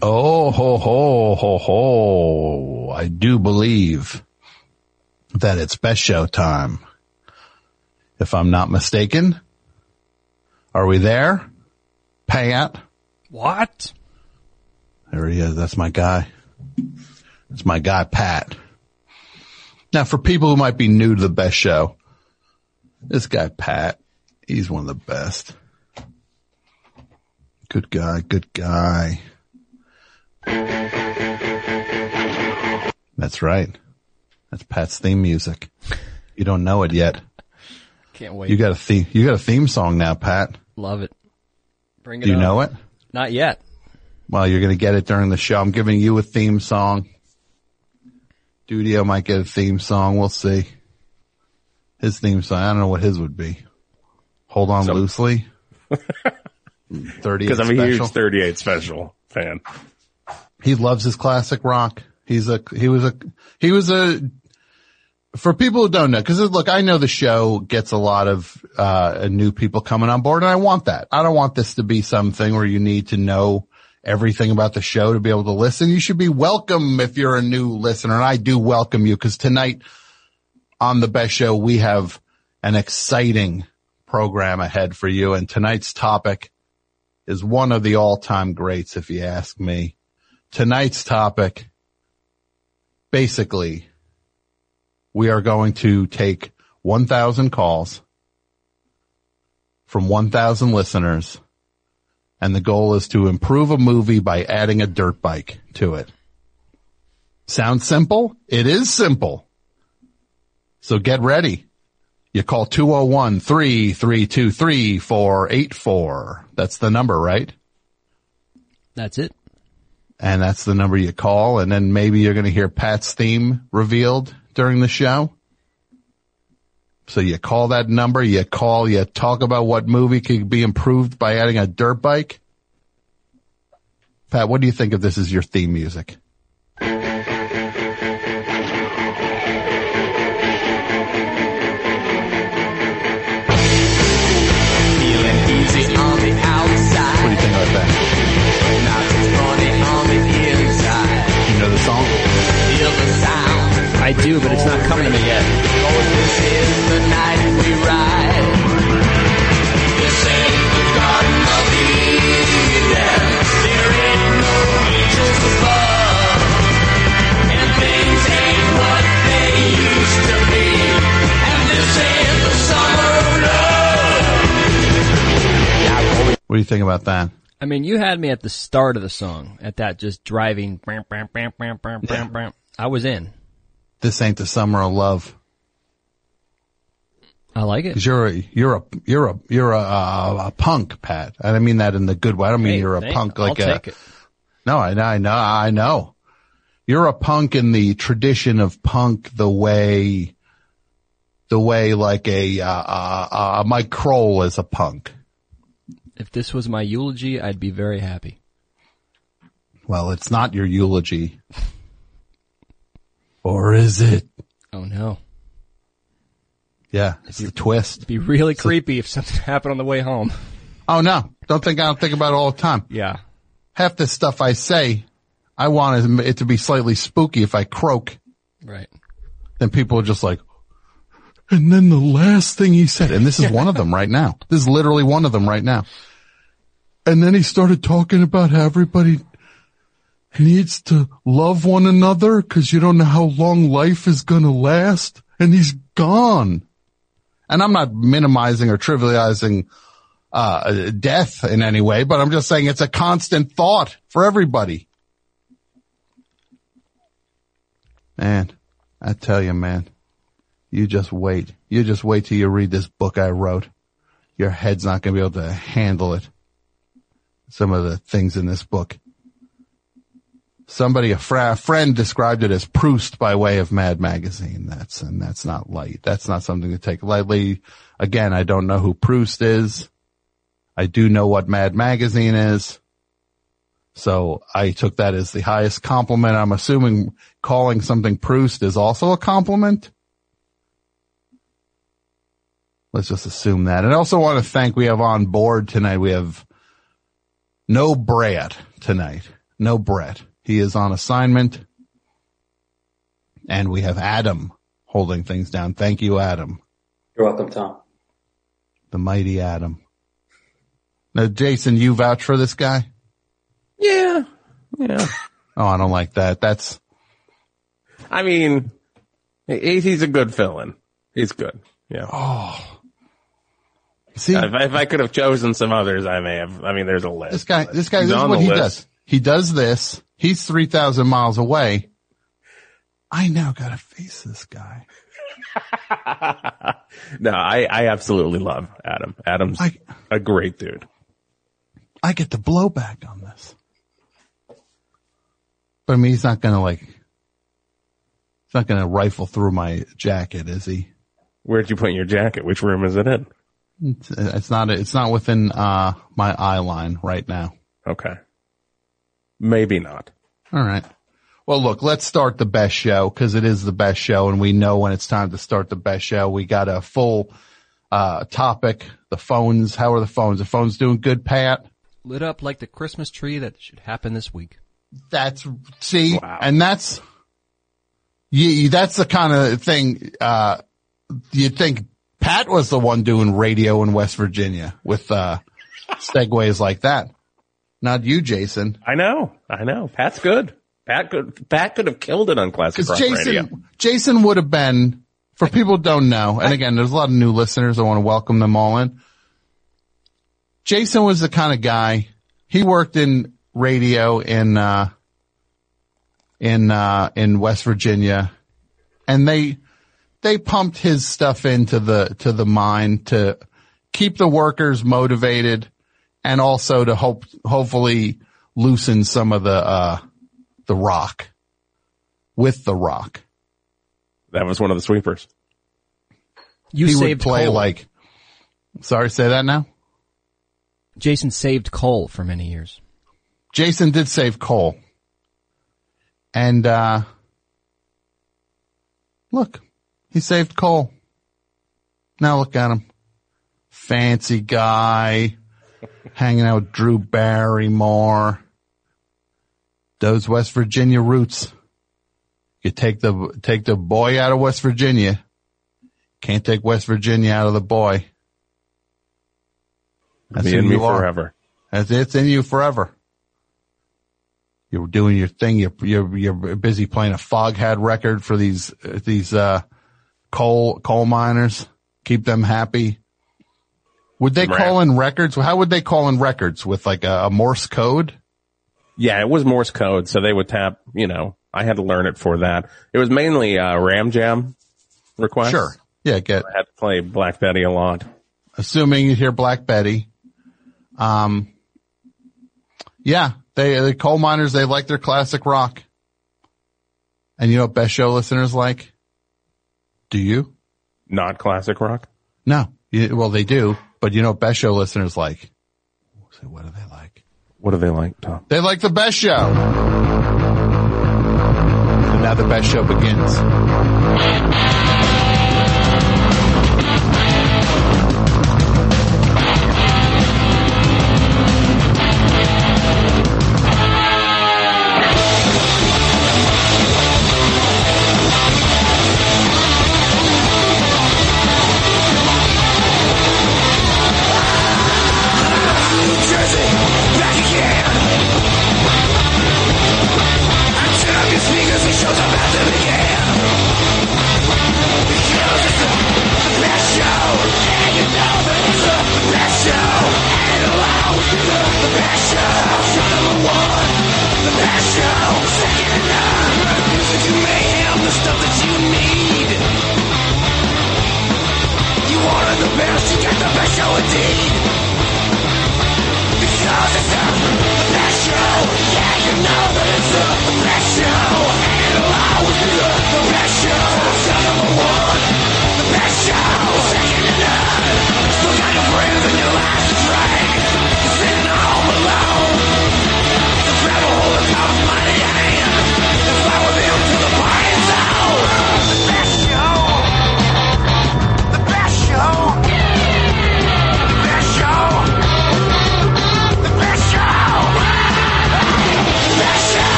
Oh, ho, ho, ho, ho. I do believe that it's best show time. If I'm not mistaken. Are we there? Pat? What? There he is. That's my guy. That's my guy, Pat. Now, for people who might be new to the best show, this guy, Pat, he's one of the best. Good guy, good guy. That's right. That's Pat's theme music. You don't know it yet. Can't wait. You got a theme, you got a theme song now, Pat. Love it. Bring it Do you on. know it? Not yet. Well, you're going to get it during the show. I'm giving you a theme song. Dudio might get a theme song. We'll see. His theme song. I don't know what his would be. Hold on So- loosely. 38 Because I'm a special. huge 38 special fan. He loves his classic rock. He's a, he was a, he was a, for people who don't know, cause look, I know the show gets a lot of, uh, new people coming on board and I want that. I don't want this to be something where you need to know everything about the show to be able to listen. You should be welcome if you're a new listener and I do welcome you cause tonight on the best show, we have an exciting program ahead for you. And tonight's topic is one of the all time greats, if you ask me tonight's topic, basically, we are going to take 1,000 calls from 1,000 listeners, and the goal is to improve a movie by adding a dirt bike to it. Sounds simple? It is simple. So get ready. You call 201-332-3484. That's the number, right? That's it. And that's the number you call, and then maybe you're going to hear Pat's theme revealed during the show. So you call that number, you call, you talk about what movie could be improved by adding a dirt bike. Pat, what do you think of this as your theme music? I do, but it's not coming to me yet. Oh, this is the night we ride. This ain't the Garden of Eden. There ain't no angels above. And things ain't what they used to be. And this ain't the summer of love. What do you think about that? I mean, you had me at the start of the song, at that just driving. bam, bam, bam, bam, bam, bam, bam. I was in. This ain't the summer of love. I like it. Cause you're a, you're a, you're a, you're a, a, a punk, Pat. I don't mean that in the good way. I don't mean Hey, you're a punk I'll like a, take it. No, I know, I know, I know. You're a punk in the tradition of punk the way, the way like a, uh, uh, uh, Mike Krol is a punk. If this was my eulogy, I'd be very happy. Well, it's not your eulogy. Or is it? Oh no. Yeah, it's the twist. It'd be really creepy if something happened on the way home. Oh no, don't think I don't think about it all the time. Yeah. Half the stuff I say, I want it to be slightly spooky if I croak. Right. then people are just like, and then the last thing he said, and this is one of them right now. This is literally one of them right now. And then he started talking about how everybody needs to love one another because you don't know how long life is going to last. And he's gone. And I'm not minimizing or trivializing uh, death in any way, but I'm just saying it's a constant thought for everybody. Man, I tell you, man, you just wait. You just wait till you read this book I wrote. Your head's not going to be able to handle it. Some of the things in this book. Somebody, a, fr- a friend described it as Proust by way of Mad Magazine. That's, and that's not light. That's not something to take lightly. Again, I don't know who Proust is. I do know what Mad Magazine is. So I took that as the highest compliment. I'm assuming calling something Proust is also a compliment. Let's just assume that. And I also want to thank we have on board tonight. We have no Brad tonight. no Brett. He is on assignment. And we have Adam holding things down. Thank you, Adam. You're welcome, Tom. The mighty Adam. Now, Jason, you vouch for this guy? Yeah. Yeah. Oh, I don't like that. That's, I mean, he- he's a good fill-in. He's good. Yeah. Oh. See, If, I- if I could have chosen some others, I may have. I mean, there's a list. this guy, this guy, he's this is what he list. does. He does this. He's 3,000 miles away. I now gotta face this guy. No, I, I absolutely love Adam. Adam's I- a great dude. I get the blowback on this. But I mean, he's not gonna like, he's not gonna rifle through my jacket, is he? Where'd you put your jacket? Which room is it in? It's, it's not, it's not within, uh, my eye line right now. Okay. Maybe not. All right. Well, look, let's start the best show because it is the best show and we know when it's time to start the best show. We got a full, uh, topic. The phones. How are the phones? The phones doing good, Pat? Lit up like the Christmas tree that should happen this week. That's, see, Wow. and that's, you, that's the kind of thing, uh, you'd think Pat was the one doing radio in West Virginia with, uh, segues like that. Not you, Jason. I know. I know. Pat's good. Pat could, Pat could have killed it on Classic Rock Jason, Radio. Jason would have been, for people who don't know, and again, there's a lot of new listeners. I want to welcome them all in. Jason was the kind of guy, he worked in radio in, uh, in, uh, in West Virginia and they, they pumped his stuff into the, to the mine to keep the workers motivated and also to hope, hopefully loosen some of the, uh, the rock with the rock. That was one of the sweepers. You he would play coal. like, sorry, say that now. Jason saved Cole for many years. Jason did save Cole. And, uh, look, he saved Cole. Now look at him. Fancy guy, hanging out with Drew Barrymore. Those West Virginia roots. You take the, take the boy out of West Virginia. Can't take West Virginia out of the boy. That's Be who in me you are. forever. That's it's in you forever. You're doing your thing. You're you're you're busy playing a Foghat record for these these uh coal coal miners. Keep them happy. Would they call in records? How would they call in records with like a, a Morse code? Yeah, it was Morse code, so they would tap, you know, I had to learn it for that. It was mainly, uh, Ram Jam requests. Sure. Yeah. Get I had to play Black Betty a lot. assuming you hear Black Betty. Um. Yeah, they the coal miners they like their classic rock. And you know what best show listeners like? Do you? Not classic rock. No. Well, they do, but you know best show listeners like? So what do they like? What do they like, Tom? They like the best show. And now the best show begins.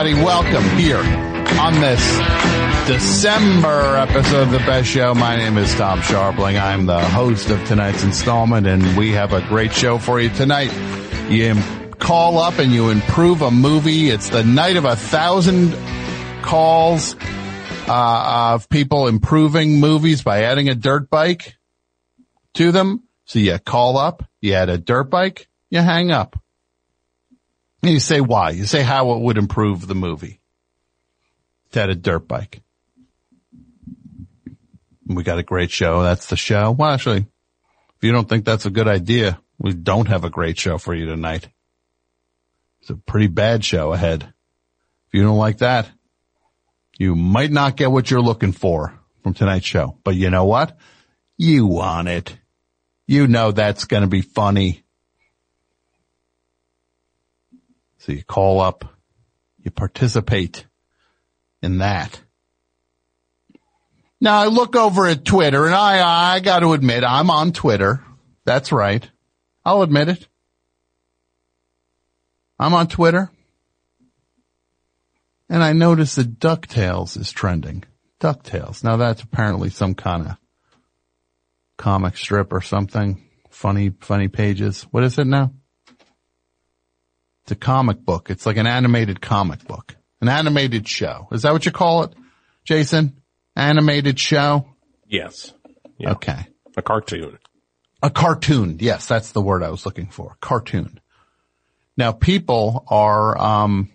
Everybody, welcome here on this December episode of the best show. My name is Tom Scharpling. I'm the host of tonight's installment and we have a great show for you tonight. You call up and you improve a movie. It's the night of a thousand calls uh, of people improving movies by adding a dirt bike to them. So you call up, you add a dirt bike, you hang up. You say why. You say how it would improve the movie. Add a dirt bike. We got a great show. That's the show. Well, actually, if you don't think that's a good idea, we don't have a great show for you tonight. It's a pretty bad show ahead. If you don't like that, you might not get what you're looking for from tonight's show. But you know what? You want it. You know that's going to be funny. So you call up, you participate in that. Now I look over at Twitter and I, I got to admit I'm on Twitter. That's right. I'll admit it. I'm on Twitter and I notice that DuckTales is trending. DuckTales. Now that's apparently some kind of comic strip or something. Funny, funny pages. What is it now? It's a comic book. It's like an animated comic book. An animated show. Is that what you call it, Jason? Animated show? Yes. Yeah. Okay. A cartoon. A cartoon. Yes, that's the word I was looking for. Cartoon. Now people are, um,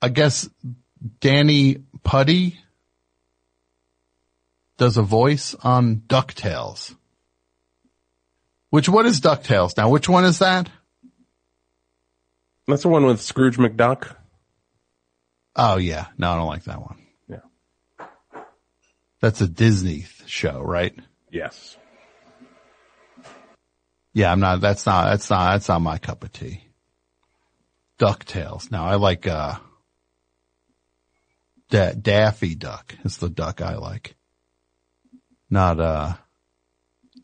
I guess Danny Pudi does a voice on DuckTales. Which, what is DuckTales now? Which one is that? That's the one with Scrooge McDuck. Oh yeah. No, I don't like that one. Yeah. That's a Disney show, right? Yes. Yeah, I'm not, that's not, that's not, that's not my cup of tea. DuckTales. Now I like, uh, da- Daffy Duck is the duck I like. Not, uh,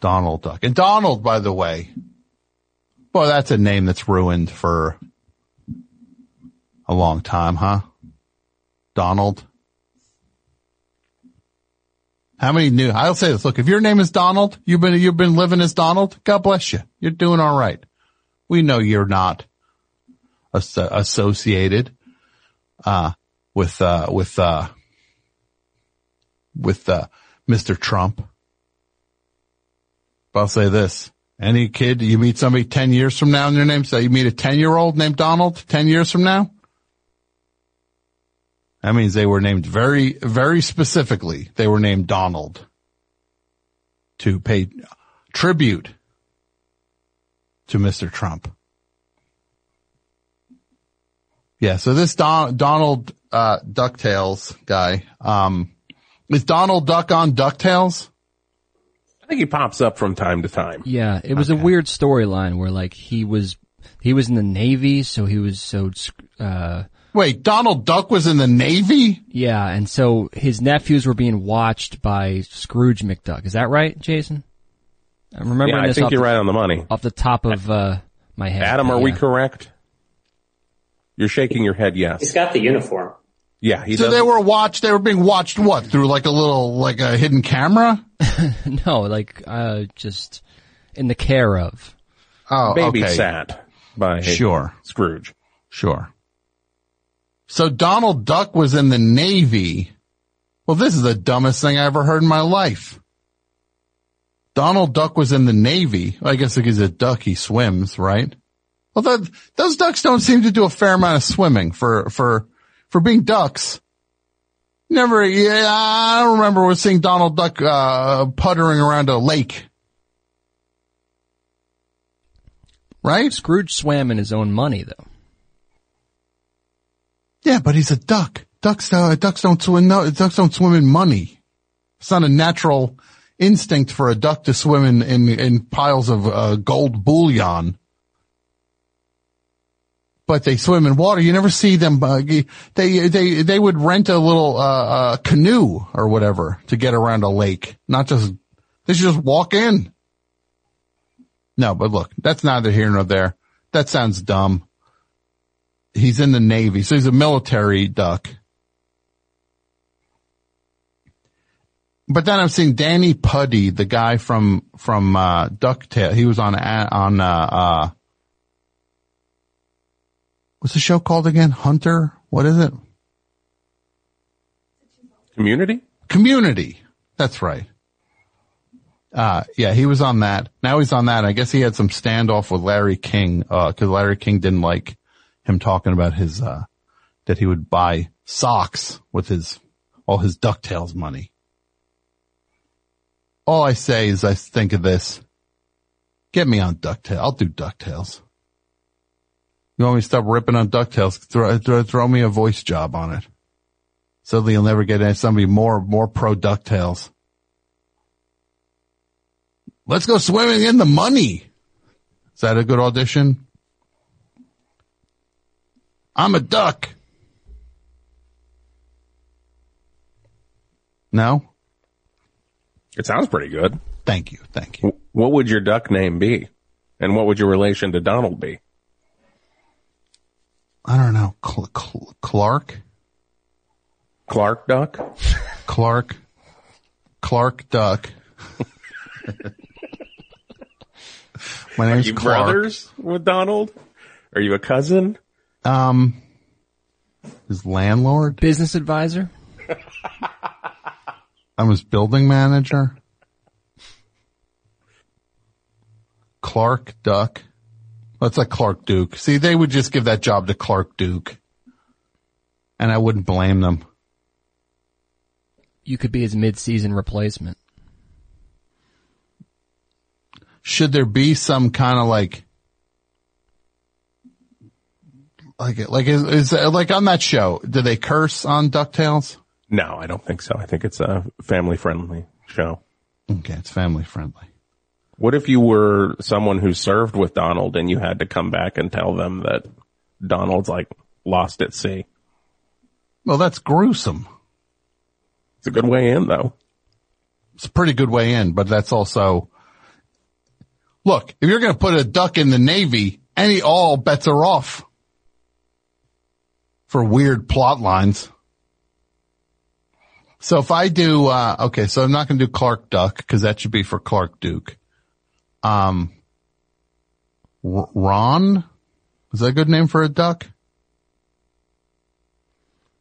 Donald Duck. And Donald, by the way, boy, that's a name that's ruined for a long time, huh? Donald. How many new, I'll say this, look, if your name is Donald, you've been, you've been living as Donald, God bless you. You're doing all right. We know you're not as- associated, uh, with, uh, with, uh, with, uh, Mr. Trump. But I'll say this. Any kid, you meet somebody 10 years from now and their name, so you meet a 10 year old named Donald 10 years from now? That means they were named very, very specifically. They were named Donald to pay tribute to Mr. Trump. Yeah. So this Don, Donald, uh, DuckTales guy, um, is Donald Duck on DuckTales? I think he pops up from time to time. Yeah, it was a weird storyline where like he was he was in the Navy, so he was so uh Wait, Donald Duck was in the Navy? yeah, and so his nephews were being watched by Scrooge McDuck. Is that right, Jason? I'm remembering Yeah, I this think off, you're the, right on the money. off the top of uh my head. Adam, but are we yeah. correct? You're shaking your head yes. He's got the uniform. Yeah, he So does. they were watched, they were being watched what? Through like a little, like a hidden camera? No, like uh just in the care of. Oh, babysat by Sure. Scrooge. Sure. So Donald Duck was in the Navy. Well, this is the dumbest thing I ever heard in my life. Donald Duck was in the Navy. I guess because a duck, he swims, right? Well, that, those ducks don't seem to do a fair amount of swimming for, for, for being ducks. Never, yeah, I don't remember was seeing Donald Duck, uh, puttering around a lake. Right? Scrooge swam in his own money though. Yeah, but he's a duck. Ducks, uh, ducks don't swim, no, ducks don't swim in money. It's not a natural instinct for a duck to swim in, in, in piles of, uh, gold bullion. But they swim in water. You never see them, uh, they, they, they would rent a little, uh, uh, canoe or whatever to get around a lake. Not just, they should just walk in. No, but look, that's neither here nor there. That sounds dumb. He's in the Navy, so he's a military duck. But then I'm seeing Danny Pudi, the guy from from uh, Ducktail. He was on on uh, uh, what's the show called again? Hunter. What is it? Community? Community. That's right. Uh, yeah, he was on that. Now he's on that. I guess he had some standoff with Larry King, uh, cause Larry King didn't like him talking about his, uh, that he would buy socks with his, all his DuckTales money. All I say is I think of this. Get me on DuckTales. I'll do DuckTales. You want me to stop ripping on DuckTales? Throw, throw, throw me a voice job on it. Suddenly you'll never get somebody more, more pro DuckTales. Let's go swimming in the money. Is that a good audition? I'm a duck. No? It sounds pretty good. Thank you. Thank you. What would your duck name be? And what would your relation to Donald be? I don't know. Cl- Cl- Clark? Clark Duck? Clark? Clark Duck. My name's Clark. Are you Clark. brothers with Donald? Are you a cousin? Um, his landlord. Business advisor? I'm his building manager. Clark Duck. That's like Clark Duke. See, they would just give that job to Clark Duke. And I wouldn't blame them. You could be his mid-season replacement. Should there be some kind of like, like, it, like, is, is, like on that show, do they curse on DuckTales? No, I don't think so. I think it's a family friendly show. Okay, it's family friendly. What if you were someone who served with Donald and you had to come back and tell them that Donald's like lost at sea? Well, that's gruesome. It's a good way in though. It's a pretty good way in, but that's also, look, if you're going to put a duck in the Navy, any, all bets are off for weird plot lines. So if I do, uh, okay, so I'm not going to do Clark Duck because that should be for Clark Duke. Um, R- Ron? Is that a good name for a duck?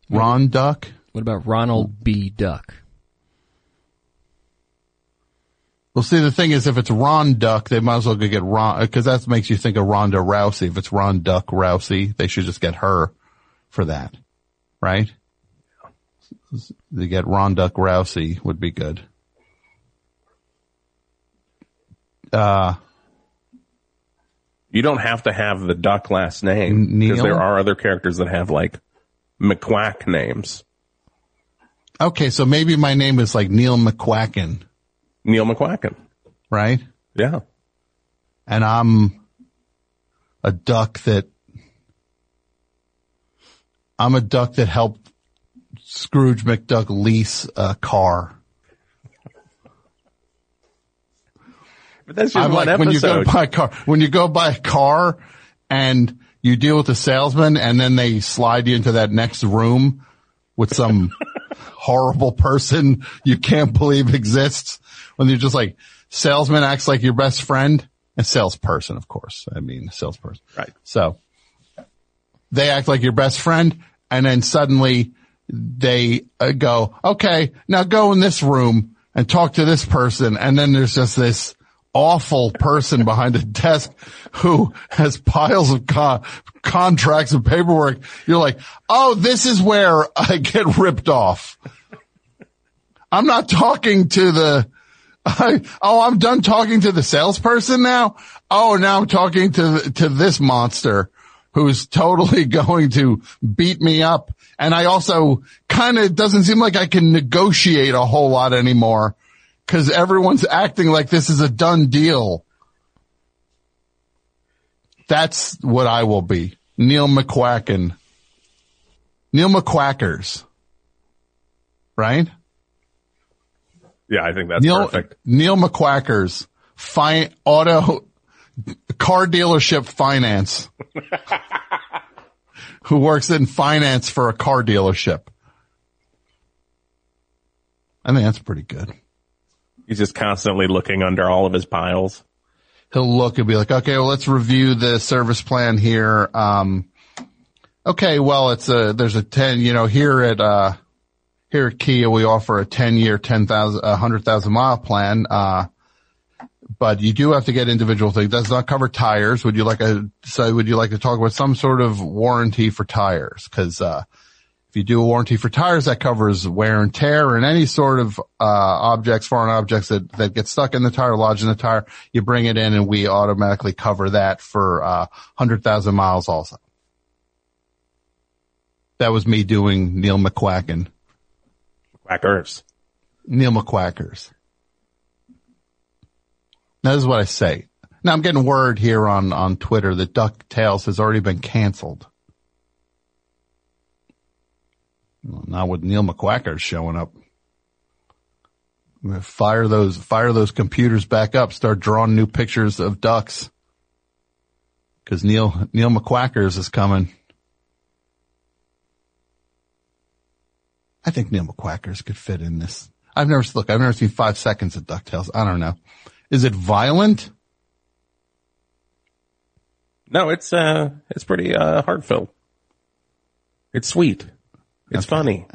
Ron Duck? What about Ronald B. Duck? Well, see, the thing is, if it's Ron Duck, they might as well go get Ron, because that makes you think of Ronda Rousey. If it's Ron Duck Rousey, they should just get her for that, right? They get Ron Duck Rousey would be good. Uh, You don't have to have the duck last name because there are other characters that have like McQuack names. okay, so maybe my name is like Neil McQuacken, Neil McQuacken. right? Yeah. And I'm a duck that, I'm a duck that helped Scrooge McDuck lease a car. But that's just I'm one like when you go buy a car, when you go buy a car and you deal with the salesman and then they slide you into that next room with some horrible person you can't believe exists when you're just like salesman acts like your best friend and salesperson, of course. I mean, salesperson. Right. So they act like your best friend and then suddenly they uh, go, okay, now go in this room and talk to this person. And then there's just this awful person behind a desk who has piles of co- contracts and paperwork. You're like, oh, this is where I get ripped off. I'm not talking to the, I, oh, I'm done talking to the salesperson now. Oh, now I'm talking to, to this monster who's totally going to beat me up. And I also kind of doesn't seem like I can negotiate a whole lot anymore because everyone's acting like this is a done deal. That's what I will be. Neil McQuacken. Neil McQuackers. Right? Yeah, I think that's Neil, perfect. Neil McQuackers. Fine auto, car dealership finance. who works in finance for a car dealership. I think that's pretty good. He's just constantly looking under all of his piles. He'll look and be like, okay, well, let's review the service plan here. Um, okay, well, it's a, there's a 10, you know, here at, uh, here at Kia, we offer a 10 year, 10,000, a 100,000 mile plan. Uh, but you do have to get individual things. Does not cover tires. Would you like a, so would you like to talk about some sort of warranty for tires? Cause, uh, if you do a warranty for tires, that covers wear and tear and any sort of, uh, objects, foreign objects that, that get stuck in the tire, lodge in the tire. You bring it in and we automatically cover that for, uh, 100,000 miles also. That was me doing Neil McQuacken. Quackers. Neil McQuackers. Now, this is what I say. Now I'm getting word here on, on Twitter that DuckTales has already been canceled. Well, not with Neil McQuackers showing up. Fire those, fire those computers back up, start drawing new pictures of ducks. Cause Neil, Neil McQuackers is coming. I think Neil McQuackers could fit in this. I've never, look, I've never seen five seconds of DuckTales. I don't know. Is it violent? No, it's, uh, it's pretty, uh, heartfelt. It's sweet. It's funny.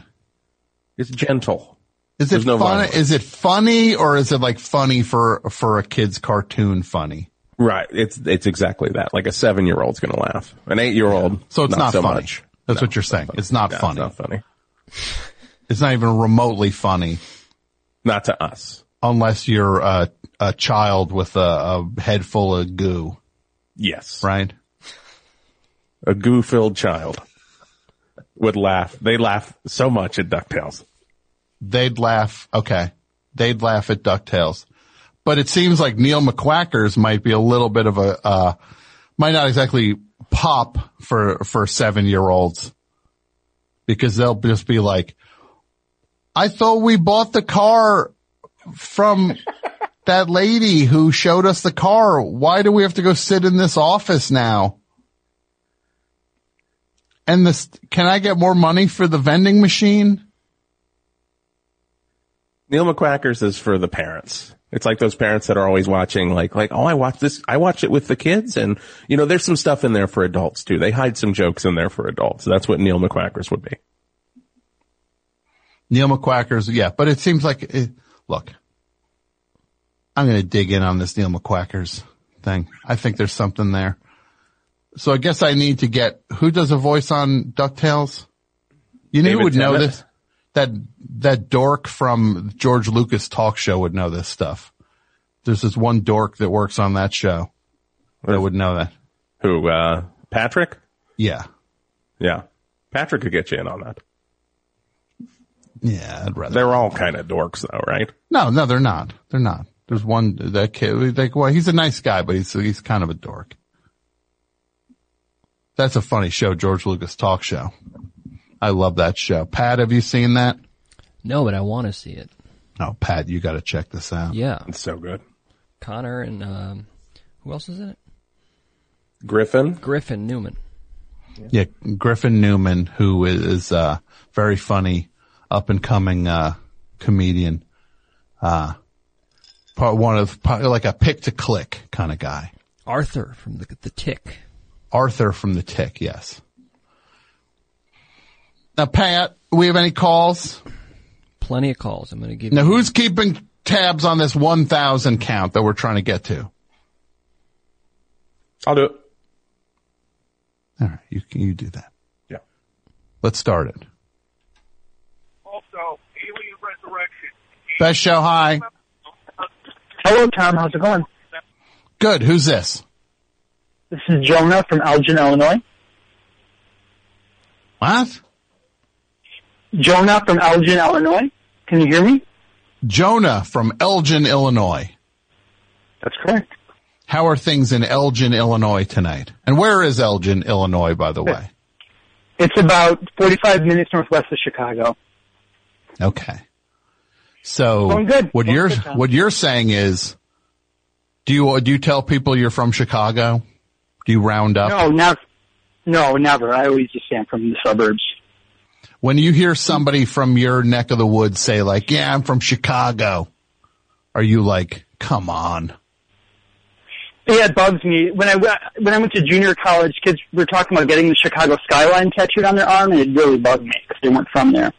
It's gentle. Is There's it no funny? Is it funny or is it like funny for, for a kid's cartoon funny? Right. It's, it's exactly that. Like a seven year old's gonna laugh. An eight year old. So it's not, so funny. much. That's No, what you're saying. It's not No, funny. It's not funny. It's not even remotely funny Not to us. Unless you're a, a child with a, a head full of goo, Yes. right? A goo filled child would laugh. They laugh so much at DuckTales. They'd laugh. Okay. They'd laugh at DuckTales. But it seems like Neil McQuackers might be a little bit of a, uh, might not exactly pop for, for seven year olds because they'll just be like, I thought we bought the car from that lady who showed us the car. Why do we have to go sit in this office now? And this, can I get more money for the vending machine? Neil McQuackers is for the parents. It's like those parents that are always watching, like, like, oh, I watch this, I watch it with the kids, and you know, there's some stuff in there for adults too. They hide some jokes in there for adults. That's what Neil McQuackers would be. Neil McQuackers, yeah, but it seems like, it, look, I'm going to dig in on this Neil McQuackers thing. I think there's something there. So I guess I need to get, who does a voice on DuckTales? You know who David would know this? That, that dork from George Lucas talk show would know this stuff. There's this one dork that works on that show that would know that. Who, uh, Patrick? Yeah. Yeah. Patrick could get you in on that. Yeah, I'd rather. They're all kind of dorks though, right? No, no, they're not. They're not. There's one that kid. Like, well, he's a nice guy, but he's he's kind of a dork. That's a funny show, George Lucas talk show. I love that show. Pat, have you seen that? No, but I want to see it. Oh, Pat, you got to check this out. Yeah. It's so good. Connor and, um, who else is in it? Griffin. Griffin Newman. Yeah, Griffin Newman, who is uh very funny, up and coming uh comedian. Uh, part one of part, like a pick to click kind of guy. Arthur from the, the Tick. Arthur from the Tick, yes. Now, Pat, we have any calls? Plenty of calls. I'm going to give Now, you. who's keeping tabs on this 1,000 count that we're trying to get to? I'll do it. All right, you can you do that. Yeah. Let's start it. Also, Alien Resurrection. Best show, hi. Hello, Tom. How's it going? Good. Who's this? This is Jonah from Elgin, Illinois. What? Jonah from Elgin, Illinois. Can you hear me? Jonah from Elgin, Illinois. That's correct. How are things in Elgin, Illinois tonight? And where is Elgin, Illinois, by the way? It's about 45 minutes northwest of Chicago. Okay. So what Going you're good, what you're saying is, do you do you tell people you're from Chicago? Do you round up? No, not No, never. I always just say I'm from the suburbs. When you hear somebody from your neck of the woods say like, yeah, I'm from Chicago, are you like, come on? Yeah, it bugs me. When I when I went to junior college, kids were talking about getting the Chicago skyline tattooed on their arm, and it really bugged me because they weren't from there.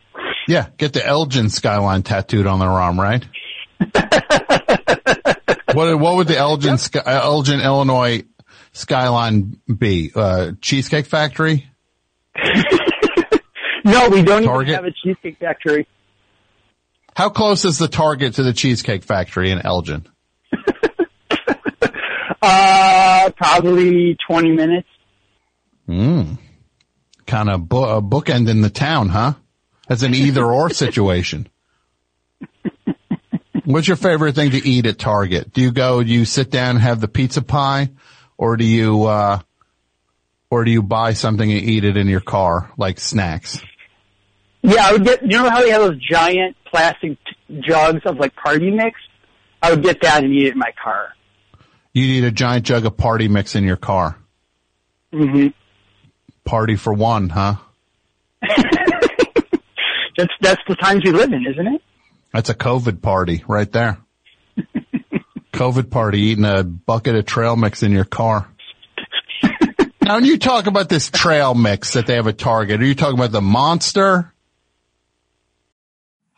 Yeah, get the Elgin skyline tattooed on their arm, right? what what would the Elgin sky, uh, Elgin Illinois skyline be? Uh, Cheesecake Factory? No, we don't Target? even have a cheesecake factory. How close is the Target to the Cheesecake Factory in Elgin? Uh, probably 20 minutes. Mm. Kind of bu- bookend in the town, huh? That's an either or situation. What's your favorite thing to eat at Target? Do you go, do you sit down and have the pizza pie or do you, uh, or do you buy something and eat it in your car, like snacks? Yeah, I would get, you know how they have those giant plastic jugs of like party mix? I would get that and eat it in my car. You need a giant jug of party mix in your car. Mm-hmm. Party for one, huh? That's, that's the times we live in, isn't it? That's a COVID party right there. COVID party eating a bucket of trail mix in your car. now, when you talk about this trail mix that they have at Target, are you talking about the monster?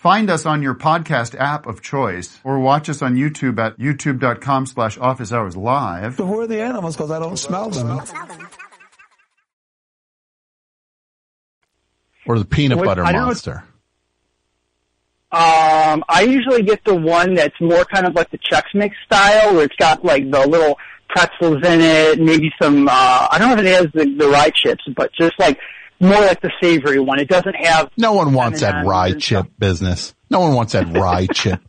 Find us on your podcast app of choice or watch us on YouTube at youtube.com slash office hours live. Who are the animals? Because I don't smell them. Or the peanut What- butter I monster? Um, I usually get the one that's more kind of like the Chex Mix style, where it's got like the little pretzels in it, maybe some, uh, I don't know if it has the, the rye chips, but just like more like the savory one. It doesn't have, No one wants that rye chip business. No one wants that rye chip.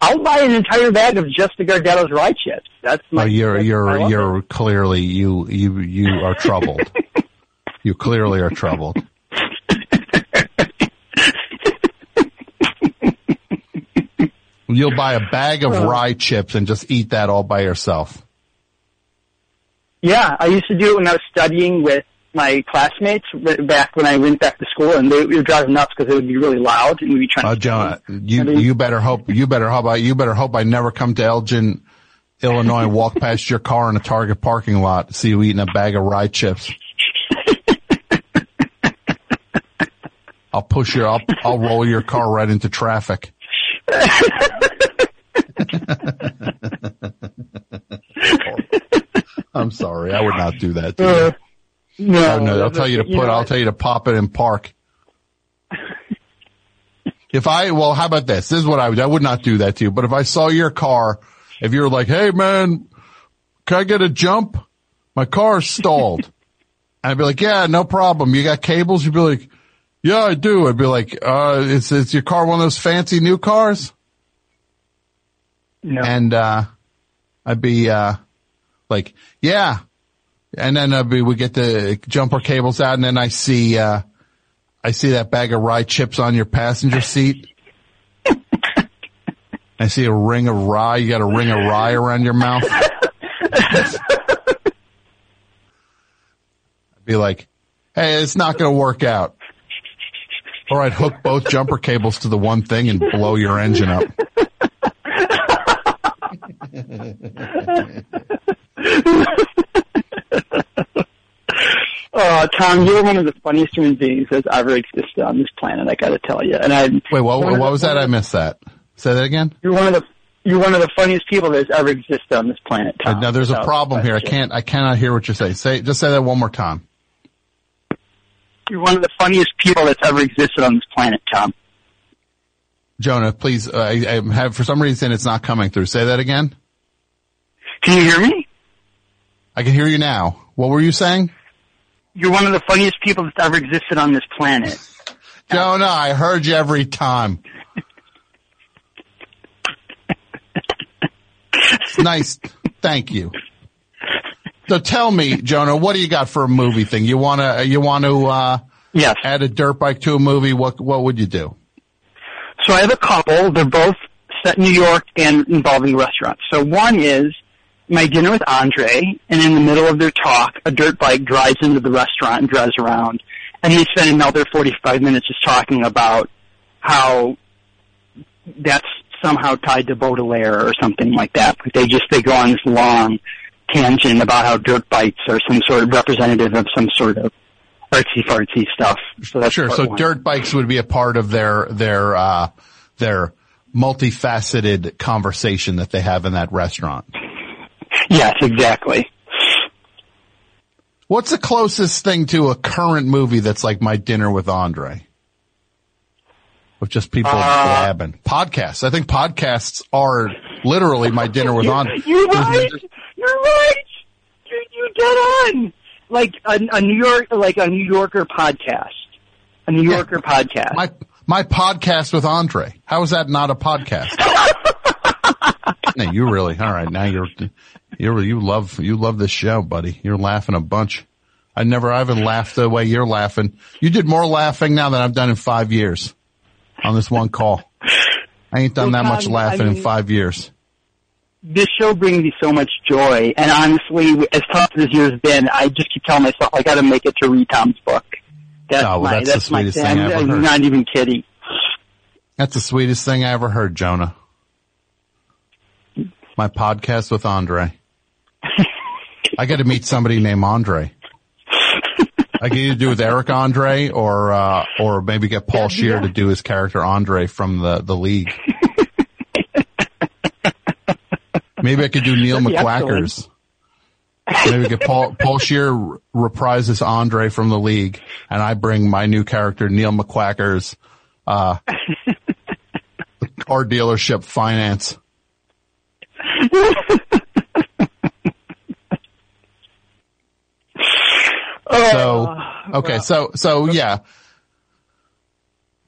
I'll buy an entire bag of just the Gardetto's rye chips. That's oh, my, Oh, you're, that's- you're, you're clearly, you, you, you are troubled. you clearly are troubled. You'll buy a bag of uh. rye chips and just eat that all by yourself. Yeah, I used to do it when I was studying with my classmates back when I went back to school, and they were driving nuts because it would be really loud, and we'd be trying Oh, to. John, you, you better hope, you better hope, I, you better hope I never come to Elgin, Illinois and walk past your car in a Target parking lot, see you eating a bag of rye chips. I'll push you I'll, I'll roll your car right into traffic. I'm sorry. I would not do that to you. Uh, no, Oh, no, I'll tell you to you put, know, I'll tell you to pop it in park. If I, well, how about this? This is what I would, I would not do that to you, but if I saw your car, if you were like, hey man, can I get a jump? My car's stalled. I'd be like, yeah, no problem. You got cables? You'd be like, yeah, I do. I'd be like, uh, is, is your car one of those fancy new cars? No. And, uh, I'd be, uh, like, yeah. And then I'd we get the jumper cables out and then I see, uh, I see that bag of rye chips on your passenger seat. I see a ring of rye. You got a ring of rye around your mouth. I'd be like, hey, it's not going to work out. Or I'd hook both jumper cables to the one thing and blow your engine up. Uh, Tom, you're one of the funniest human beings that's ever existed on this planet. I got to tell you. And I Wait, what, what was that? I missed that. Say that again. You're one of the you're one of the funniest people that's ever existed on this planet. Tom. now there's a problem here. I can't, I cannot hear what you're saying. Say, just say that one more time. You're one of the funniest people that's ever existed on this planet, Tom. Jonah, please, uh, I, I have, for some reason it's not coming through. Say that again. Can you hear me? I can hear you now. What were you saying? You're one of the funniest people that's ever existed on this planet. Jonah, I heard you every time. It's nice. Thank you. So tell me, Jonah, what do you got for a movie thing? You want to, you want to, uh, Yes. add a dirt bike to a movie? What, what would you do? So I have a couple. They're both set in New York and involving restaurants. So one is my dinner with Andre, and in the middle of their talk, a dirt bike drives into the restaurant and drives around, and he spent another 45 minutes just talking about how that's somehow tied to Baudelaire or something like that. Like they just they go on this long tangent about how dirt bikes are some sort of representative of some sort of artsy fartsy stuff. So that's Sure. So one. dirt bikes would be a part of their, their, uh, their multifaceted conversation that they have in that restaurant. Yes, exactly. What's the closest thing to a current movie that's like My Dinner with Andre? Of just people Uh, blabbing. Podcasts. I think podcasts are literally My Dinner with Andre. You're right. You're right. You're, you're dead on. Like a, a New York, like a New Yorker podcast. A New Yorker podcast. My, my podcast with Andre. How is that not a podcast? no, you really, all right. Now you're, you're, you love, you love this show, buddy. You're laughing a bunch. I never, I haven't laughed the way you're laughing. You did more laughing now than I've done in five years on this one call. I ain't done Well, that much um, laughing I in five years. this show brings me so much joy, and honestly, as tough as this year's been, I just keep telling myself I got to make it to read Tom's book. That's Oh, well, my that's the that's my sweetest thing. thing I I'm, ever I'm not even kidding. That's the sweetest thing I ever heard, Jonah. My podcast with Andre. I got to meet somebody named Andre. I can either do with Eric Andre or, uh, or maybe get Paul Scheer to do his character Andre from the, the league. maybe I could do Neil That'd McQuackers. Maybe get Paul, Paul Scheer reprises Andre from the league and I bring my new character Neil McQuackers, uh, car dealership finance. So, okay, so, so yeah.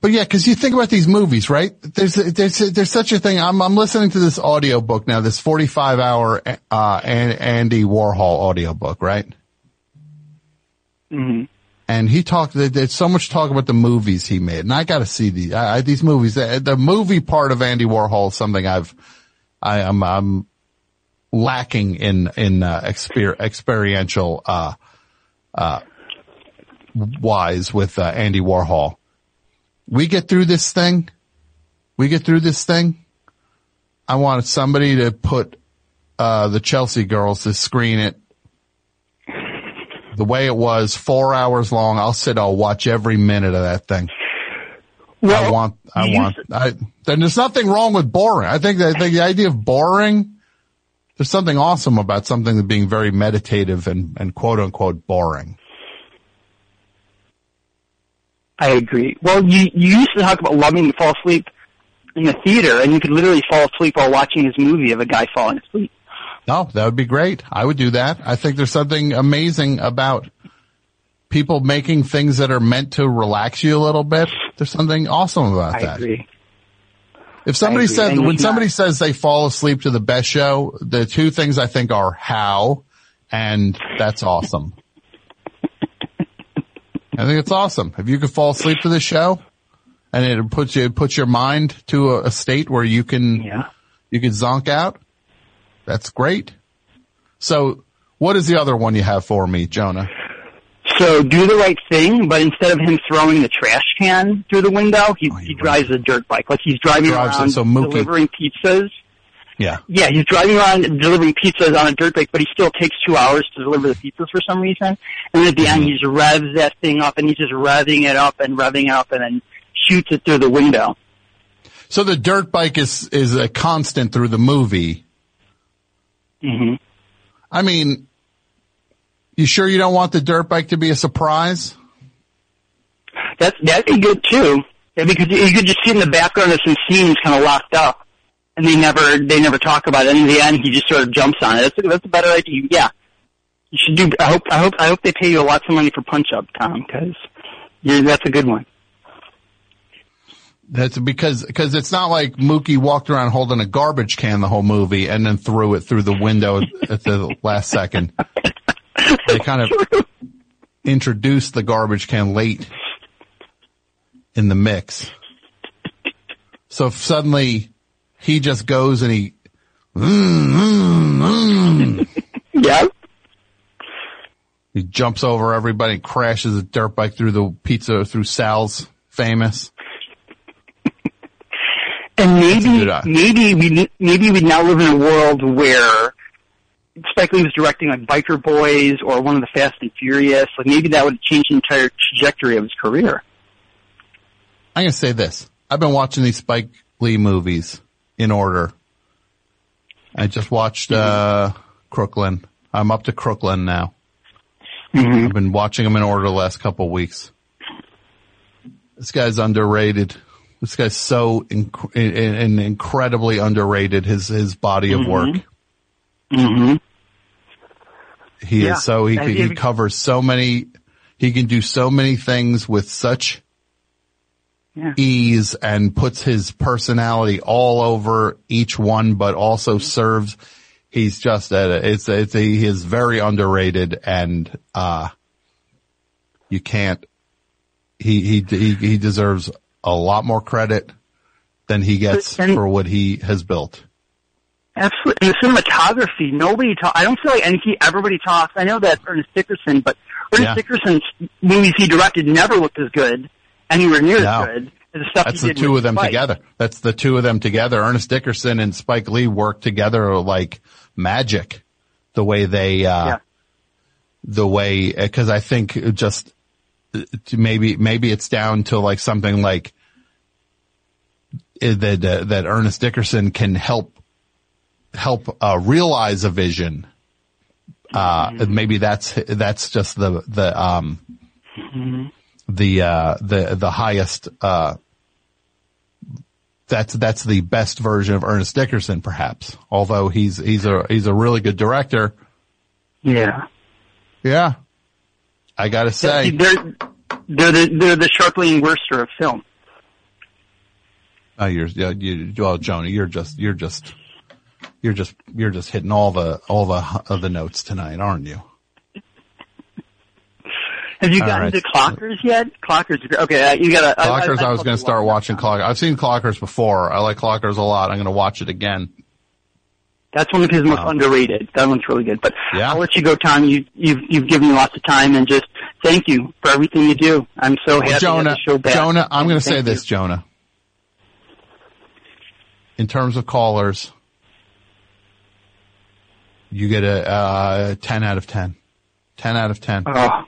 But yeah, cause you think about these movies, right? There's, there's, there's such a thing. I'm, I'm listening to this audio book now, this 45 hour, uh, An- Andy Warhol audio book, right? hmm and he talked. there- There's so much talk about the movies he made, and I got to see these. I, I, these movies. The, the movie part of Andy Warhol is something I've, I am, I'm lacking in in uh, exper- experiential uh, uh, wise with uh, Andy Warhol. We get through this thing. We get through this thing. I want somebody to put uh, the Chelsea girls to screen it the way it was, four hours long. I'll sit. I'll watch every minute of that thing. I want. I want. I. Then there's nothing wrong with boring. I think I think the idea of boring. There's something awesome about something being very meditative and and quote unquote boring. I agree. Well, you you used to talk about loving to fall asleep in the theater, and you could literally fall asleep while watching this movie of a guy falling asleep. No, that would be great. I would do that. I think there's something amazing about people making things that are meant to relax you a little bit. There's something awesome about I that. agree. If somebody says And when somebody not- says they fall asleep to the best show, the two things I think are how and that's awesome. I think it's awesome. If you could fall asleep to the show and it puts you, it puts your mind to a, a state where you can, Yeah. you can zonk out. That's great. So what is the other one you have for me, Jonah? So do the right thing, but instead of him throwing the trash can through the window, he, he drives a dirt bike. Like he's driving it, around so delivering pizzas. Yeah. Yeah, he's driving around delivering pizzas on a dirt bike, but he still takes two hours to deliver the pizzas for some reason. And then at the end, he just revs that thing up, and he's just revving it up and revving it up, and then shoots it through the window. So the dirt bike is, is a constant through the movie. hmm I mean, you sure you don't want the dirt bike to be a surprise? That's that'd be good too, yeah, because you could just see in the background there's some scenes kind of locked up, and they never they never talk about it. And in the end, he just sort of jumps on it. That's a, that's a better idea. Yeah, you should do. I hope I hope I hope they pay you lots of money for Punch Up, Tom, because that's a good one. That's because, because it's not like Mookie walked around holding a garbage can the whole movie and then threw it through the window at the last second. They kind of introduced the garbage can late in the mix. So suddenly he just goes and he, mm, mm, mm, Yeah. he jumps over everybody crashes a dirt bike through the pizza, through Sal's famous. And maybe, maybe we, maybe we now live in a world where Spike Lee was directing like Biker Boys or one of the Fast and Furious. Like maybe that would change the entire trajectory of his career. I'm gonna say this. I've been watching these Spike Lee movies in order. I just watched, uh, Crooklyn. I'm up to Crooklyn now. I've been watching them in order the last couple of weeks. This guy's underrated. This guy's so inc- in- in- incredibly underrated. His his body of work. Mm-hmm. He Yeah. is so he And he covers so many. He can do so many things with such Yeah. ease and puts his personality all over each one, but also serves. He's just at a, it's it's a, he is very underrated and uh you can't. He he he he deserves a lot more credit than he gets And- for what he has built. Absolutely. And the cinematography, nobody talk. I don't feel like any everybody talks. I know that Ernest Dickerson, but Ernest Yeah. Dickerson's movies he directed never looked as good, anywhere near No. as good as the stuff That's the two of them Spike. together. That's the two of them together. Ernest Dickerson and Spike Lee work together like magic. The way they, uh, Yeah. the way, cause I think just uh, maybe, maybe it's down to like something like uh, that, uh, that Ernest Dickerson can help, help, uh, realize a vision. Uh, maybe that's, that's just the, the, um, the, uh, the, the highest, uh, that's, that's the best version of Ernest Dickerson, perhaps. Although he's, he's a, he's a really good director. Yeah. Yeah. I gotta say. They're, they're the, they're the Scharpling and Wurster of film. Oh, you're, yeah, you, well, Jonah, you're just, you're just, you're just, you're just hitting all the, all the, of the notes tonight, aren't you? Have you gotten right. to Clockers yet? Clockers, okay, uh, you gotta. Clockers, I, was gonna start watching Clockers. I've seen Clockers before. I like Clockers a lot. I'm gonna watch it again. That's one of his most Wow. underrated. That one's really good. But Yeah. I'll let you go, Tom. You, you've you've given me lots of time, and just thank you for everything you do. I'm so happy Well, to Jonah, the show back. Jonah, I'm going to say Thank this. Jonah. In terms of callers, you get a uh, 10 out of 10. 10 out of 10. Oh,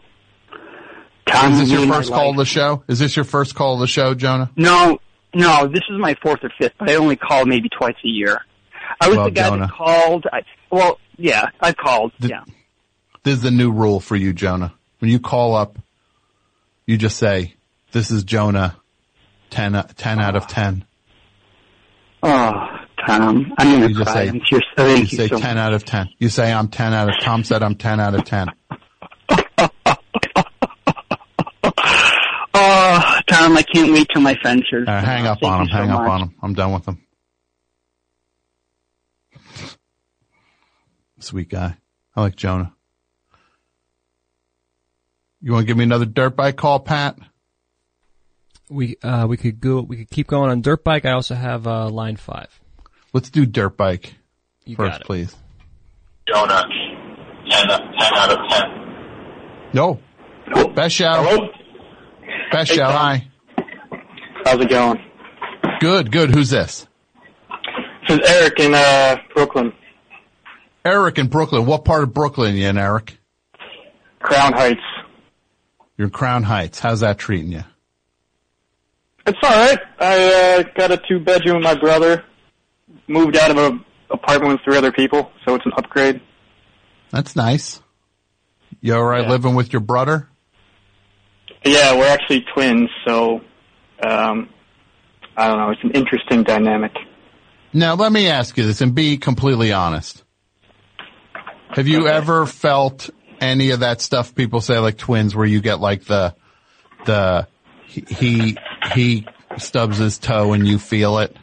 Tom, Is this your first call life. of the show? Is this your first call of the show, Jonah? No, no, this is my fourth or fifth, but I only call maybe twice a year. I was the guy Jonah. that called. I, well, yeah, I called. The- yeah. This is the new rule for you, Jonah. When you call up, you just say, this is Jonah, 10, uh, 10 out of 10. Oh, Tom, I'm gonna You just cry. say- I'm tears. You Thank you, say so 10 out of 10. You say I'm 10 out of, Tom said I'm 10 out of 10. Oh, Tom, I can't wait till my friends hear. Uh, hang up Thank on him. so Hang up on him. I'm done with him. Sweet guy. I like Jonah. You want to give me another dirt bike call, Pat? We uh we could go we could keep going on dirt bike. I also have uh line five. Let's do dirt bike You first, got it. please. Jonah, 10, 10 out of 10. No. Best shout. Hello? Best Hey, shout. Hi. How's it going? Good, good. Who's this? This is Eric in uh, Brooklyn, Eric in Brooklyn. What part of Brooklyn are you in, Eric? Crown Heights. You're in Crown Heights. How's that treating you? It's alright. I uh, got a two bedroom with my brother. Moved out of an apartment with three other people, so it's an upgrade. That's nice. You alright Yeah. living with your brother? Yeah, we're actually twins, so um, I don't know. It's an interesting dynamic. Now let me ask you this and be completely honest. Have you Okay. ever felt any of that stuff people say like twins where you get like the, the, he, he, he stubs his toe and you feel it?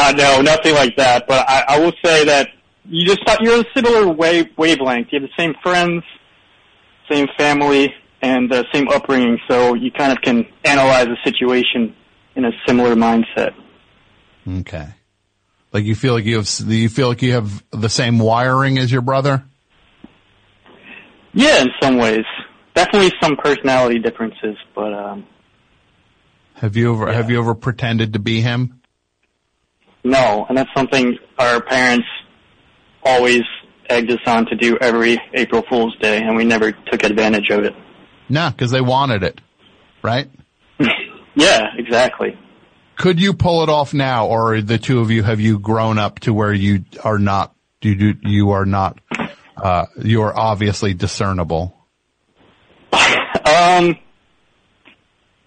Uh, no, nothing like that. But I, I will say that you just thought you're a similar wave, wavelength. You have the same friends, same family, and uh, same upbringing, so you kind of can analyze the situation in a similar mindset. Okay. Like you feel like you have, you feel like you have the same wiring as your brother? Yeah, in some ways. Definitely some personality differences, but um, Have you ever, have you ever pretended to be him? No, and that's something our parents always egged us on to do every April Fool's Day, and we never took advantage of it. No, cause they wanted it, right? Yeah, exactly. Could you pull it off now or the two of you, have you grown up to where you are not, you do, you are not, uh, you are obviously discernible? Um,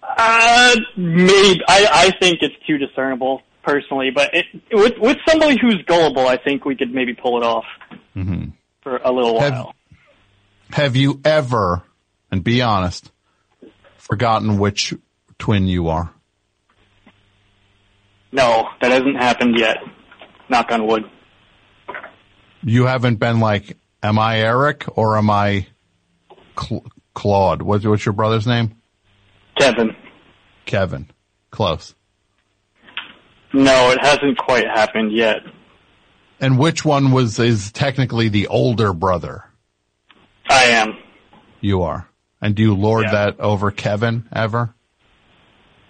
uh, maybe I, I think it's too discernible personally, but it, with with somebody who's gullible, I think we could maybe pull it off mm-hmm. for a little Have- while. Have you ever, and be honest, forgotten which twin you are? No, that hasn't happened yet. Knock on wood. You haven't been like, am I Eric or am I Cl- Claude? What's, what's your brother's name? Kevin. Kevin. Close. No, it hasn't quite happened yet. And which one was, is technically the older brother? I am. You are. And do you lord Yeah. that over Kevin ever?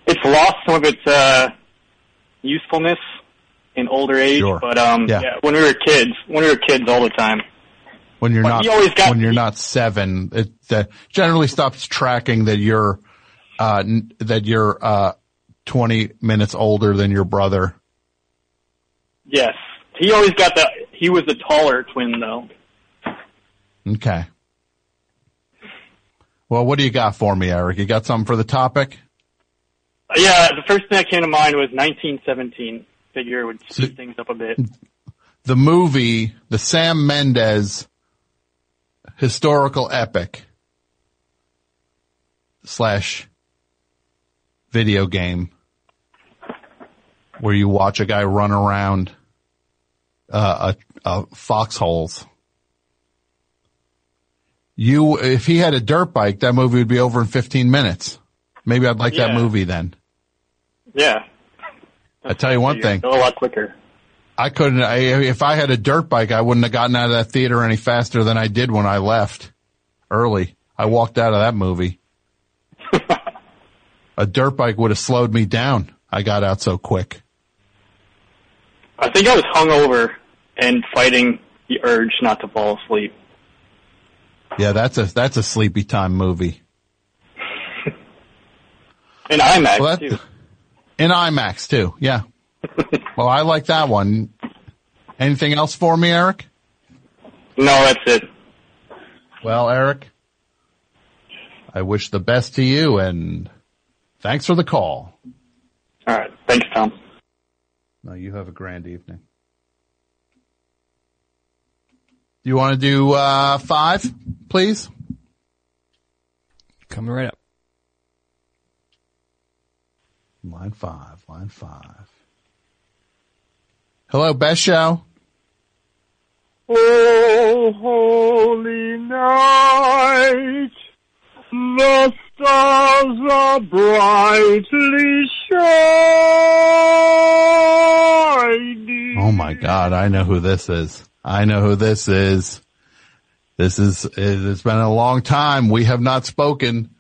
It's lost some of its uh, usefulness in older age, Sure. but um, Yeah. yeah. when we were kids, when we were kids all the time. When you're But not, got- when you're not seven, it uh, generally stops tracking that you're, uh, n- that you're, uh, 20 minutes older than your brother. Yes, he always got the. He was the taller twin, though. Okay. Well, what do you got for me, Eric? You got something for the topic? Uh, Yeah, the first thing that came to mind was 1917. Figure would speed things up a bit. The movie, the Sam Mendes historical epic slash video game where you watch a guy run around uh, a, a foxholes. You, if he had a dirt bike, that movie would be over in 15 minutes. Maybe I'd like that movie then. Yeah, I tell you one you thing. go a lot quicker. I couldn't, I, if I had a dirt bike, I wouldn't have gotten out of that theater any faster than I did when I left early. I walked out of that movie. A dirt bike would have slowed me down. I got out so quick. I think I was hungover and fighting the urge not to fall asleep. Yeah, that's a, that's a sleepy time movie. In IMAX Well, too. in IMAX too. Yeah. well, I like that one. Anything else for me, Eric? No, that's it. Well, Eric, I wish the best to you and thanks for the call. All right, thanks, Tom. No, you have a grand evening. Do you want to do uh, five, please? Coming right up. Line five, line five. Hello, best show. Oh, holy night, the stars are brightly shining. Oh my God, I know who this is. I know who this is. This is, it's been a long time. We have not spoken.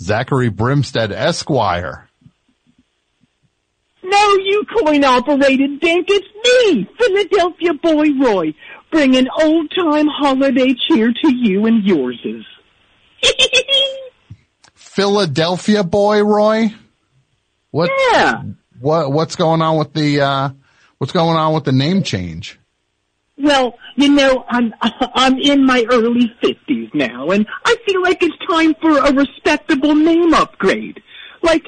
Zachary Brimstead Esquire. No, you coin-operated dink. It's me, Philadelphia Boy Roy, bringing old-time holiday cheer to you and yourses. Philadelphia boy, Roy? What, Yeah. what, what's going on with the, uh, what's going on with the name change? Well, you know, I'm I'm in my early fifties now, and I feel like it's time for a respectable name upgrade. Like,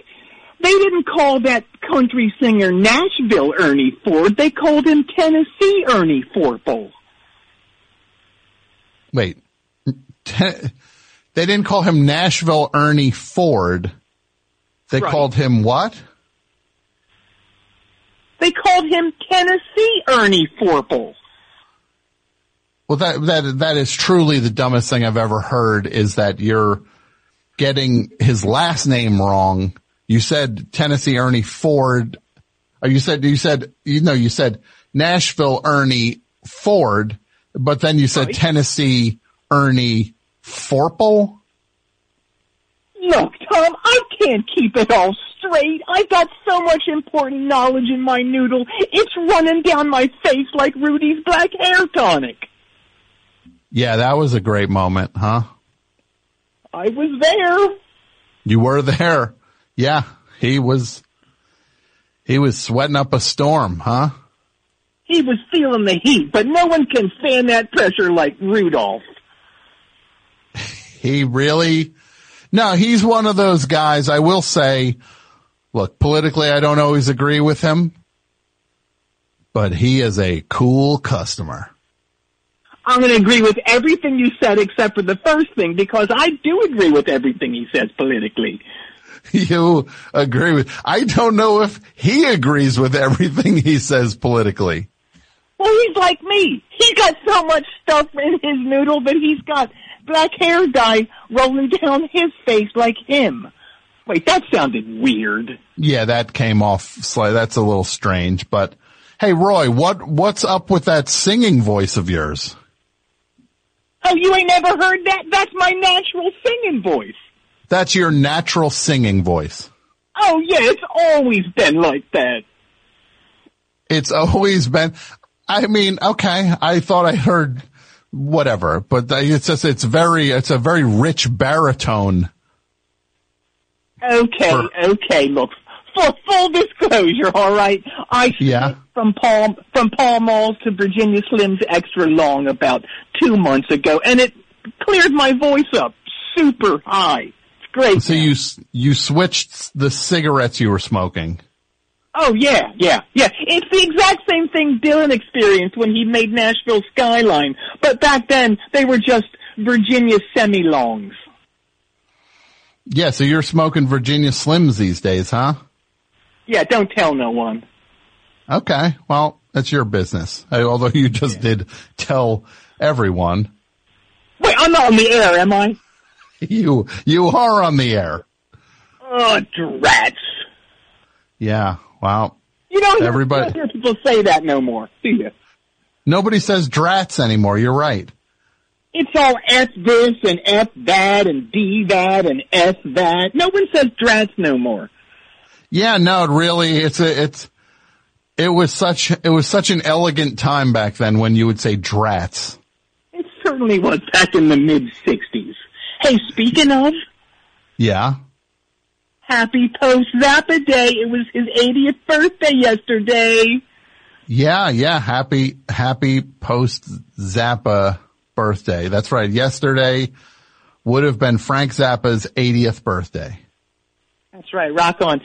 they didn't call that country singer Nashville Ernie Ford; they called him Tennessee Ernie Forple. Wait, te- they didn't call him Nashville Ernie Ford. They Right. called him what? They called him Tennessee Ernie Forple. Well, that, that, that is truly the dumbest thing I've ever heard is that you're getting his last name wrong. You said Tennessee Ernie Ford. Or you said, you said, you know, you said Nashville Ernie Ford, but then you said Right. Tennessee Ernie Forple. Look, Tom, I can't keep it all straight. I've got so much important knowledge in my noodle. It's running down my face like Rudy's black hair tonic. Yeah, that was a great moment, huh? I was there. You were there. Yeah, he was, he was sweating up a storm, huh? He was feeling the heat, but no one can stand that pressure like Rudolph. He really, no, he's one of those guys. I will say, look, politically, I don't always agree with him, but he is a cool customer. I'm going to agree with everything you said except for the first thing because I do agree with everything he says politically. You agree with, I don't know if he agrees with everything he says politically. Well, he's like me. He's got so much stuff in his noodle that he's got black hair dye rolling down his face like him. Wait, that sounded weird. Yeah, that came off slightly. That's a little strange, but hey, Roy, what, what's up with that singing voice of yours? Oh, you ain't never heard that? That's my natural singing voice. That's your natural singing voice. Oh yeah, it's always been like that. It's always been, I mean, okay, I thought I heard whatever, but it's just, it's very, it's a very rich baritone. Okay, For- okay, look. For full disclosure, all right. I Yeah. from Paul from Pall Malls to Virginia Slims extra long about two months ago, and it cleared my voice up super high. It's great. So you, you switched the cigarettes you were smoking. Oh yeah, yeah, yeah. It's the exact same thing Dylan experienced when he made Nashville Skyline, but back then they were just Virginia semi-longs. Yeah, so you're smoking Virginia Slims these days, huh? Yeah, don't tell no one. Okay, well, that's your business. Although you just did tell everyone. Wait, I'm not on the air, am I? You, you are on the air. Oh, drats. Yeah, well, You don't hear, Everybody- you don't hear people say that no more, do you? nobody says drats anymore. You're right. It's all F this and F that and D that and F that. No one says drats no more. Yeah, no, it really, it's a, it's, it was such, it was such an elegant time back then when you would say drats. It certainly was back in the mid 60s. Hey, speaking of, Yeah. Happy post Zappa day. It was his 80th birthday yesterday. Yeah, yeah. Happy, happy post Zappa birthday. That's right. Yesterday would have been Frank Zappa's 80th birthday. That's right, rock on.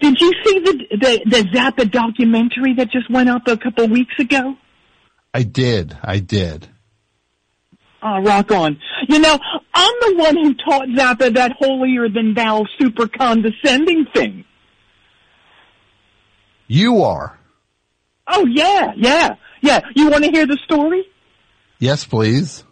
Did you see the, the, the Zappa documentary that just went up a couple weeks ago? I did. I did. Oh, rock on. You know, I'm the one who taught Zappa that holier than thou super condescending thing. You are. Oh yeah, yeah, yeah. You want to hear the story? Yes, please.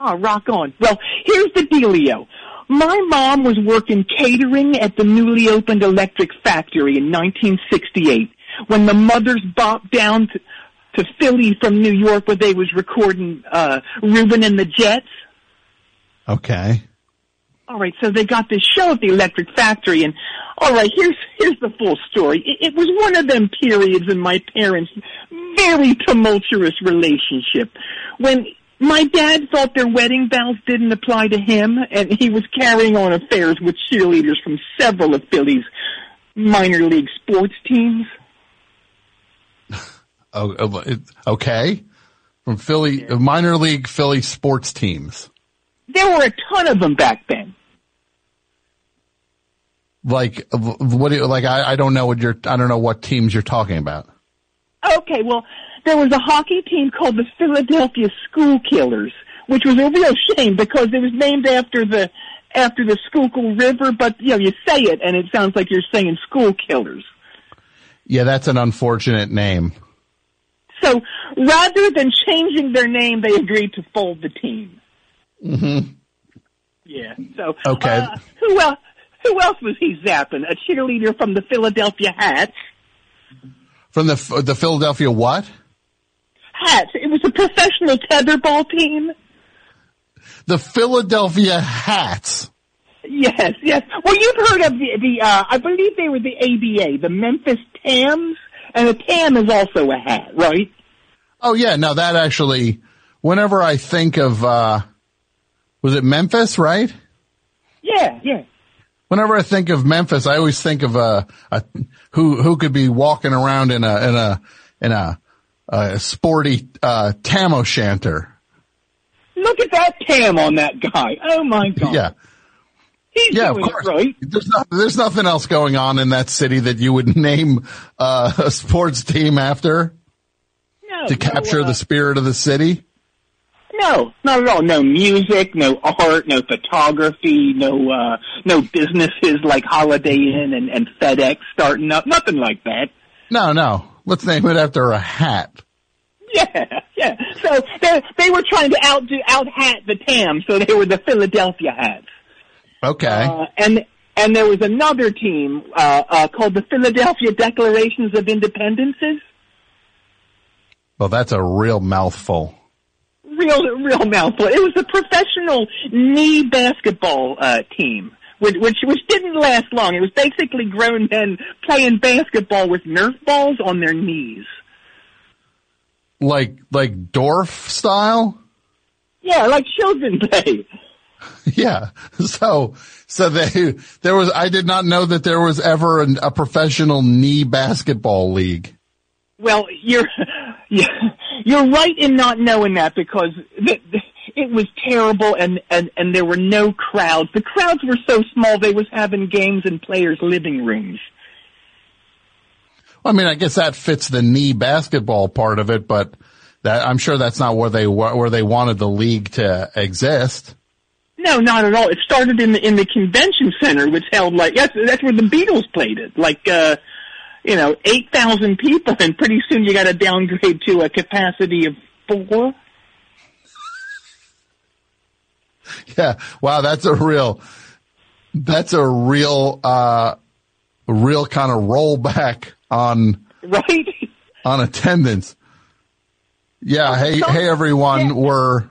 Oh, rock on. Well, here's the dealio. My mom was working catering at the newly opened electric factory in 1968 when the mothers bopped down to, to Philly from New York where they was recording, uh, Ruben and the Jets. Okay. All right, so they got this show at the Electric Factory, and all right, here's here's the full story. It, it was one of them periods in my parents' very tumultuous relationship when my dad thought their wedding vows didn't apply to him, and he was carrying on affairs with cheerleaders from several of Philly's minor league sports teams. Oh, it- okay. From Philly, uh, minor league Philly sports teams. There were a ton of them back then. Like, what do you, like, I, I don't know what you're, I don't know what teams you're talking about. Okay, well, there was a hockey team called the Philadelphia School Killers, which was a real shame because it was named after the after the Schuylkill River, but you know, you say it and it sounds like you're saying school killers. Yeah, that's an unfortunate name. So rather than changing their name, they agreed to fold the team. hmm Yeah. So Okay. uh, who else? Who else was he zapping? A cheerleader from the Philadelphia Hats. From the the Philadelphia what? Hats. It was a professional tetherball team. The Philadelphia Hats. Yes, yes. Well, you've heard of the, the uh, I believe they were the ABA, the Memphis Tams, and a tam is also a hat, right? Oh yeah, no, that actually. Whenever I think of, uh was it Memphis? Right. Yeah, yeah. Whenever I think of Memphis, I always think of a, a who who could be walking around in a in a in a, a sporty uh, tam o' shanter. Look at that tam on that guy. Oh my god. Yeah, He's yeah, of course. it right. There's not, there's nothing else going on in that city that you would name uh, a sports team after No, to no, capture uh, the spirit of the city. No, not at all. No music, no art, no photography, no uh no businesses like Holiday Inn and, and FedEx starting up. Nothing like that. No, no. Let's name it after a hat. Yeah, yeah. So they they were trying to outdo out hat the TAM, so they were the Philadelphia Hats. Okay. Uh, and and there was another team uh, uh called the Philadelphia Declarations of Independences. well, that's a real mouthful. real real mouthful. It was a professional knee basketball uh, team, which, which which didn't last long. It was basically grown men playing basketball with Nerf balls on their knees. Like like Dorf style. Yeah, like children play. Yeah. So, so they, there was, I did not know that there was ever an, a professional knee basketball league. Well, you're you're right in not knowing that because the, the, it was terrible and, and and there were no crowds. The crowds were so small they was having games in players' living rooms. I mean, I guess that fits the knee basketball part of it, but that, I'm sure that's not where they, where they wanted the league to exist. No, not at all. It started in the in the convention center, which held like that's that's where the Beatles played it. Like uh you know, eight thousand people, and pretty soon you got to downgrade to a capacity of four. Yeah. Wow. That's a real, that's a real, uh, real kind of rollback on, Right? on attendance. Yeah. Hey, hey everyone. We're,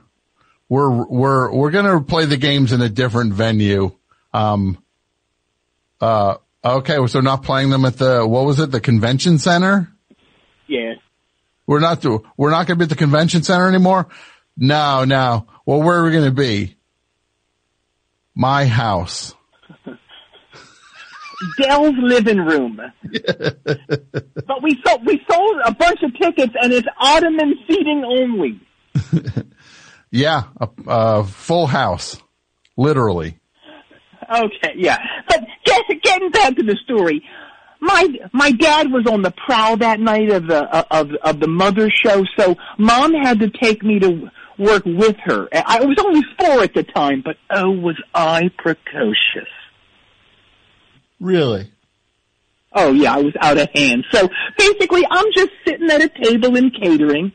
we're, we're, we're going to play the games in a different venue. Um, uh, okay. So not playing them at the, what was it? The convention center? Yeah. We're not, we're not going to be at the convention center anymore. No, no. Well, where are we going to be? My house. Dell's living room. but we sold we sold a bunch of tickets, and it's ottoman seating only. Yeah. A, a full house. Literally. Okay, yeah. But get, getting back to the story, my my dad was on the prowl that night of the uh, of of the mother show, so mom had to take me to work with her. I was only four at the time, but oh, was I precocious. Really? Oh yeah, I was out of hand. So basically, I'm just sitting at a table in catering,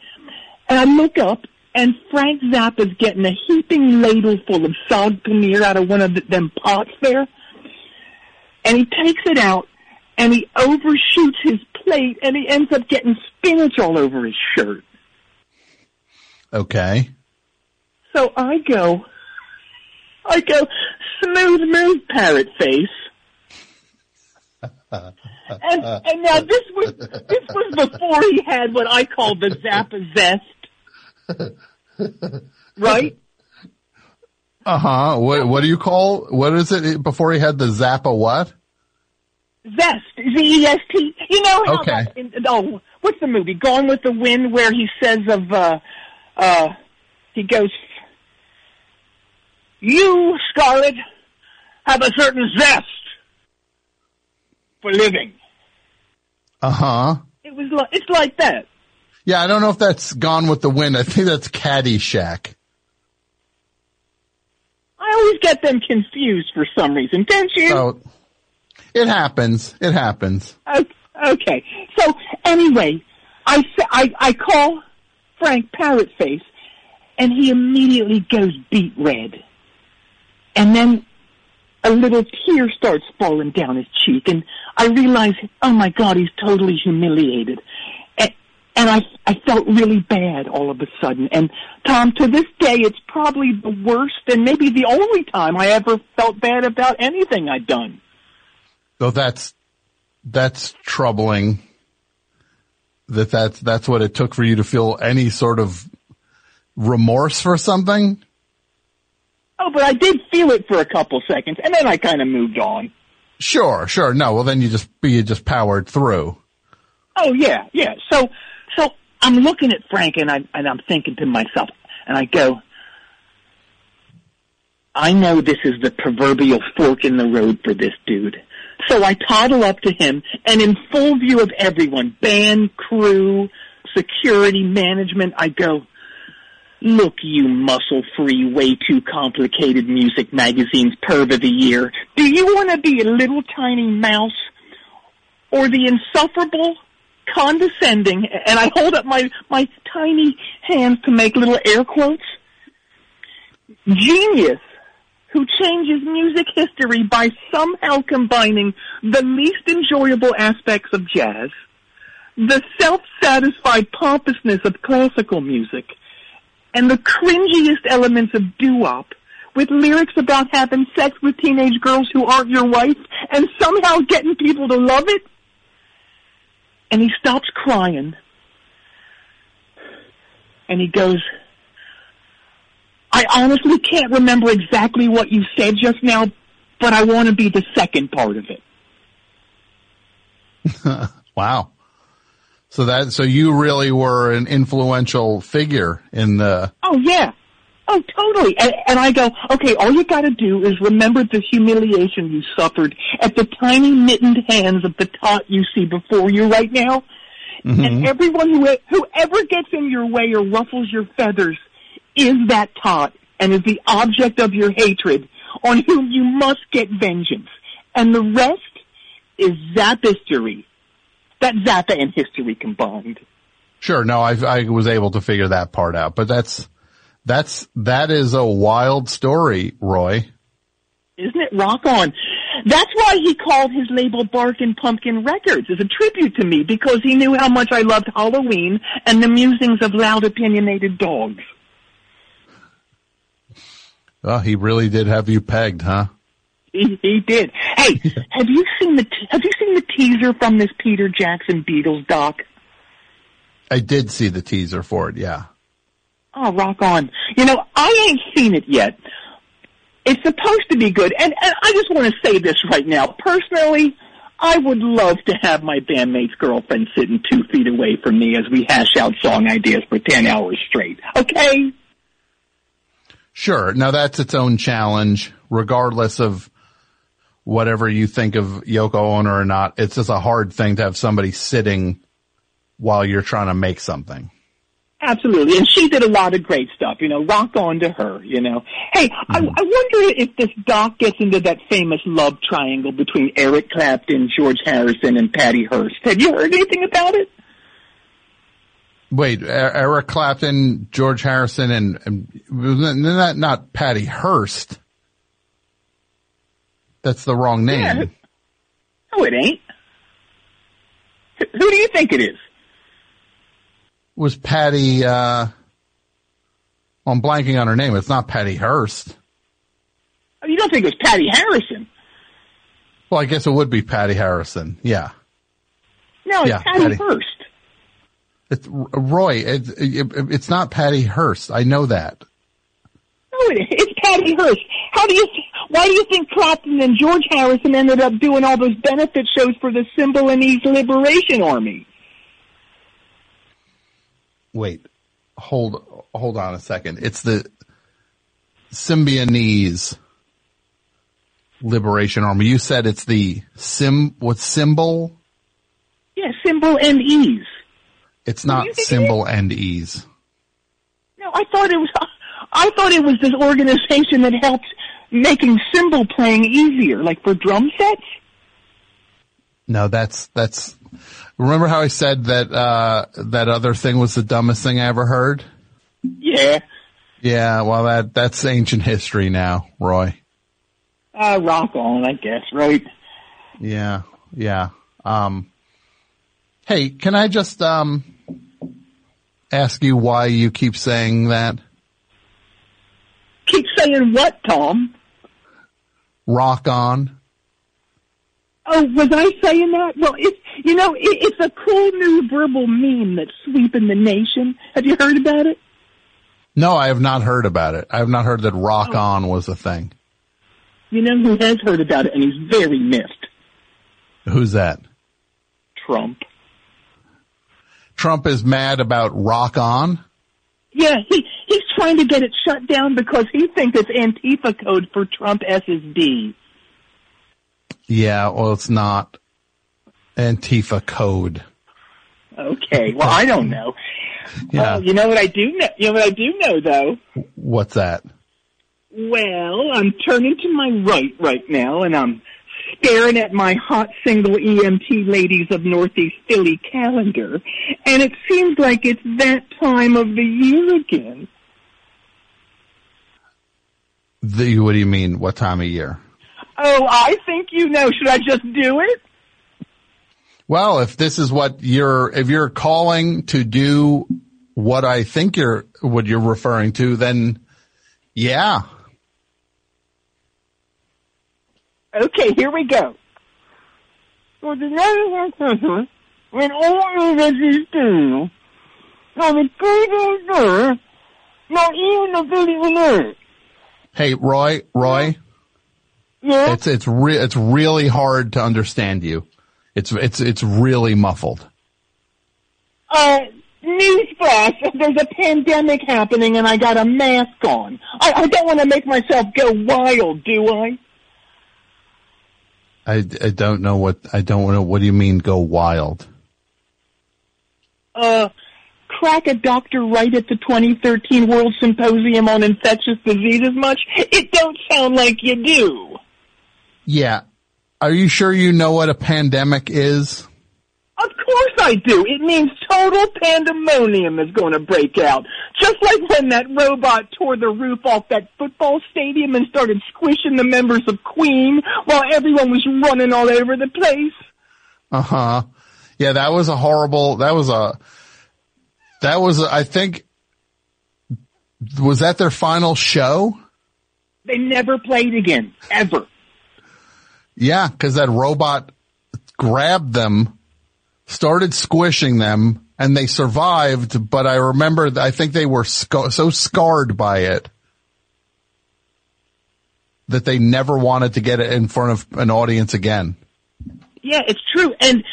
and I look up, and Frank Zappa's getting a heaping ladle full of saag paneer out of one of the, them pots there, and he takes it out, and he overshoots his plate, and he ends up getting spinach all over his shirt. Okay. So I go, I go, smooth move, parrot face. And, and now this was this was before he had what I call the Zappa zest, right? Uh huh. What What do you call? What is it before he had the Zappa? What? Zest, Z E S T. You know how? Okay. that- in- oh, what's the movie? Gone with the Wind, where he says of, uh, uh, he goes, "You, Scarlet, have a certain zest for living." Uh huh. It was like it's like that. Yeah, I don't know if that's Gone with the Wind. I think that's Caddyshack. I always get them confused for some reason, don't you? So it happens. It happens. Okay. So anyway, I I I call Frank Parrotface, and he immediately goes beet red, and then a little tear starts falling down his cheek, and I realize, oh my God, he's totally humiliated, and, I I felt really bad all of a sudden. And Tom, to this day, it's probably the worst and maybe the only time I ever felt bad about anything I'd done. So that's that's troubling. That that's that's what it took for you to feel any sort of remorse for something. Oh, but I did feel it for a couple seconds, and then I kind of moved on. Sure, sure. No, well then you just you just powered through. Oh yeah, yeah. So I'm looking at Frank, and I and I'm thinking to myself, and I go, I know this is the proverbial fork in the road for this dude. So I toddle up to him, and in full view of everyone, band, crew, security, management, I go, Look, you muscle-free, way too complicated music magazine's perv of the year. Do you want to be a little tiny mouse or the insufferable, condescending, and I hold up my, my tiny hands to make little air quotes, genius who changes music history by somehow combining the least enjoyable aspects of jazz, the self-satisfied pompousness of classical music, and the cringiest elements of doo-wop with lyrics about having sex with teenage girls who aren't your wife and somehow getting people to love it? And he stops crying. And he goes, I honestly can't remember exactly what you said just now, but I want to be the second part of it. wow. So that so you really were an influential figure in the Oh yeah. Oh, totally. And, and I go, okay, all you gotta do is remember the humiliation you suffered at the tiny mittened hands of the tot you see before you right now. Mm-hmm. And everyone who, whoever gets in your way or ruffles your feathers is that tot and is the object of your hatred on whom you must get vengeance. And the rest is Zap history. That Zappa and history combined. Sure, no, I I was able to figure that part out, but that's that's that is a wild story, Roy. Isn't it rock on? That's why he called his label Barking Pumpkin Records as a tribute to me because he knew how much I loved Halloween and the musings of loud opinionated dogs. Oh, he really did have you pegged, huh? He, he did. Hey, have you seen the have you seen the teaser from this Peter Jackson Beatles doc? I did see the teaser for it, yeah. Oh, rock on. You know, I ain't seen it yet. It's supposed to be good. And, and I just want to say this right now. Personally, I would love to have my bandmate's girlfriend sitting two feet away from me as we hash out song ideas for 10 hours straight. Okay? Sure. Now that's its own challenge, regardless of whatever you think of Yoko Ono or not. It's just a hard thing to have somebody sitting while you're trying to make something. Absolutely. And she did a lot of great stuff, you know, rock on to her, you know. Hey, I, mm-hmm. I wonder if this doc gets into that famous love triangle between Eric Clapton, George Harrison, and Patty Hearst. Have you heard anything about it? Wait, Eric Clapton, George Harrison, and, and not, not Patty Hearst. That's the wrong name. Yeah. No, it ain't. Who do you think it is? Was Patty, uh, well, I'm blanking on her name. It's not Patty Hearst. You don't think it was Patty Harrison? Well, I guess it would be Patty Harrison. Yeah. No, it's Yeah, Patty, Patty. Hearst. It's Roy. It, it, it's not Patty Hearst. I know that. No, it, it's Patty Hearst. How do you? Why do you think Clapton and George Harrison ended up doing all those benefit shows for the Symbionese Liberation Army? Wait, hold, hold on a second. It's the Symbionese Liberation Army. You said it's the sim, what symbol? Yeah, symbol and ease. It's not think it symbol and ease. No, I thought it was. I thought it was this organization that helped making cymbal playing easier, like for drum sets? No, that's, that's, remember how I said that, uh, that other thing was the dumbest thing I ever heard? Yeah. Yeah, well that, that's ancient history now, Roy. Uh, rock on, I guess, right? Yeah, yeah. Um, hey, can I just, um, ask you why you keep saying that? Keep saying what, Tom? Rock on? Oh, was I saying that? Well, it's you know, it, it's a cool new verbal meme that's sweeping the nation. Have you heard about it? No, I have not heard about it. I have not heard that rock oh. on was a thing. You know who has heard about it and he's very missed? Who's that? Trump. Trump is mad about rock on? Yeah, he he's trying to get it shut down because he thinks it's Antifa code for Trump SSD. Yeah, well it's not Antifa code. Okay, well I don't know. Yeah. You know what I do know. You know what I do know though. What's that? Well, I'm turning to my right right now, and I'm staring at my hot single EMT ladies of Northeast Philly calendar, and it seems like it's that time of the year again. The, what do you mean? What time of year? Oh, I think you know. Should I just do it? Well, if this is what you're, if you're calling to do what I think you're, what you're referring to, then yeah. Okay, here we go. For the Christmas, when all of us is due, on the previous door, not even the Philly alert. Hey, Roy, Roy, Yeah? it's, it's re- it's really hard to understand you. It's, it's, it's really muffled. Uh, newsflash, there's a pandemic happening and I got a mask on. I, I don't want to make myself go wild, do I? I, I don't know what, I don't know, what do you mean go wild? Uh, crack a doctor right at the 2013 World Symposium on Infectious Diseases much? It don't sound like you do. Yeah. Are you sure you know what a pandemic is? Of course I do. It means total pandemonium is going to break out. Just like when that robot tore the roof off that football stadium and started squishing the members of Queen while everyone was running all over the place. Uh huh. Yeah, that was a horrible, that was a, that was, a, I think, was that their final show? They never played again, ever. Yeah, cause that robot grabbed them, started squishing them, and they survived, but I remember, I think they were sc- so scarred by it that they never wanted to get it in front of an audience again. Yeah, it's true. And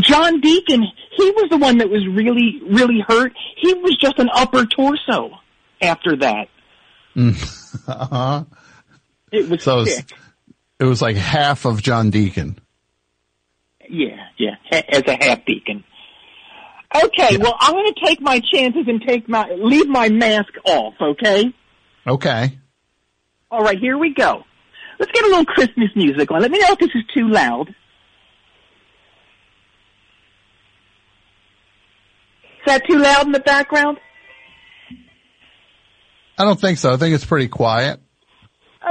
John Deacon, he was the one that was really, really hurt. He was just an upper torso after that. uh-huh. It was So it's- sick. It was like half of John Deacon. Yeah, yeah, as a half deacon. Okay, well, I'm going to take my chances and take my leave my mask off. Okay. Okay. All right, here we go. Let's get a little Christmas music on. Let me know if this is too loud. Is that too loud in the background? I don't think so. I think it's pretty quiet.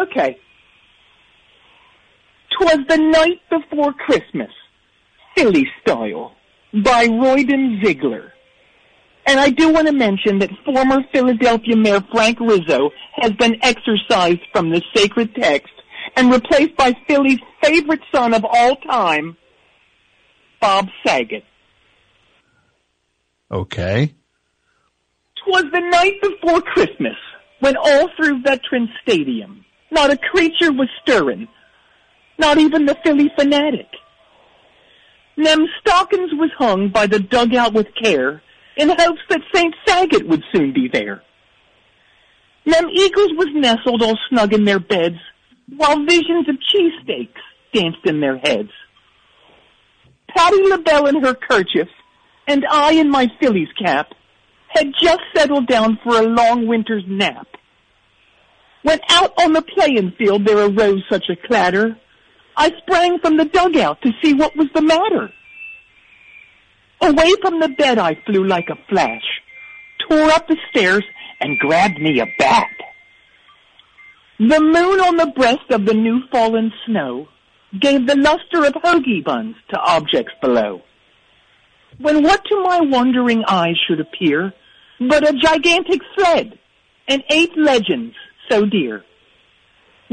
Okay. Twas the night before Christmas, Philly style, by Royden Ziegler. And I do want to mention that former Philadelphia Mayor Frank Rizzo has been exorcised from the sacred text and replaced by Philly's favorite son of all time, Bob Saget. Okay. Twas the night before Christmas, when all through Veterans Stadium, not a creature was stirring, not even the Phillie Phanatic. Nem stockings was hung by the dugout with care, in hopes that St. Saget would soon be there. Nem eagles was nestled all snug in their beds, while visions of cheesesteaks danced in their heads. Patti LaBelle in her kerchief, and I in my Phillies cap, had just settled down for a long winter's nap. When out on the playing field there arose such a clatter, I sprang from the dugout to see what was the matter. Away from the bed I flew like a flash, tore up the stairs, and grabbed me a bat. The moon on the breast of the new fallen snow gave the luster of hoagie buns to objects below. When what to my wondering eyes should appear but a gigantic sled and eight legends so dear.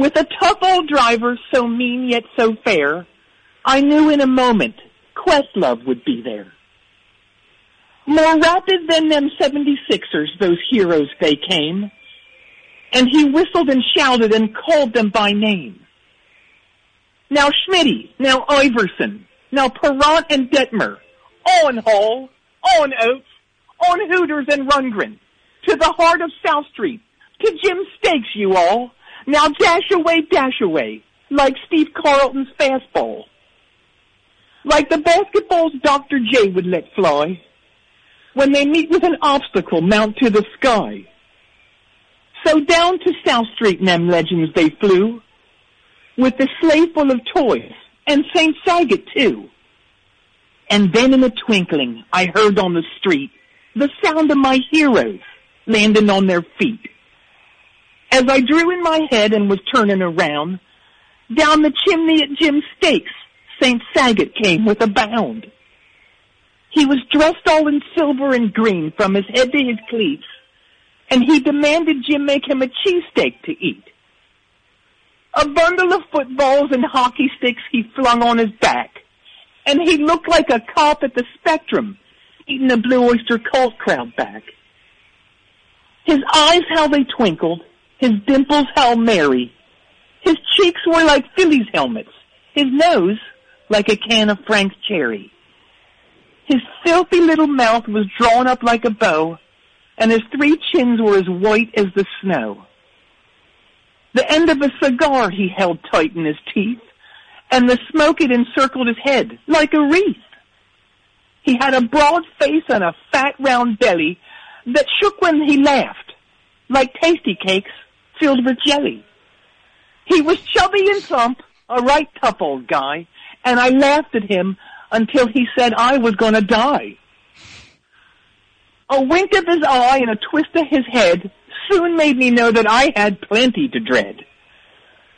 With a tough old driver so mean yet so fair, I knew in a moment Questlove would be there. More rapid than them 76ers, those heroes they came, and he whistled and shouted and called them by name. Now Schmitty, now Iverson, now Perrant and Detmer, on Hall, on Oates, on Hooters and Rundgren, to the heart of South Street, to Jim's Steaks, you all. Now dash away, dash away, like Steve Carlton's fastball. Like the basketballs Dr. J would let fly, when they meet with an obstacle mount to the sky. So down to South Street, them legends they flew, with the sleigh full of toys, and St. Saget too. And then in a twinkling, I heard on the street the sound of my heroes landing on their feet. As I drew in my head and was turning around, down the chimney at Jim's Steaks, St. Saget came with a bound. He was dressed all in silver and green from his head to his cleats, and he demanded Jim make him a cheesesteak to eat. A bundle of footballs and hockey sticks he flung on his back, and he looked like a cop at the Spectrum eating a Blue Oyster Cult crowd back. His eyes how they twinkled, his dimples how merry. His cheeks were like Phillies helmets, his nose like a can of Frank's cherry. His filthy little mouth was drawn up like a bow, and his three chins were as white as the snow. The end of a cigar he held tight in his teeth, and the smoke it encircled his head like a wreath. He had a broad face and a fat round belly that shook when he laughed, like Tastykakes filled with jelly. He was chubby and plump, a right tough old guy, and I laughed at him until he said I was gonna die. A wink of his eye and a twist of his head soon made me know that I had plenty to dread.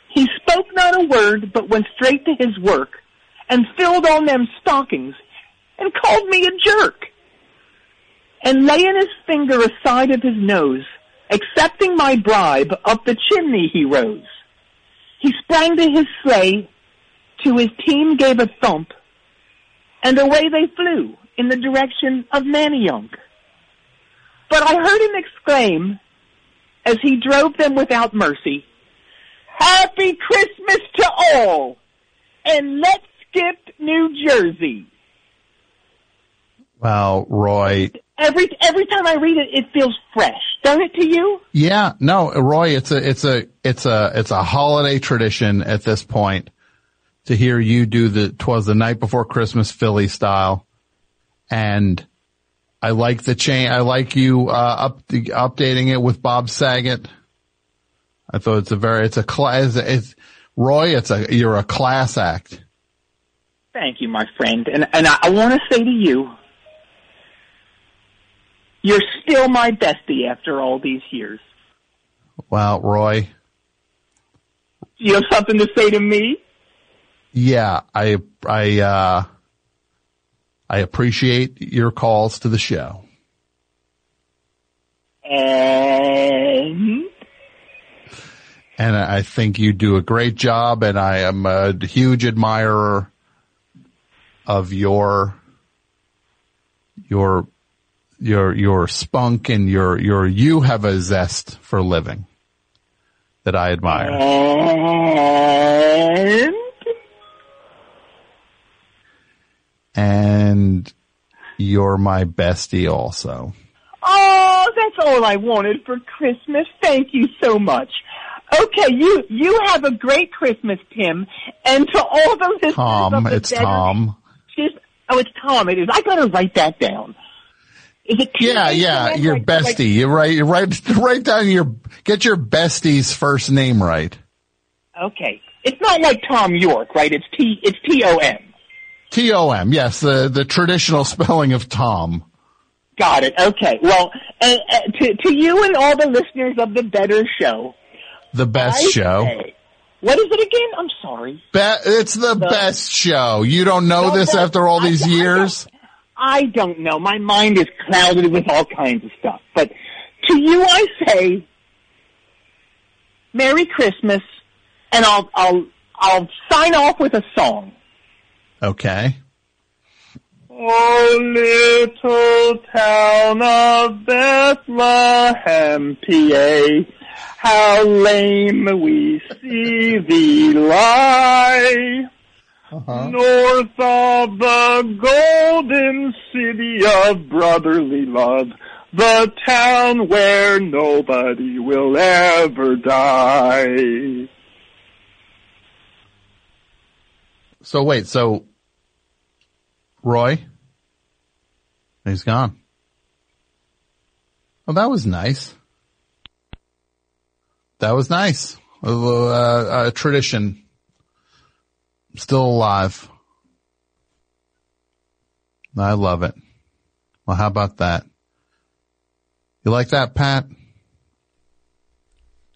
He spoke not a word, but went straight to his work, and filled on them stockings, and called me a jerk. And laying his finger aside of his nose, accepting my bribe, up the chimney he rose. He sprang to his sleigh, to his team gave a thump, and away they flew in the direction of Manayunk. But I heard him exclaim, as he drove them without mercy, Happy Christmas to all, and let's skip New Jersey. Well, Roy, Every every time I read it, it feels fresh. Don't it to you? Yeah, no, Roy, it's a, it's a, it's a, it's a holiday tradition at this point to hear you do the, twas the night before Christmas Philly style. And I like the chain, I like you, uh, up, the, updating it with Bob Saget. I thought it's a very, it's a class, it's, Roy, it's a, you're a class act. Thank you, my friend. And and I, I want to say to you, you're still my bestie after all these years. Well, Roy, You have something to say to me? yeah, I, I, uh, I appreciate your calls to the show. And and I think you do a great job and I am a huge admirer of your, your, your, your spunk and your, your, you have a zest for living that I admire. and And you're my bestie also. oh, that's all I wanted for Christmas. Thank you so much. Okay, you you have a great Christmas, Tim, and to all listeners Tom, it's Tom. Just, oh, it's Tom. It is. I gotta write that down. Is it Yeah, yeah, your Like- like- bestie. you write, you write, write down your, get your bestie's first name right. okay. It's not like Thom Yorke, right? It's T. It's T O M. T-O-M, yes, the, the traditional spelling of Tom. Got it. Okay. Well, uh, uh, to to you and all the listeners of the Better Show, The best I show. say- what is it again? I'm sorry. Be- it's the, best show. You don't know No, this after all these I years? I don't know. My mind is clouded with all kinds of stuff. But to you, I say, Merry Christmas, and I'll I'll I'll sign off with a song. Okay. Oh, little town of Bethlehem, PA, how lame we see thee lie. North of the golden city of brotherly love, the town where nobody will ever die. So wait, so Roy, he's gone. Well, that was nice. That was nice. A, little, uh, a tradition. Still alive. I love it. Well, how about that? You like that, Pat?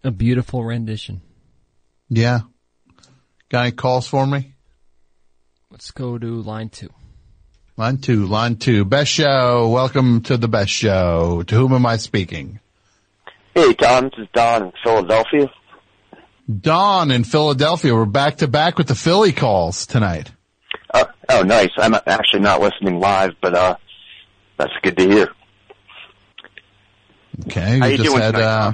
A beautiful rendition. Yeah. Got any calls for me? Let's go to line two. Line two, line two. Best show. Welcome to the best show. To whom am I speaking? Hey, Tom, this is Don in Philadelphia. Don in Philadelphia. We're back to back with the Philly calls tonight. Uh, oh, nice. I'm actually not listening live, but uh, that's good to hear. Okay. How you just had, uh,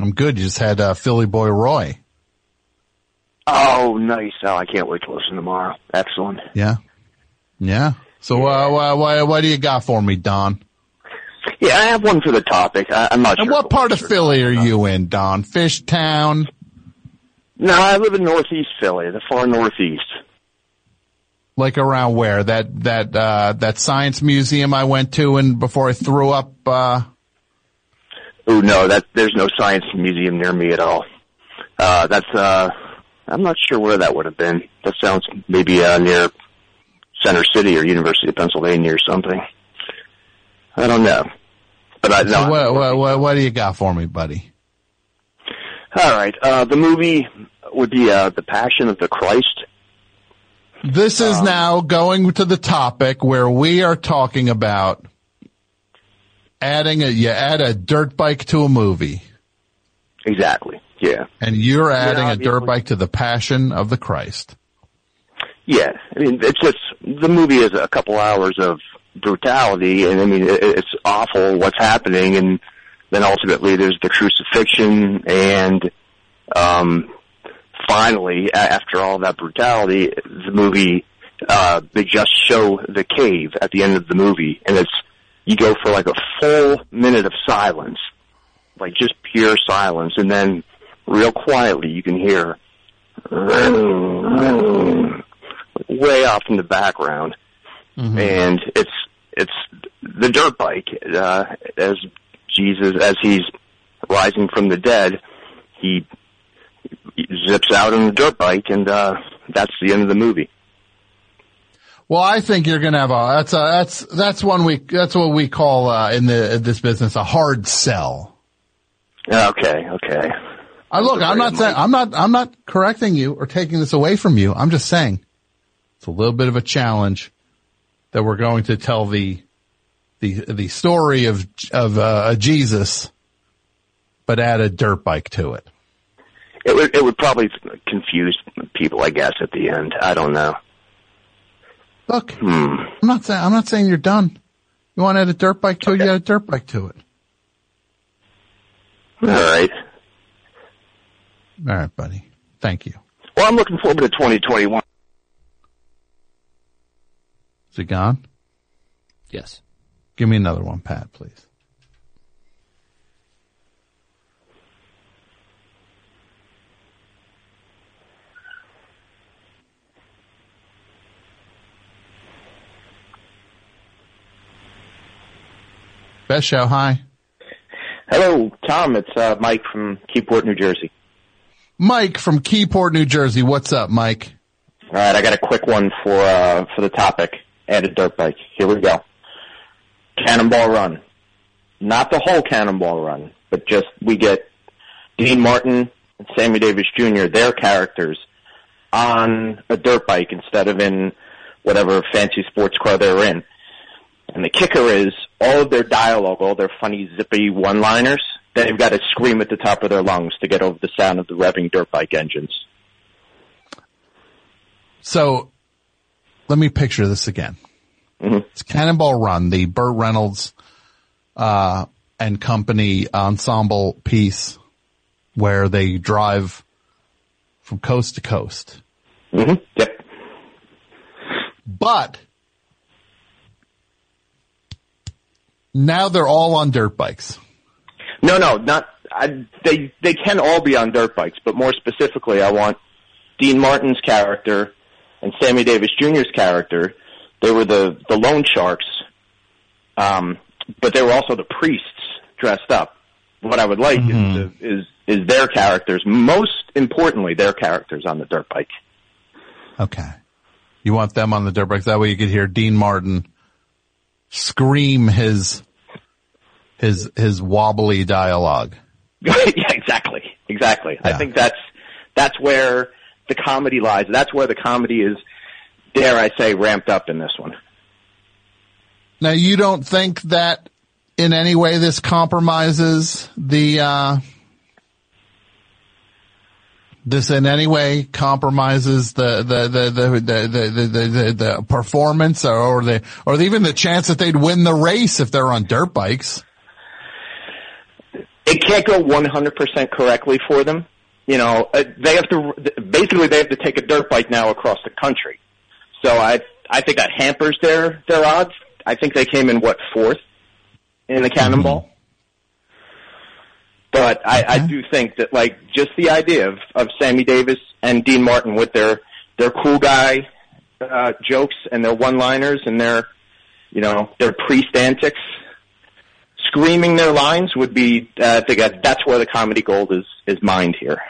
I'm good. You just had, uh, Philly boy Roy. Oh, nice. Oh, I can't wait to listen tomorrow. Excellent. Yeah. Yeah. So, uh, what, what, what do you got for me, Don? Yeah, I have one for the topic. I, I'm not And sure. what part of Philly are you in, Don? Fishtown? No, I live in Northeast Philly, the far Northeast. Like around where? That, that, uh, that science museum I went to and before I threw up, uh, Oh no, that there's no science museum near me at all. Uh, that's uh, I'm not sure where that would have been. That sounds maybe uh, near Center City or University of Pennsylvania or something. I don't know, but I so no. what, what, what, what do you got for me, buddy? All right, uh, the movie would be uh, the Passion of the Christ. This is now going to the topic where we are talking about adding a, you add a dirt bike to a movie. Exactly. Yeah. And you're adding a dirt bike to the passion of the Christ. Yeah, I mean, it's just the movie is a couple hours of brutality, and I mean, it, it's awful what's happening, and then ultimately there's the crucifixion, and um, finally, after all that brutality, the movie uh, they just show the cave at the end of the movie, and it's you go for like a full minute of silence, like just pure silence, and then real quietly you can hear way off in the background, and it's it's the dirt bike uh, as Jesus as he's rising from the dead, he zips out on the dirt bike, and uh, that's the end of the movie. Well, I think you're gonna have a, that's a, that's, that's one we, that's what we call, uh, in the, in this business, a hard sell. Okay, okay. I look, I'm not saying, I'm not, I'm not correcting you or taking this away from you. I'm just saying it's a little bit of a challenge that we're going to tell the, the, the story of, of, uh, Jesus, but add a dirt bike to it. It would it would probably confuse people, I guess, at the end. I don't know. Look, Hmm. I'm not saying, I'm not saying you're done. You want to add a dirt bike to it, you add a dirt bike to it. All right. All right, buddy. Thank you. Well, I'm looking forward to 2021. Is it gone? Yes. Give me another one, Pat, please. Best show. Hi. Hello, Tom. It's uh, Mike from Keyport, New Jersey. Mike from Keyport, New Jersey. What's up, Mike? All right, I got a quick one for uh, for the topic. Added dirt bike. Here we go. Cannonball Run. Not the whole Cannonball Run, but just we get Dean Martin and Sammy Davis Jr. Their characters on a dirt bike instead of in whatever fancy sports car they're in. And the kicker is all of their dialogue, all their funny, zippy one-liners, they've got to scream at the top of their lungs to get over the sound of the revving dirt bike engines. So let me picture this again. It's Cannonball Run, the Burt Reynolds, uh, and company ensemble piece where they drive from coast to coast. Mm-hmm. Yep. But now they're all on dirt bikes. No, no, not. I, they they can all be on dirt bikes, but more specifically, I want Dean Martin's character and Sammy Davis Jr.'s character. They were the the loan sharks, um, but they were also the priests dressed up. What I would like is, to, is is their characters. Most importantly, their characters on the dirt bike. Okay. You want them on the dirt bike. That way you could hear Dean Martin scream his, his, his wobbly dialogue. yeah, exactly, exactly. I think that's that's where the comedy lies. That's where the comedy is. Dare I say, ramped up in this one. Now you don't think that in any way this compromises the, uh, this in any way compromises the the the the the the, the, the, performance or, or the or even the chance that they'd win the race if they're on dirt bikes. It can't go 100% correctly for them. You know, uh, they have to basically they have to take a dirt bike now across the country. So I I think that hampers their their odds. I think they came in what fourth in the cannonball. But I, I do think that like just the idea of, of Sammy Davis and Dean Martin with their their cool guy uh, jokes and their one liners and their you know their priest antics, screaming their lines would be uh, I think that's where the comedy gold is is mined here.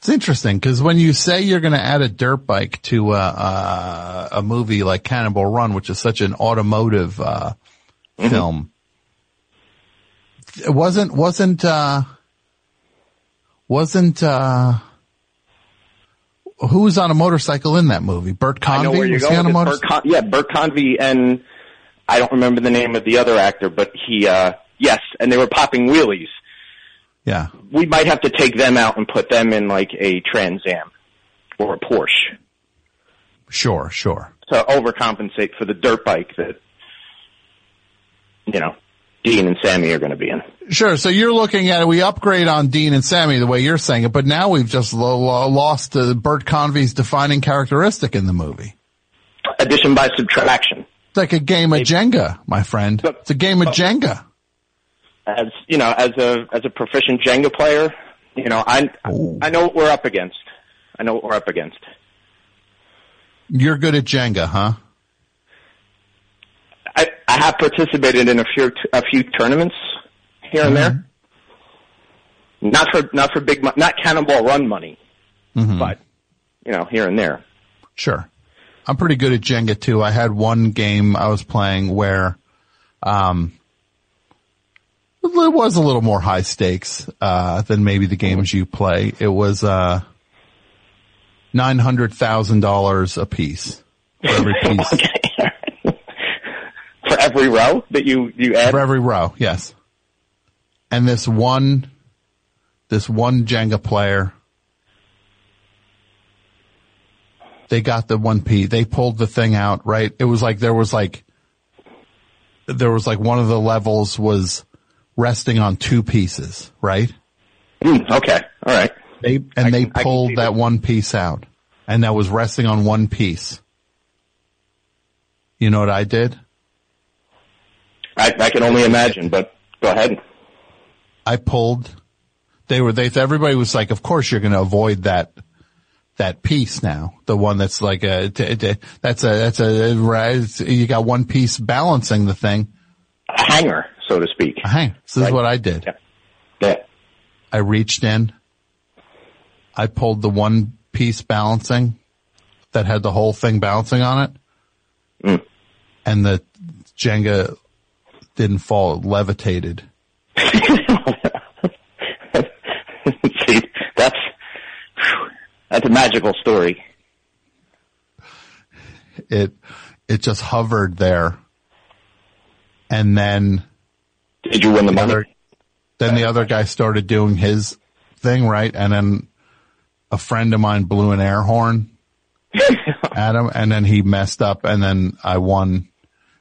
It's interesting because when you say you're going to add a dirt bike to uh, uh, a movie like Cannibal Run, which is such an automotive uh, film, it wasn't wasn't uh, wasn't uh, who was on a motorcycle in that movie? Bert I know where Convy you're was he going. on a with motorcycle? Bert Con- yeah, Bert Convy and I don't remember the name of the other actor, but he uh yes, and they were popping wheelies. Yeah. We might have to take them out and put them in like a Trans Am or a Porsche Sure, sure. to overcompensate for the dirt bike that you know Dean and Sammy are going to be in. Sure. So you're looking at it. We upgrade on Dean and Sammy the way you're saying it, but now we've just lo- lo- lost uh, Bert Convy's defining characteristic in the movie. Addition by subtraction. It's like a game of Jenga, my friend. It's a game of Jenga. As you know, as a as a proficient Jenga player, you know I I know what we're up against. I know what we're up against. You're good at Jenga, huh? I, I have participated in a few a few tournaments here and there. Not for not for big not Cannonball Run money, but you know here and there. Sure. I'm pretty good at Jenga too. I had one game I was playing where, um, it was a little more high stakes, uh, than maybe the games you play. It was, uh, $900,000 a piece for every piece. For every row that you you add. For every row, yes. And this one, this one Jenga player, they got the one P. They pulled the thing out, right? It was like there was like, there was like one of the levels was resting on two pieces, right? Hmm, okay, all right. They and they pulled that one piece out, and that was resting on one piece. You know what I did? I, I can only imagine, but go ahead. I pulled. They were. They. Everybody was like, "Of course, you're going to avoid that." That piece now, the one that's like a, t- t- that's a, that's a, right, you got one piece balancing the thing. A hanger, so to speak. Hey, this is what I did. Yeah. I reached in. I pulled the one piece balancing that had the whole thing balancing on it. Mm. And the Jenga didn't fall, it levitated. See, that's that's a magical story. It, it just hovered there. And then Did you win the money? other, then the other guy started doing his thing, right? And then a friend of mine blew an air horn at him and then he messed up and then I won,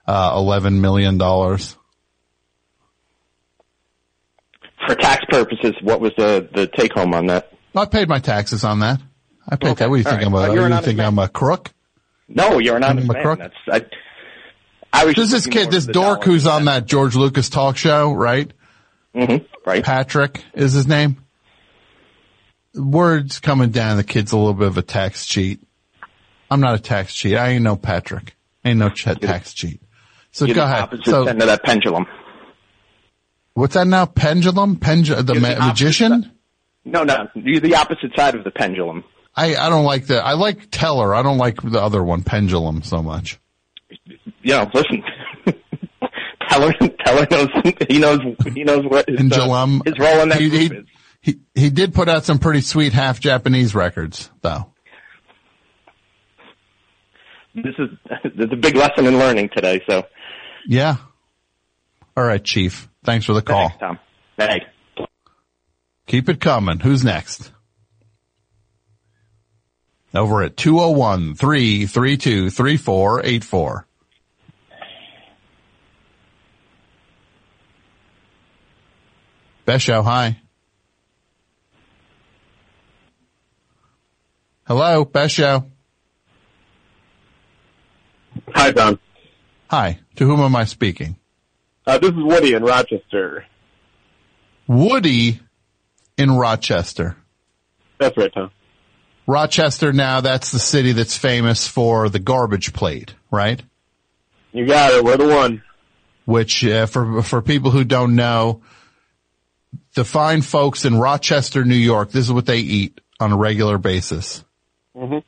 uh, $11 million. For tax purposes, what was the the take home on that? I paid my taxes on that. I paid that. What do you all think right. I'm a, you think man. I'm a crook? No, you're not a man. crook. That's I. I was just this kid, this dork who's on that George Lucas talk show, right? Mhm, right. Patrick is his name. Words coming down. The kid's a little bit of a tax cheat. I'm not a tax cheat. I ain't no Patrick. ain't no ch- tax cheat. So You're go the ahead. So end of that pendulum. what's that now? Pendulum? Pendu- the, the ma- opposite magician? No, no, you're the opposite side of the pendulum. I, I don't like the, I like Teller. I don't like the other one, Pendulum, so much. You know, listen. Teller, Teller knows he knows he knows what his, uh, Pendulum. his role in that he, he, is. he, he did put out some pretty sweet half Japanese records, though. This is the big lesson in learning today. So Yeah. All right, Chief. Thanks for the call. thanks, Tom. Hey. Keep it coming. Who's next? Over at 201-332-3484. Best show, hi. Hello, best show. Hi, Tom. Hi. To whom am I speaking? Uh, this is Woody in Rochester. Woody in Rochester. That's right, Tom. Rochester now, that's the city that's famous for the garbage plate, right? You got it. We're the one. Which, uh, for, for people who don't know, the fine folks in Rochester, New York, this is what they eat on a regular basis. Mm-hmm.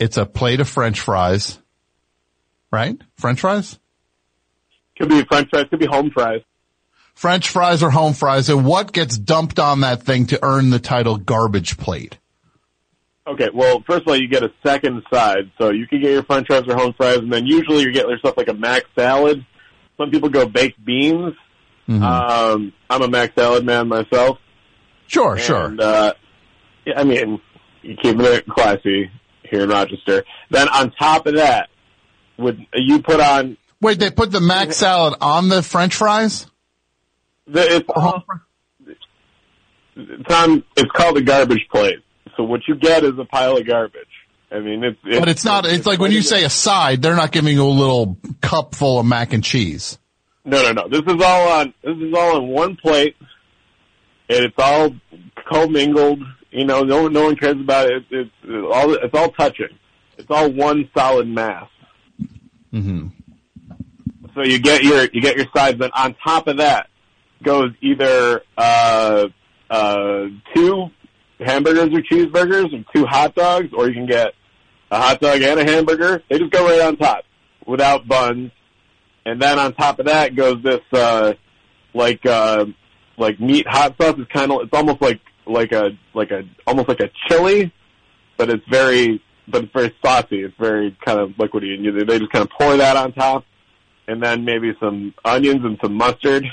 It's a plate of french fries, right? French fries? Could be French fries. Could be home fries. French fries or home fries, and what gets dumped on that thing to earn the title garbage plate? Okay. Well, first of all, you get a second side, so you can get your French fries or home fries, and then usually you get there's stuff like a mac salad. Some people go baked beans. Mm-hmm. Um, I'm a mac salad man myself. Sure, sure. Uh, I mean, you keeping it classy here in Rochester. Then on top of that, would you put on Wait, they put the mac salad on the french fries? the, it's on, it's called a garbage plate. So what you get is a pile of garbage. I mean, it's, it's But it's not, it's like when you say a side, they're not giving you a little cup full of mac and cheese. No, no, no. This is all on. This is all on one plate, and it's all commingled. You know, no one, no one cares about it. It's, it's all. It's all touching. It's all one solid mass. Mm-hmm. So you get your you get your sides. Then on top of that goes either uh, uh, two hamburgers or cheeseburgers, or two hot dogs, or you can get a hot dog and a hamburger. They just go right on top without buns. And then on top of that goes this, uh, like, uh, like meat hot sauce. It's kind of, it's almost like, like a, like a, almost like a chili, but it's very, but it's very saucy. It's very kind of liquidy and you, they just kind of pour that on top and then maybe some onions and some mustard.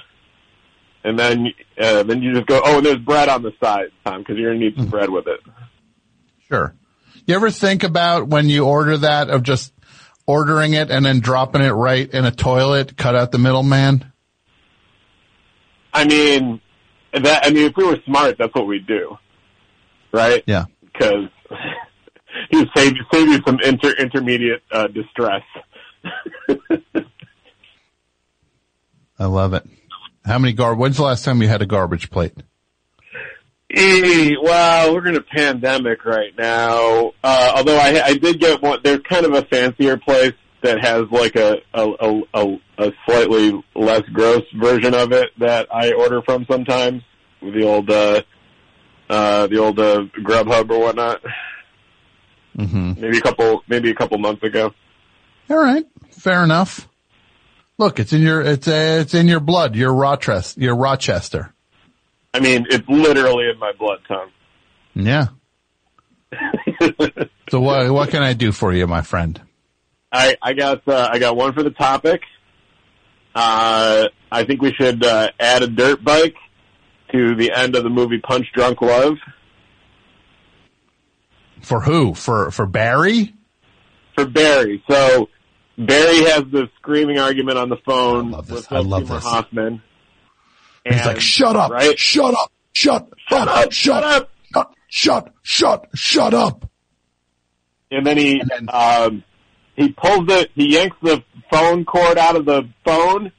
And then, uh, then you just go, oh, and there's bread on the side, Tom, cause you're gonna need some bread with it. Sure. You ever think about when you order that of just ordering it and then dropping it right in a toilet, cut out the middleman? I mean, that, I mean, if we were smart, that's what we'd do. Right? Yeah. Cause you save, save you some inter, intermediate, uh, distress. I love it. How many gar, when's the last time you had a garbage plate? Well, we're in a pandemic right now. Uh, although I, I did get one, there's kind of a fancier place that has like a a, a a a slightly less gross version of it that I order from sometimes with the old uh uh the old uh, Grubhub or whatnot. hmm Maybe a couple maybe a couple months ago. All right. Fair enough. Look, it's in your, it's, uh, it's in your blood. You're Rochester. You're Rochester. I mean, it's literally in my blood, Tom. Yeah. so what, what can I do for you, my friend? I I got uh, I got one for the topic. Uh, I think we should uh, add a dirt bike to the end of the movie Punch Drunk Love For who? For, for Barry? for Barry. So Barry has the screaming argument on the phone with I love this. Hoffman. He's like, shut up, right? shut up, shut, shut up, shut up, shut, shut, shut, shut up. and then he um he pulls the he yanks the phone cord out of the phone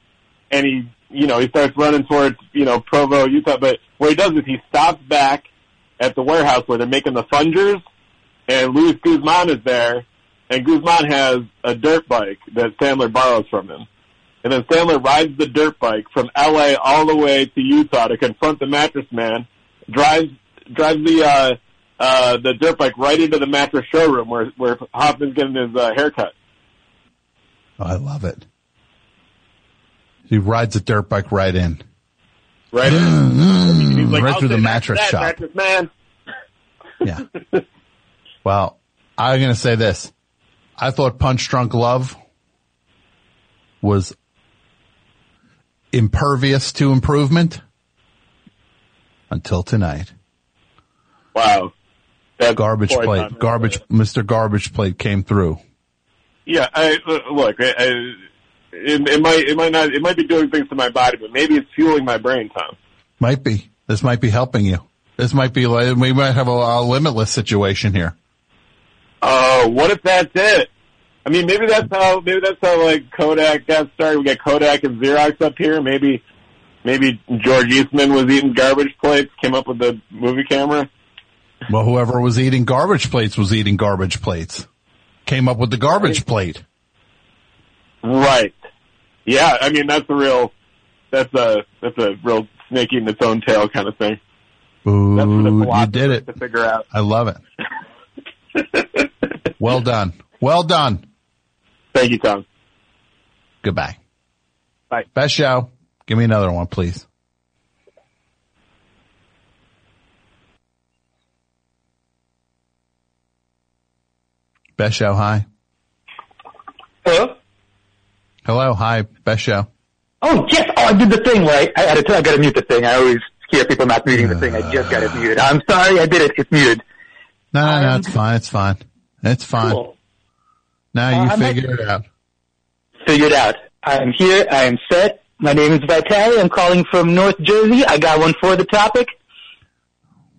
and he you know he starts running towards you know Provo Utah but what he does is he stops back at the warehouse where they're making the fungers and Luis Guzman is there and Guzman has a dirt bike that Sandler borrows from him and then Sandler rides the dirt bike from LA all the way to Utah to confront the mattress man drives drives the uh uh, the dirt bike right into the mattress showroom where where Hoffman's getting his uh, haircut. Oh, I love it. He rides a dirt bike right in. Right in. He's like, right through the mattress that, shop. mattress man. Yeah. Well, I'm going to say this. I thought Punch Drunk Love was impervious to improvement until tonight. Wow. Garbage plate, garbage, Mr. Garbage Plate came through. Yeah, I, look, I, I, it, it might it might not it might be doing things to my body, but maybe it's fueling my brain, Tom. Might be. This might be helping you. This might be like, we might have a, a limitless situation here. Oh, what if that's it? I mean, maybe that's how maybe that's how like Kodak got started. We got Kodak and Xerox up here. Maybe maybe George Eastman was eating garbage plates, came up with the movie camera. Well, whoever was eating garbage plates was eating garbage plates. Came up with the garbage plate. Right. Yeah, I mean that's a real that's a that's a real snake eating its own tail kind of thing. Ooh, That's for the you did it. to figure out. I love it. well done. Well done. Thank you, Tom. Goodbye. Bye. Best show. Give me another one, please. Best show. Hi. Hello? Hello. Hi. Best show. Oh, yes. Oh, I did the thing right. I had to, I gotta mute the thing. I always hear people not muting the thing. I just got it muted. I'm sorry. I did it. It's muted. No, no, no. Um, it's fine. It's fine. It's fine. Cool. Now Uh, you I'm figure it out. Figured out. I am here. I am set. My name is Vitali. I'm calling from North Jersey. I got one for the topic.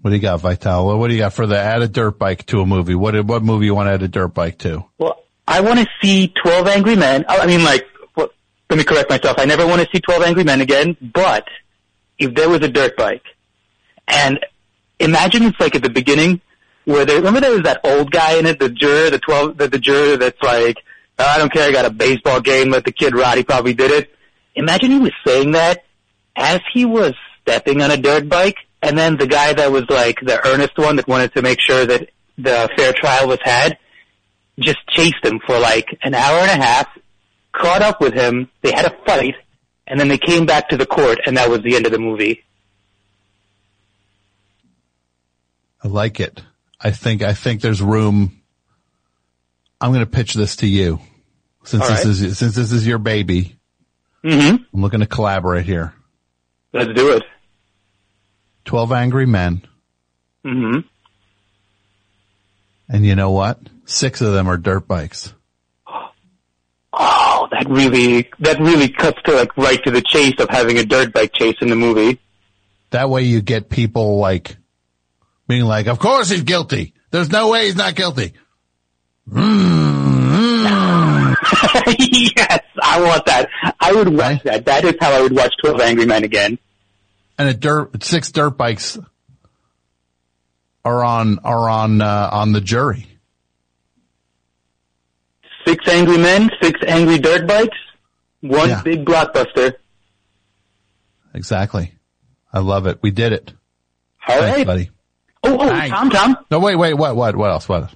What do you got, Vital? What do you got for the add a dirt bike to a movie? What what movie you want to add a dirt bike to? Well, I want to see 12 Angry Men. I mean, like, well, let me correct myself. I never want to see 12 Angry Men again, but if there was a dirt bike, and imagine it's like at the beginning, where there, remember there was that old guy in it, the juror, the 12, the, the juror that's like, "Oh, I don't care, I got a baseball game, let the kid rot, he probably did it. Imagine he was saying that as he was stepping on a dirt bike, and then the guy that was like the earnest one that wanted to make sure that the fair trial was had, just chased him for like an hour and a half, caught up with him, they had a fight, and then they came back to the court, and that was the end of the movie. I like it. I think I think there's room. I'm going to pitch this to you, since this is since this is your baby. Mm-hmm. I'm looking to collaborate here. Let's do it. Twelve Angry Men, Mm-hmm. and you know what? Six of them are dirt bikes. Oh, that really, that really cuts to like right to the chase of having a dirt bike chase in the movie. That way, you get people like being like, "Of course he's guilty. There's no way he's not guilty." yes, I want that. I would watch that. That is how I would watch 12 Angry Men again. and a dirt six dirt bikes are on are on uh, on the jury. Six angry men, six angry dirt bikes, one Yeah. big blockbuster. Exactly. I love it. We did it. All Thanks, right. buddy. Oh, oh, Tom, Tom. No, wait, wait, what, what, what else? What?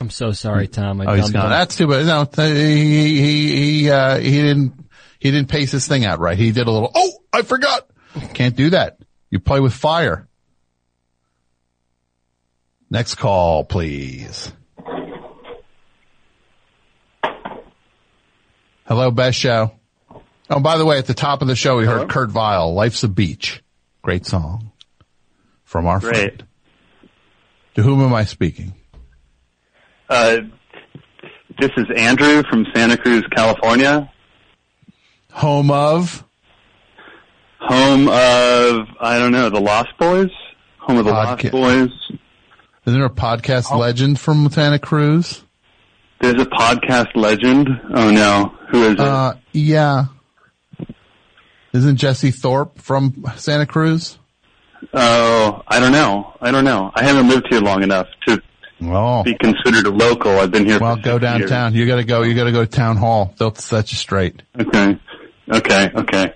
I'm so sorry, Tom. I Oh, he's dumbed gone. down. That's too bad. No, he, he, he, uh, he didn't, he didn't pace his thing out right. He did a little, oh, I forgot. Can't do that. You play with fire. Next call, please. Hello, best show. Oh, by the way, at the top of the show, we heard Kurt Vile, Life's a Beach. Great song from our Great. friend. To whom am I speaking? Uh, this is Andrew from Santa Cruz, California, Home of? home of I don't know the Lost Boys, home of the Podca- Lost Boys. Isn't there a podcast legend from Santa Cruz? There's a podcast legend. Oh no, who is it? Uh, yeah. Isn't Jesse Thorn from Santa Cruz? Oh, I don't know. I don't know. I haven't lived here long enough to Oh. be considered a local. I've been here. Well, go 50 years. downtown. You gotta go, you gotta go to town hall. They'll set you straight. Okay. Okay. Okay.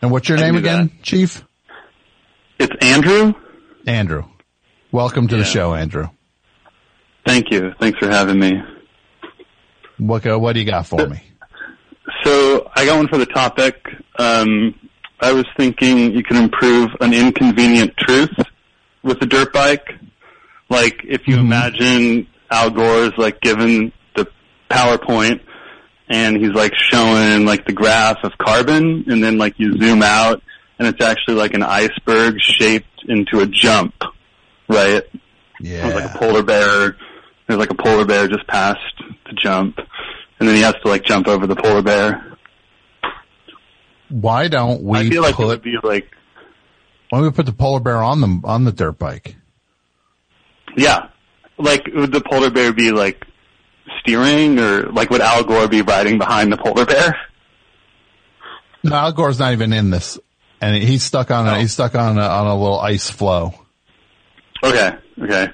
And what's your I name again, Chief? It's Andrew. Andrew. Welcome to the show, Andrew. Thank you. Thanks for having me. What, what do you got for me? So I got one for the topic. Um, I was thinking you could improve an inconvenient truth with a dirt bike. Like if you mm-hmm. imagine Al Gore's like given the PowerPoint and he's like showing like the graph of carbon and then like you zoom out and it's actually like an iceberg shaped into a jump, right? Yeah. Like a polar bear. There's like a polar bear just past the jump, and then he has to like jump over the polar bear. Why don't we I feel like it would be like, why don't we put the polar bear on the, on the dirt bike? yeah, like would the polar bear be like steering, or like would Al Gore be riding behind the polar bear? No, Al Gore's not even in this. And he's stuck on a, oh. he's stuck on a, on a little ice floe. Okay, okay,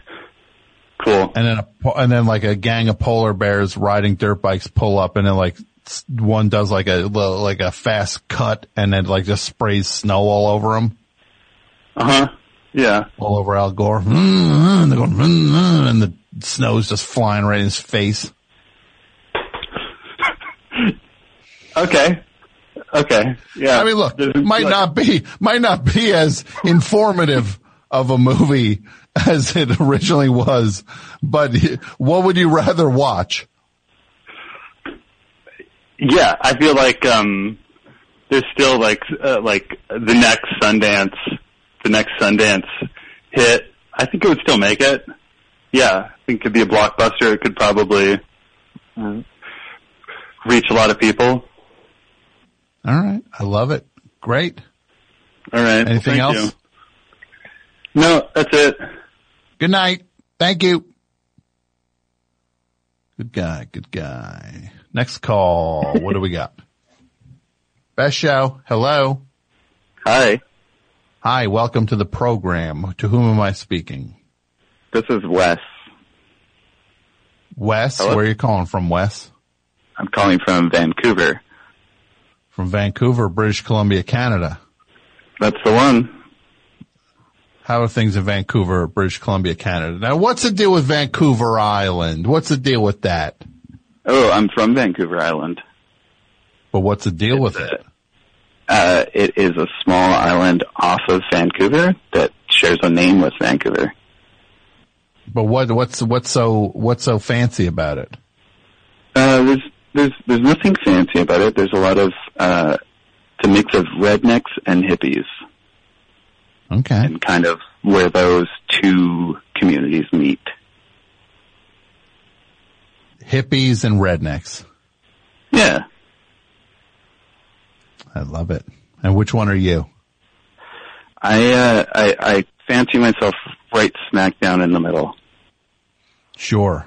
cool. And then a, and then like a gang of polar bears riding dirt bikes pull up and then like one does like a like a fast cut and then like just sprays snow all over him. Uh huh. Yeah. All over Al Gore. And they're going, mm, mm, and the snow's just flying right in his face. Okay. Okay. Yeah. I mean, look, might not be, might not be as informative of a movie as it originally was, but what would you rather watch? Yeah, I feel like um there's still like uh, like the next Sundance, the next Sundance hit. I think it would still make it. Yeah, I think it could be a blockbuster. It could probably uh, reach a lot of people. All right. I love it. Great. All right. Anything thank else? you. No, that's it. Good night. Thank you. Good guy. Good guy. Next call. what do we got? Best show. Hello. Hi. Hi. Welcome to the program. To whom am I speaking? This is Wes. Wes. Hello? Where are you calling from, Wes? I'm calling from Vancouver. From Vancouver, British Columbia, Canada. That's the one. How are things in Vancouver, British Columbia, Canada? Now, what's the deal with Vancouver Island? What's the deal with that? Oh, I'm from Vancouver Island. But what's the deal with it? Uh, it is a small island off of Vancouver that shares a name with Vancouver. But what, what's, what's so, what's so fancy about it? Uh, there's, there's, there's nothing fancy about it. There's a lot of, uh, it's a mix of rednecks and hippies Okay. and kind of where those two communities meet. Hippies and rednecks. Yeah. I love it. And which one are you? I, uh, I, I fancy myself right smack down in the middle. Sure.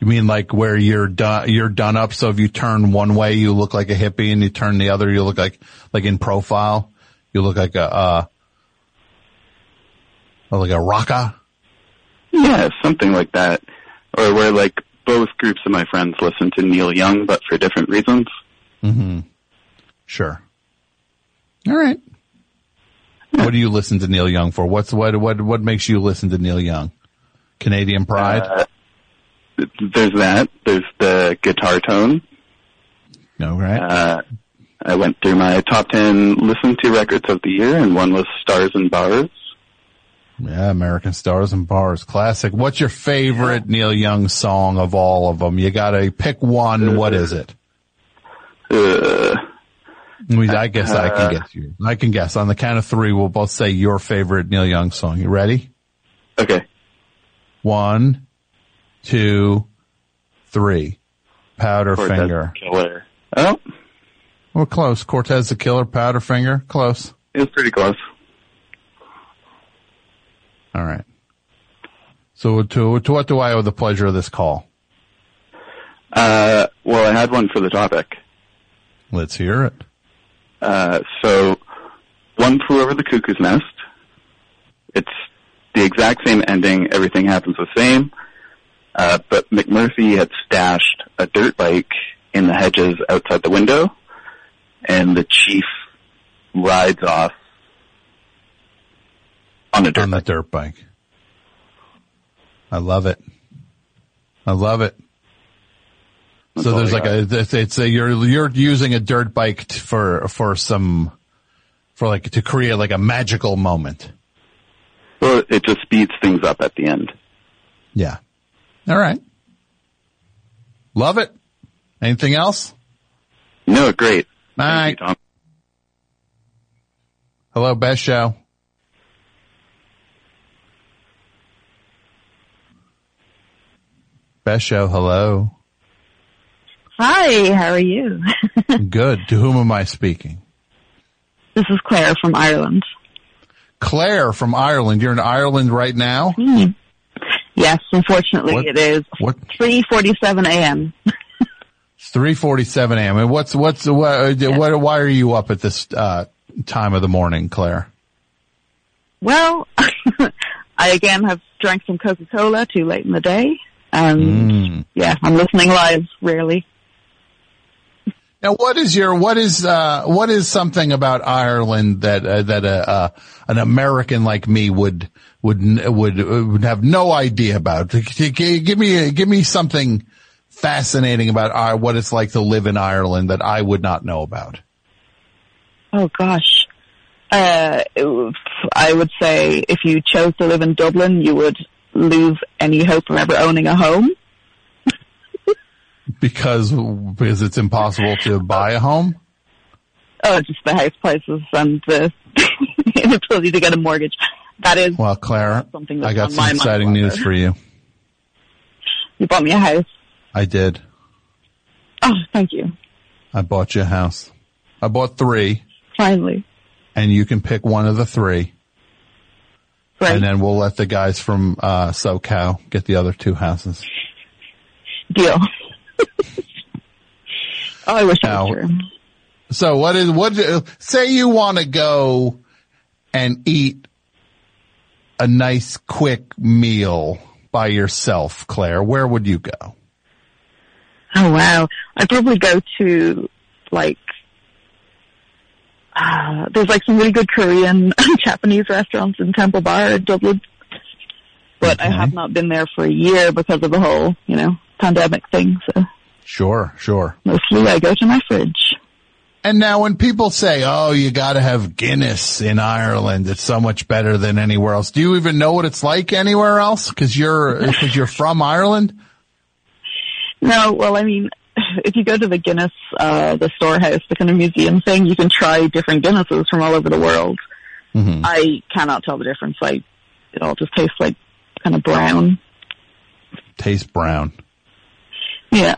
You mean like where you're done, you're done up. So if you turn one way, you look like a hippie and you turn the other, you look like, like in profile, you look like a, uh, like a rocker. Yeah, something like that. Or where like both groups of my friends listen to Neil Young, but for different reasons. Mm-hmm. Sure. All right. What do you listen to Neil Young for? What's what what what makes you listen to Neil Young? Canadian Pride. Uh, there's that. There's the guitar tone. no, right? Uh, I went through my top 10 listen to records of the year, and one was Stars and Bars. Yeah, American Stars and Bars, classic. What's your favorite Neil Young song of all of them? You got to pick one. What is it? Uh, I, mean, I guess I can Uh, guess you. I can guess. On the count of three, we'll both say your favorite Neil Young song. You ready? Okay. One, two, three. Powder Cortez Finger. Killer. Oh, We're close. Cortez the Killer, Powder Finger. Close. it was pretty close. All right. So to, to what do I owe the pleasure of this call? Uh, well, I had one for the topic. Let's hear it. Uh, so, One Flew Over the Cuckoo's Nest. It's the exact same ending. Everything happens the same. Uh, but McMurphy had stashed a dirt bike in the hedges outside the window, and the chief rides off on a dirt on the dirt bike. I love it. I love it. so there's like a it's, it's a you're you're using a dirt bike t- for for some for like to create like a magical moment. Well, it just speeds things up at the end. Yeah. All right. Love it. Anything else? No, great. All right. Tom. Hello, best show. Hello. Hi, how are you? Good. To whom am I speaking? This is Claire from Ireland. Claire from Ireland. You're in Ireland right now? Hmm. Yes, unfortunately What- it is what- 3.47 a.m. It's 3:47 a.m. And what's what's what, what why are you up at this uh time of the morning, Claire? Well, I again have drank some Coca-Cola too late in the day. And Mm. yeah, I'm listening live rarely. Now, what is your what is uh what is something about Ireland that uh, that uh, uh an American like me would would would would have no idea about? G- g- Give me give me something fascinating about uh, what it's like to live in Ireland that I would not know about. Oh gosh. Uh, it would say if you chose to live in Dublin, you would lose any hope of ever owning a home. Because because it's impossible to buy a home. Oh, just the house prices and the inability to get a mortgage. That is, Well, Claire, Something that's I got some exciting news for you. you bought me a house. I did. Oh, thank you. I bought you a house. I bought three, Finally. and you can pick one of the three. Right. And then we'll let the guys from uh, SoCal get the other two houses. Deal. oh, I wish I Now- was true. So what is what? Say you want to go and eat a nice quick meal by yourself, Claire. Where would you go? Oh wow. I'd probably go to like uh, there's like some really good Korean and Japanese restaurants in Temple Bar in Dublin. But I have not been there for a year because of the whole, you know, pandemic thing. So Sure, sure. mostly I go to my fridge. And now when people say, oh, you gotta have Guinness in Ireland, it's so much better than anywhere else. Do you even know what it's like anywhere else? Cause you're, cause you're from Ireland? No, well, I mean, if you go to the Guinness, uh, the storehouse, the kind of museum thing, you can try different Guinnesses from all over the world. Mm-hmm. I cannot tell the difference. I, it all just tastes like kind of brown. Tastes brown. Yeah.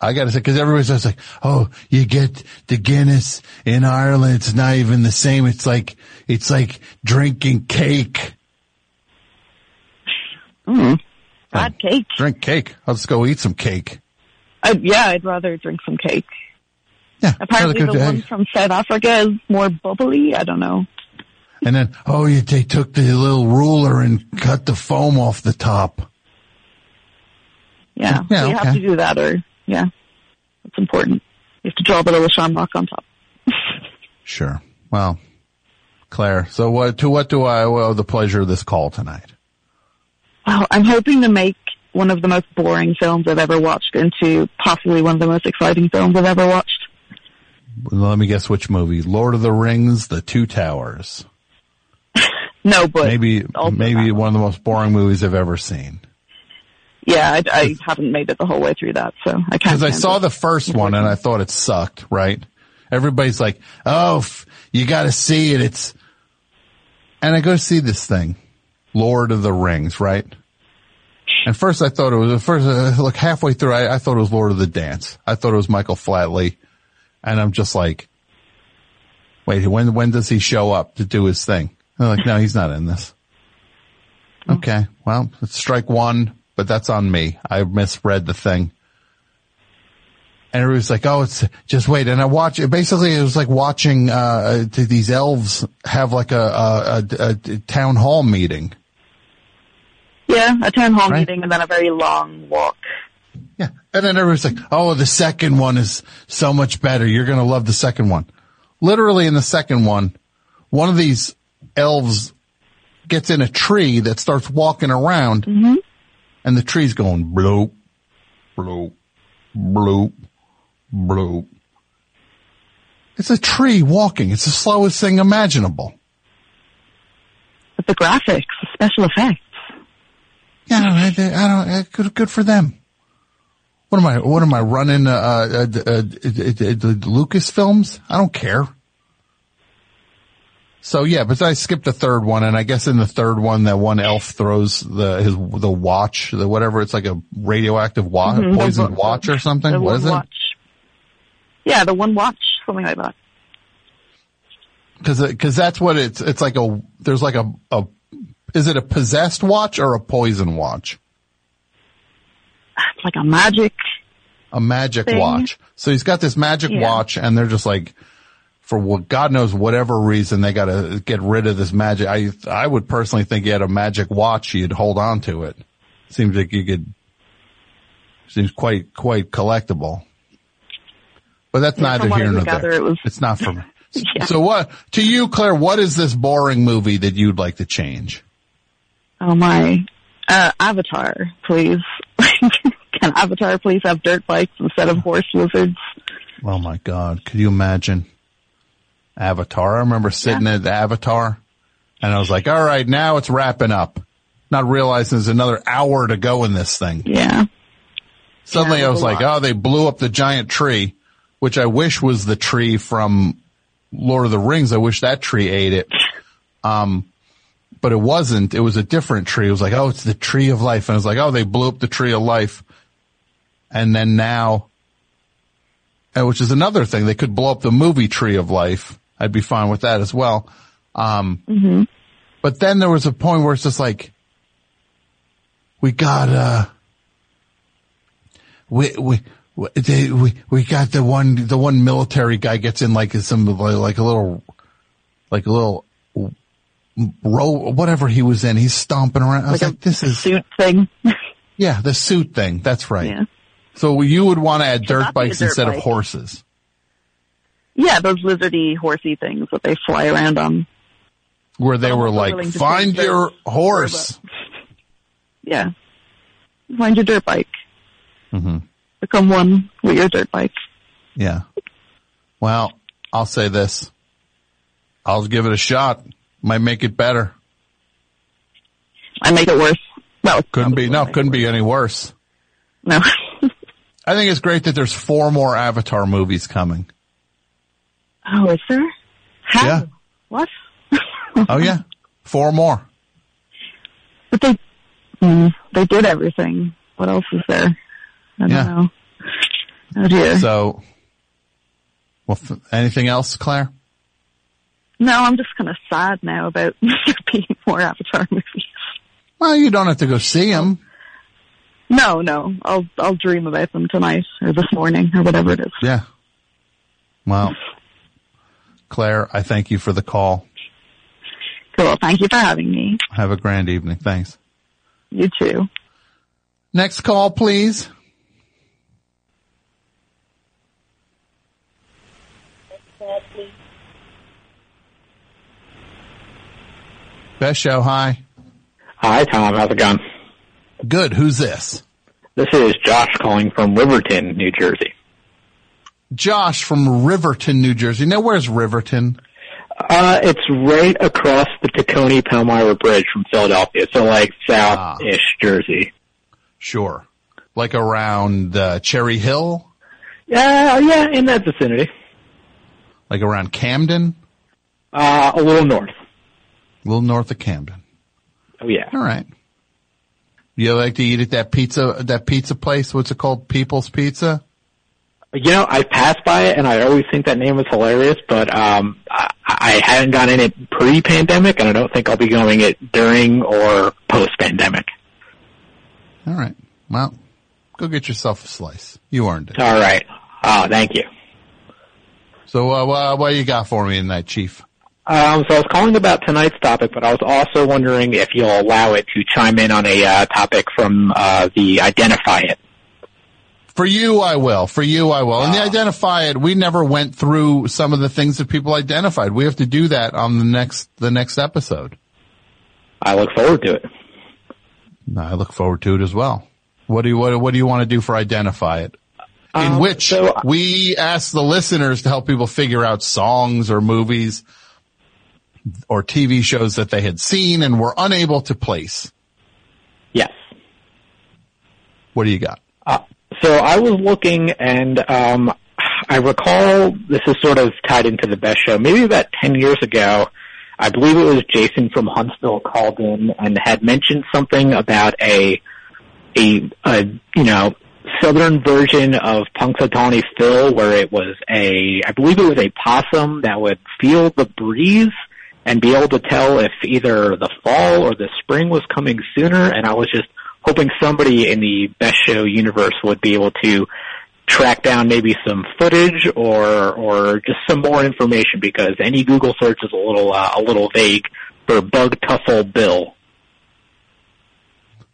I gotta say, cause everybody's just like, oh, you get the Guinness in Ireland. It's not even the same. It's like, it's like drinking cake. Mm. Bad cake. Drink cake. Let's go eat some cake. I, yeah, I'd rather drink some cake. Yeah. Apparently the one from South Africa is more bubbly. I don't know. And then, oh, you, they took the little ruler and cut the foam off the top. Yeah. Yeah, so you have to do that or, yeah. It's important. You have to draw the little shamrock on top. Sure. Well, Claire, so what, to what do I owe the pleasure of this call tonight? Well, I'm hoping to make one of the most boring films I've ever watched into possibly one of the most exciting films I've ever watched. Let me guess which movie. Lord of the Rings, The Two Towers. No, but Maybe, maybe one of the most boring movies I've ever seen. yeah, I, I haven't made it the whole way through that, so I can't. Because I saw it. the first one and I thought it sucked, right? Everybody's like, oh, f- you gotta see it. It's, and I go see this thing, Lord of the Rings, right? And first I thought it was, first, uh, look, halfway through, I, I thought it was Lord of the Dance. I thought it was Michael Flatley. And I'm just like, wait, when, when does he show up to do his thing? They're like, no, he's not in this. Okay. Well, it's strike one, but that's on me. I misread the thing. And everybody's like, oh, it's just wait. And I watch it. Basically, it was like watching, uh, these elves have like a, a, a, a town hall meeting. Yeah, a town hall Right. meeting and then a very long walk. Yeah. And then everyone's like, oh, the second one is so much better. You're going to love the second one. Literally in the second one, one of these elves gets in a tree that starts walking around mm-hmm. and the tree's going bloop, bloop, bloop, bloop. It's a tree walking. It's the slowest thing imaginable. But the graphics, the special effects. Yeah, I don't, I don't, uh, good, good for them. What am I, what am I running, uh, uh, uh, uh, uh, Lucas films? I don't care. So yeah, but I skipped the third one and I guess in the third one that one elf throws the, his, the watch, the whatever, it's like a radioactive watch, Mhm, poisoned wa- watch or something. The What one it? watch. Yeah, the one watch, something like that. Cause, cause that's what it's, it's like a, there's like a, a, is it a possessed watch or a poison watch? It's like a magic. a magic thing. watch. So he's got this magic Yeah. watch and they're just like, for what God knows whatever reason they gotta get rid of this magic. I, I would personally think he had a magic watch, you'd hold on to it. Seems like you could, seems quite, quite collectible. But that's Yeah, neither here nor there. it was- It's not for me. Yeah. So what, to you, Claire, what is this boring movie that you'd like to change? Oh my. Uh, Avatar, please. Can Avatar please have dirt bikes instead of horse lizards? Oh my God. Could you imagine Avatar? I remember sitting at Avatar and I was like, all right, now it's wrapping up. Not realizing there's another hour to go in this thing. Yeah. Suddenly Yeah, I was was like, lot. oh, they blew up the giant tree, which I wish was the tree from Lord of the Rings. I wish that tree ate it. Um, but it wasn't. It was a different tree. It was like, oh, it's the tree of life. And I was like, oh, they blew up the tree of life. And then now, and which is another thing. They could blow up the movie Tree of Life. I'd be fine with that as well. Um, Mm-hmm. but then there was a point where it's just like, we got, uh, we, we, we, they, we, we got the one, the one military guy gets in like some, like a little, like a little row, whatever he was in. He's stomping around. I was Like like, this is, Suit thing. yeah, the suit thing. That's right. Yeah. So you would want to add dirt that be a bikes dirt instead of horses. Yeah, those lizardy, horsey things that they fly around on. Where they were like, find your horse. Yeah. Find your dirt bike. hmm Become one with your dirt bike. Yeah. Well, I'll say this. I'll give it a shot. Might make it better. I make it worse. Well, Couldn't be, no, couldn't be any worse. No. I think it's great that there's four more Avatar movies coming. Oh, is there? How? Yeah. What? Oh yeah. Four more. But they, mm, they did everything. What else is there? I don't Yeah. know. Oh dear. So, well, anything else, Claire? No, I'm just kind of sad now about there being more Avatar movies. Well, you don't have to go see them. No, no. I'll I'll dream about them tonight or this morning or whatever it is. Yeah. Well, Claire, I thank you for the call. Cool. Thank you for having me. Have a grand evening. Thanks. You too. Next call, please. Best show. Hi. Hi, Tom. How's it going? Good. Who's this? This is Josh calling from Riverton, New Jersey. Josh from Riverton, New Jersey. Now, where's Riverton? Uh, it's right across the Tacony Palmyra Bridge from Philadelphia, so like south-ish Jersey. Sure. Like around uh, Cherry Hill? Yeah, yeah, in that vicinity. Like around Camden? Uh, a little north. A little north of Camden. Oh yeah. All right. You like to eat at that pizza, that pizza place? What's it called? People's Pizza? You know, I pass by it and I always think that name is hilarious, but um, I, I hadn't gone in it pre-pandemic, and I don't think I'll be going it during or post-pandemic. All right. Well, go get yourself a slice. You earned it. All right. Oh, thank you. So, uh, wha- what you got for me tonight, Chief? Um, so I was calling about tonight's topic, but I was also wondering if you'll allow it to chime in on a uh, topic from uh, the Identify It. For you, I will. For you, I will. And the identify it, we never went through some of the things that people identified. We have to do that on the next, the next episode. I look forward to it. I look forward to it as well. What do you, what, what do you want to do for identify it? In Um, which so- we ask the listeners to help people figure out songs or movies or TV shows that they had seen and were unable to place. Yes. What do you got? Uh, so I was looking and um, I recall this is sort of tied into the best show. Maybe about 10 years ago, I believe it was Jason from Huntsville called in and had mentioned something about a, a, a you know, southern version of Punxsutawney Phil where it was a, I believe it was a possum that would feel the breeze and be able to tell if either the fall or the spring was coming sooner. And I was just hoping somebody in the best show universe would be able to track down maybe some footage or or just some more information because any Google search is a little uh, a little vague for Bug Tuffle Bill.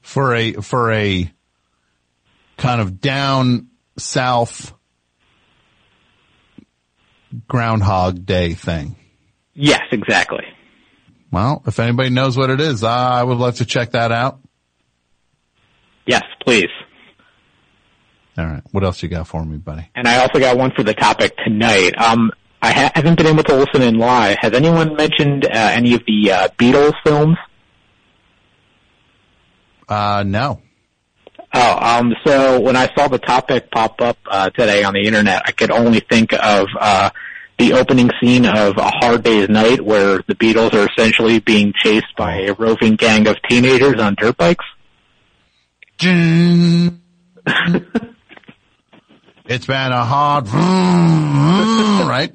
for a for a kind of down south groundhog day thing. Yes, exactly. Well, if anybody knows what it is, I would love to check that out. Yes, please. All right. What else you got for me, buddy? And I also got one for the topic tonight. Um, I ha- haven't been able to listen in live. Has anyone mentioned uh, any of the uh, Beatles films? Uh, no. Oh, um, so when I saw the topic pop up uh, today on the internet, I could only think of uh, the opening scene of A Hard Day's Night, where the Beatles are essentially being chased by a roving gang of teenagers on dirt bikes. It's been a hard, right?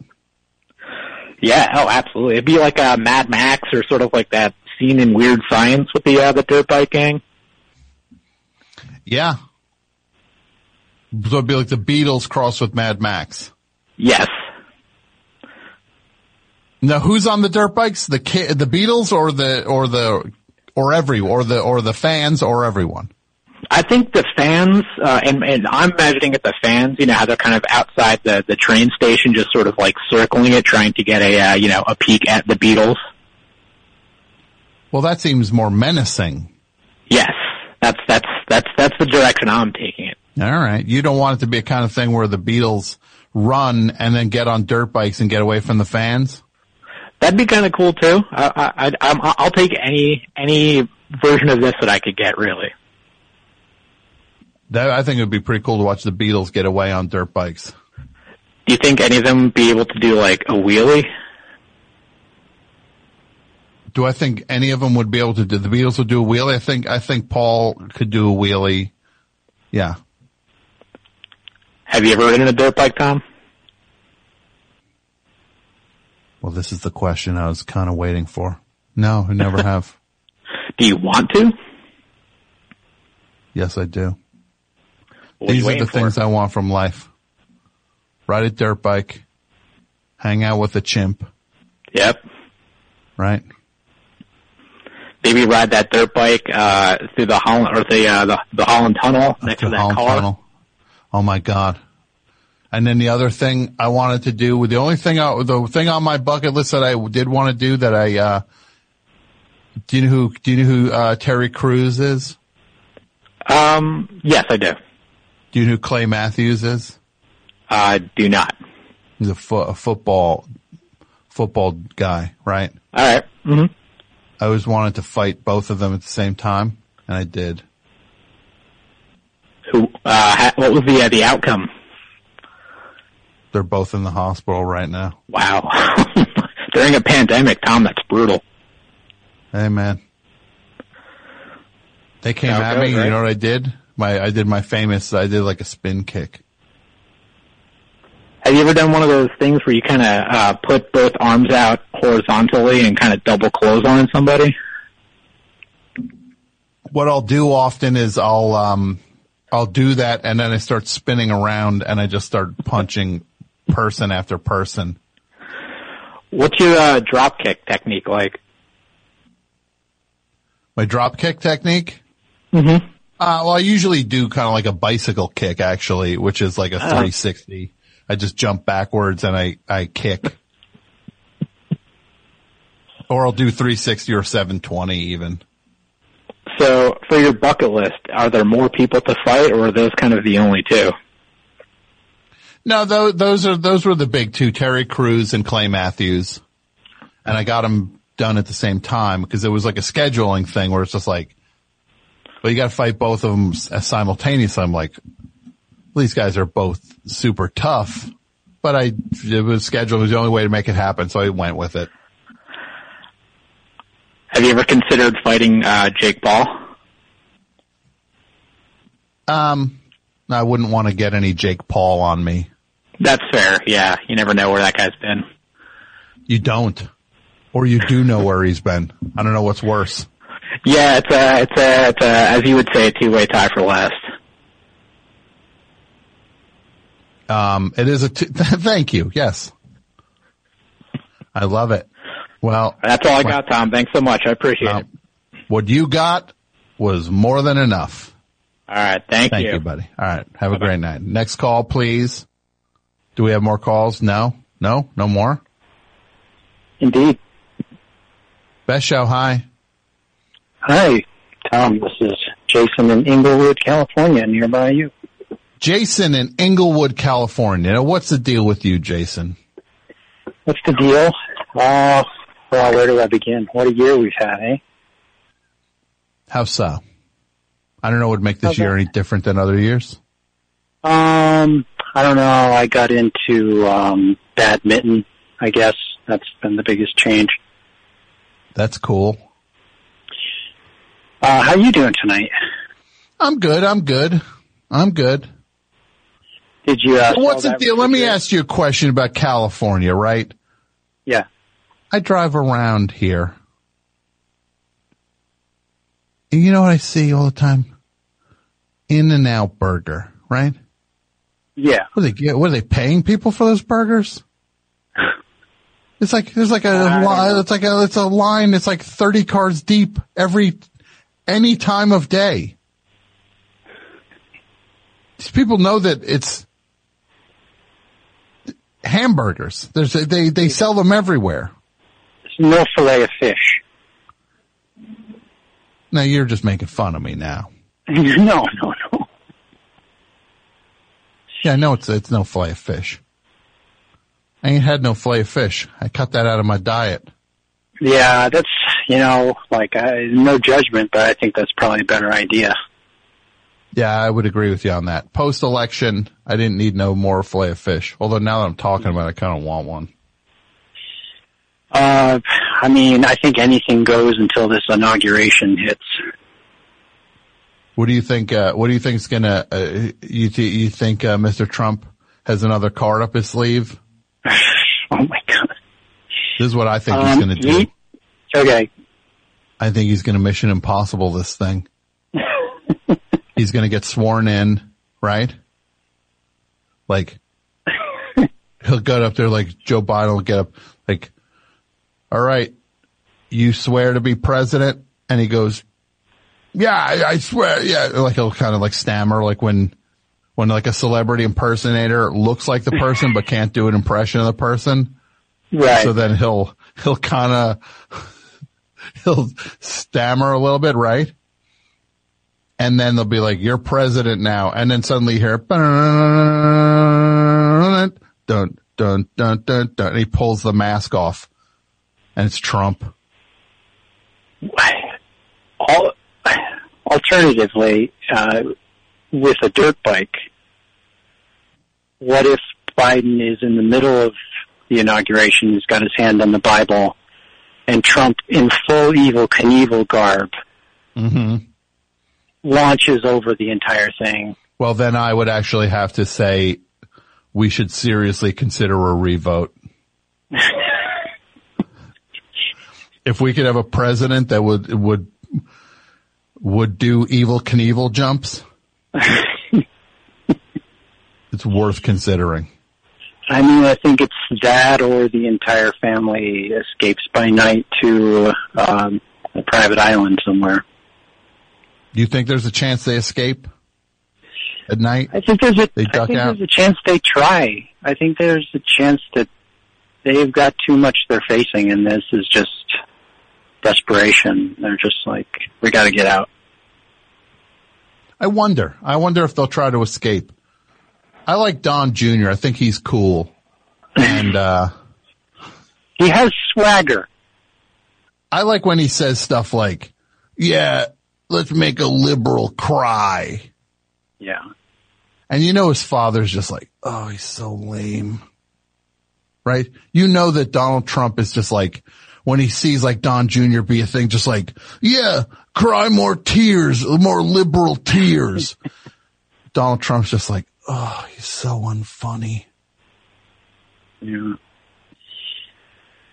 Yeah, oh, absolutely. It'd be like a Mad Max or sort of like that scene in Weird Science with the uh, the dirt bike gang. Yeah. So it'd be like the Beatles crossed with Mad Max. Yes. Now, who's on the dirt bikes? The ki- the Beatles or the or the or every or the or the fans or everyone? I think the fans, uh, and, and I'm imagining it the fans, you know, how they're kind of outside the, the train station, just sort of like circling it, trying to get a, uh, you know, a peek at the Beatles. Well, that seems more menacing. Yes. That's, that's, that's, that's the direction I'm taking it. All right. You don't want it to be a kind of thing where the Beatles run and then get on dirt bikes and get away from the fans? That'd be kind of cool too. I, I, I'm, I'll take any, any version of this that I could get, really. That, I think it would be pretty cool to watch the Beatles get away on dirt bikes. Do you think any of them would be able to do like a wheelie? Do I think any of them would be able to do, the Beatles would do a wheelie? I think, I think Paul could do a wheelie. Yeah. Have you ever ridden a dirt bike, Tom? Well, this is the question I was kind of waiting for. No, I never have. Do you want to? Yes, I do. What These are waiting the things I want from life. Ride a dirt bike, hang out with a chimp, Yep. right? maybe ride that dirt bike uh, through the Holland or the uh, the, the Holland Tunnel next to that Holland car. Tunnel. Oh my God. And then the other thing I wanted to do, the only thing, I, the thing on my bucket list that I did want to do that I, uh, do you know who, do you know who, uh, Terry Crews is? Um, yes, I do. Do you know who Clay Matthews is? I do not. He's a, fo- a football, football guy, right? All right. Mm-hmm. I always wanted to fight both of them at the same time, and I did. Who? Uh, what was the uh, the outcome? They're both in the hospital right now. Wow. During a pandemic, Tom, that's brutal. Hey man. They came it at me, right? you know what I did? My, I did my famous, I did like a spin kick. Have you ever done one of those things where you kind of uh, put both arms out horizontally and kind of double close on somebody? What I'll do often is I'll, um, I'll do that and then I start spinning around and I just start punching person after person. What's your uh, drop kick technique like? My drop kick technique? Mm-hmm. Uh, well, I usually do kind of like a bicycle kick actually, which is like a Oh. 360. I just jump backwards and I, I kick. or I'll do 360 or 720 even. So, for your bucket list, are there more people to fight, or are those kind of the only two? No, those, those are, those were the big two, Terry Crews and Clay Matthews. And I got them done at the same time because it was like a scheduling thing where it's just like, well, you got to fight both of them simultaneously. I'm like, these guys are both super tough, but I, it was scheduled. It was the only way to make it happen. So I went with it. Have you ever considered fighting uh, Jake Paul? Um, I wouldn't want to get any Jake Paul on me. That's fair. Yeah, you never know where that guy's been. You don't. Or you do know where he's been. I don't know what's worse. Yeah, it's a, it's a, it's a, as you would say, a two-way tie for last. Um, it is a, t- thank you. Yes. I love it. Well, That's all I got, Tom. Thanks so much. I appreciate it. what you got was more than enough. All right, thank, you. Thank you. you, buddy. All right. Have a great night. Next call, please. Do we have more calls? No? No? No more? Indeed. Best show. Hi. Hi, Tom. This is Jason in Inglewood, California, nearby you. Jason in Inglewood, California. Now, what's the deal with you, Jason? What's the deal? Uh, well, where do I begin? What a year we've had, eh? How so? I don't know what would make this Okay. year any different than other years. Um, I don't know. I got into um, badminton. I guess that's been the biggest change. That's cool. Uh, how you doing tonight? I'm good. I'm good. I'm good. Did you? Uh, What's the deal? Let me refrigerator? ask you a question about California, right? Yeah. I drive around here. And you know what I see all the time? In and Out Burger, right? Yeah. What are they? What are they paying people for those burgers? It's like there's like a line. It's like a it's a line. It's like thirty cars deep every any time of day. These people know that it's hamburgers. There's they they sell them everywhere. There's no fillet of fish. Now you're just making fun of me now. no, no, no. Yeah, I know it's it's no fillet of fish. I ain't had no fillet of fish. I cut that out of my diet. Yeah, that's you know, like I, no judgment, but I think that's probably a better idea. Yeah, I would agree with you on that. Post election, I didn't need no more fillet of fish. Although now that I'm talking about it, I kind of want one. Uh, I mean, I think anything goes until this inauguration hits. What do you think? Uh, what do you think's gonna? Uh, you th- you think uh, Mr. Trump has another card up his sleeve? Oh my god! This is what I think he's Um, gonna do. he- okay. I think he's gonna Mission Impossible this thing. he's gonna get sworn in, right? Like he'll get up there like Joe Biden will get up like, all right, you swear to be president and he goes, yeah, I, I swear, yeah, like he'll kind of like stammer, like when, when like a celebrity impersonator looks like the person but can't do an impression of the person. Right. So then he'll, he'll kind of, he'll stammer a little bit, right? And then they'll be like, you're president now. And then suddenly you hear, dun, dun, dun, dun, dun, and he pulls the mask off and it's Trump. Al- alternatively, uh, with a dirt bike, what if Biden is in the middle of the inauguration, he's got his hand on the Bible, and Trump, in full Evel Knievel garb, Mm-hmm. launches over the entire thing? Well, then I would actually have to say we should seriously consider a revote. if we could have a president that would, would, would do Evel Knievel jumps, it's worth considering. I mean, I think it's that or the entire family escapes by night to um, a private island somewhere. Do you think there's a chance they escape at night? I think there's a, They I think out? there's a chance they try. I think there's a chance that they've got too much they're facing, and this is just desperation. They're just like, we got to get out. I wonder. I wonder if they'll try to escape. I like Don Jr. I think he's cool. And, uh, he has swagger. I like when he says stuff like, yeah, let's make a liberal cry. Yeah. And you know his father's just like, oh, he's so lame. Right? You know that Donald Trump is just like, when he sees like Don Jr. be a thing, just like, yeah, cry more tears, more liberal tears. Donald Trump's just like, oh, he's so unfunny. Yeah.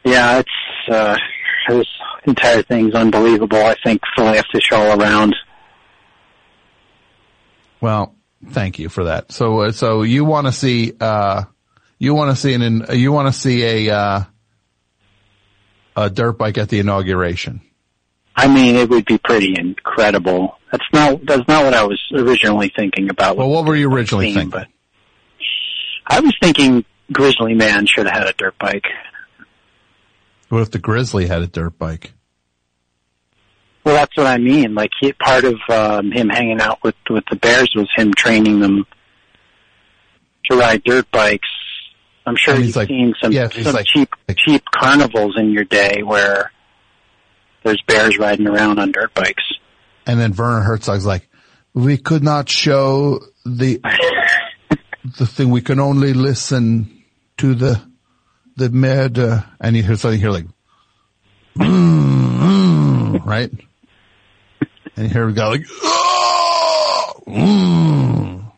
Yeah, it's, uh, this entire thing's unbelievable. I think Philadelphia all around. Well, thank you for that. So, uh, so you want to see, uh, you want to see an, you want to see a, uh, a dirt bike at the inauguration. I mean, it would be pretty incredible. That's not, that's not what I was originally thinking about. Well, what were you originally Theme, thinking? But I was thinking Grizzly Man should have had a dirt bike. What if the Grizzly had a dirt bike? Well, that's what I mean. Like he, part of um, him hanging out with with the Bears was him training them to ride dirt bikes. I'm sure you've like- seen some yeah, some like- cheap cheap carnivals in your day where there's bears riding around on dirt bikes. And then Werner Herzog's like, we could not show the, the thing. We can only listen to the, the murder. And you hear something here like, "Mm, mm," right? And here we go like, "Oh, mm."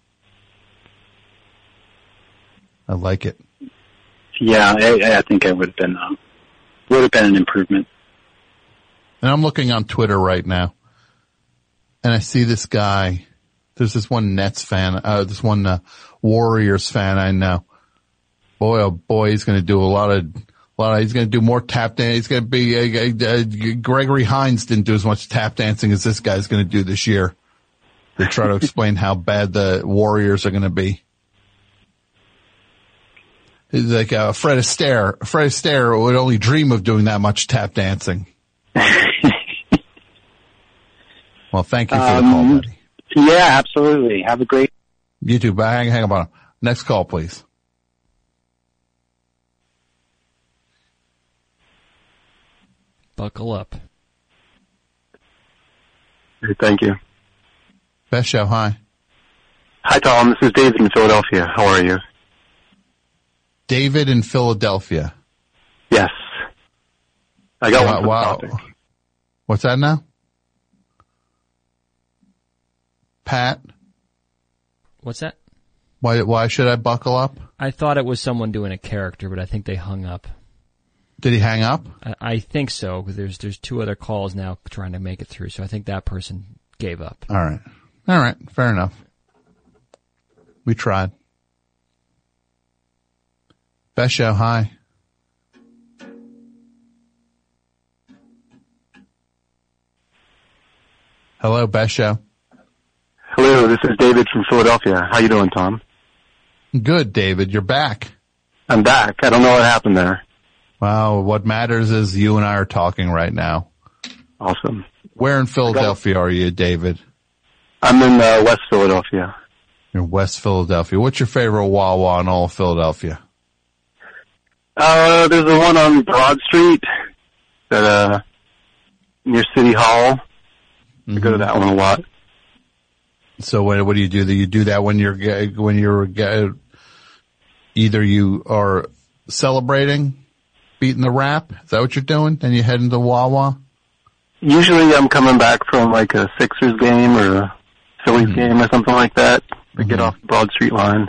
I like it. Yeah, I, I think it would have been uh, would have been an improvement. And I'm looking on Twitter right now and I see this guy. There's this one Nets fan, uh, this one, uh, Warriors fan I know. Boy, oh boy, he's going to do a lot of, a lot of, he's going to do more tap dance. He's going to be, uh, uh, uh, Gregory Hines didn't do as much tap dancing as this guy's going to do this year. They try to explain how bad the Warriors are going to be. He's like, uh, Fred Astaire. Fred Astaire would only dream of doing that much tap dancing. Well, thank you for the call, Um, buddy. Yeah, absolutely. Have a great. You too. But hang, hang up on him. Next call, please. Buckle up. Thank you. Best show. Hi. Hi, Tom. This is David in Philadelphia. How are you? David in Philadelphia. Yes. I got one for the wow. topic. What's that now? Pat, What's that? why, why should I buckle up? I thought it was someone doing a character, but I think they hung up. Did he hang up? I, I think so because there's there's two other calls now trying to make it through. So I think that person gave up. All right. All right. Fair enough. We tried. Best show. Hi. Hello, Best Show. Hello, this is David from Philadelphia. How you doing, Tom? Good, David. You're back. I'm back. I don't know what happened there. Wow. What matters is you and I are talking right now. Awesome. Where in Philadelphia are you, David? I'm in uh, West Philadelphia. In West Philadelphia. What's your favorite Wawa in all of Philadelphia? Uh, there's the one on Broad Street that, uh, near City Hall. I go to that one a lot. So what, what do you do? Do you do that when you're when you're either you are celebrating beating the rap? Is that what you're doing? Then you head into Wawa. Usually I'm coming back from like a Sixers game or a Phillies Mm-hmm. game or something like that. I get off the Broad Street line.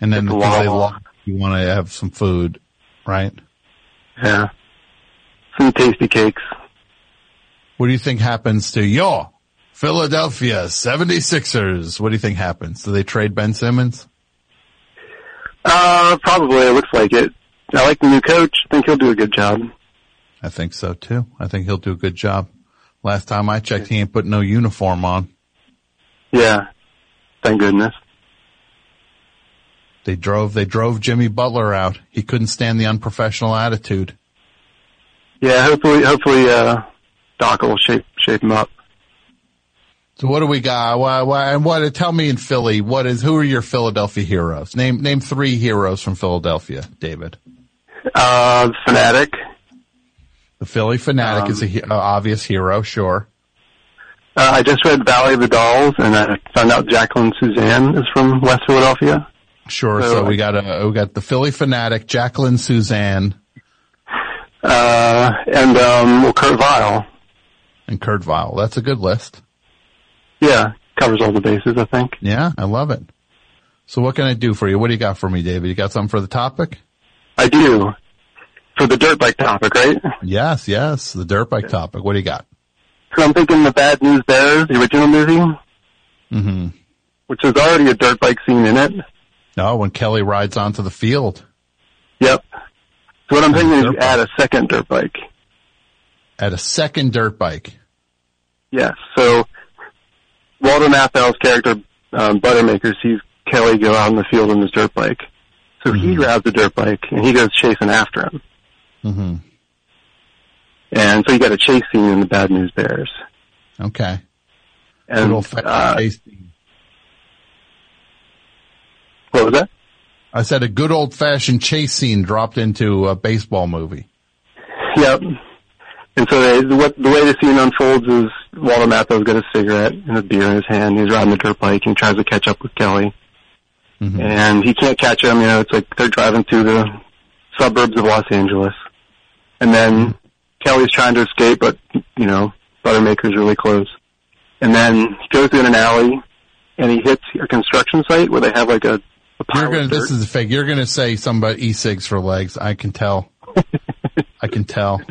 And then the Wawa. lost, you want to have some food, right? Yeah. Some Tastykakes. What do you think happens to your Philadelphia 76ers? What do you think happens? Do they trade Ben Simmons? Uh, probably. It looks like it. I like the new coach. I think he'll do a good job. I think so too. I think he'll do a good job. Last time I checked, he ain't put no uniform on. Yeah. Thank goodness. They drove, they drove Jimmy Butler out. He couldn't stand the unprofessional attitude. Yeah, hopefully, hopefully, uh, Doc will shape, shape him up. So what do we got? Why, why, and what, tell me in Philly, what is, who are your Philadelphia heroes? Name, name three heroes from Philadelphia, David. Uh, Phanatic. The Phillie Phanatic Um, is a uh, obvious hero, sure. Uh, I just read Valley of the Dolls and I found out Jacqueline Susann is from West Philadelphia. Sure. So So we got a, we got the Phillie Phanatic, Jacqueline Susann, Uh, and, um, well, Kurt Vile. and Kurt Vile. That's a good list. Yeah, covers all the bases, I think. Yeah, I love it. So what can I do for you? What do you got for me, David? You got something for the topic? I do. For the dirt bike topic, right? Yes, yes. The dirt bike topic. What do you got? So I'm thinking the Bad News Bears, the original movie, Mm-hmm. which there's already a dirt bike scene in it. No, when Kelly rides onto the field Yep. So what I'm thinking is you add a second dirt bike. at a second dirt bike. Yes. So Walter Matthau's character, um, Buttermaker, sees Kelly go out in the field on his dirt bike. So he grabs the dirt bike and he goes chasing after him. Mm-hmm. And so you got a chase scene in the Bad News Bears. Okay. And fashioned uh, chase scene. What was that? I said a good old fashioned chase scene dropped into a baseball movie. Yep. And so they, what, the way the scene unfolds is Walter Matthau's got a cigarette and a beer in his hand. He's riding the dirt bike and tries to catch up with Kelly. Mm-hmm. And he can't catch him. You know, it's like they're driving through the suburbs of Los Angeles. And then mm-hmm. Kelly's trying to escape, but, you know, Buttermaker's really close. And then he goes through an alley and he hits a construction site where they have like a, a You're gonna, this is a fake. You're gonna say somebody e-cigs for legs. I can tell. I can tell.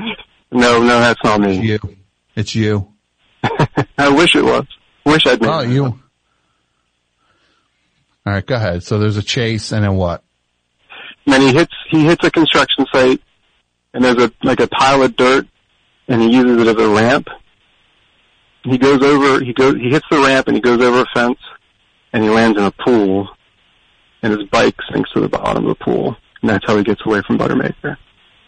No, no, that's not me. It's you. It's you. I wish it was. Wish I'd made Oh, you. All right, go ahead. So there's a chase and then what? And then he hits he hits a construction site, and there's a like a pile of dirt, and he uses it as a ramp. He goes over he goes he hits the ramp and he goes over a fence, and he lands in a pool, and his bike sinks to the bottom of the pool, and that's how he gets away from Buttermaker.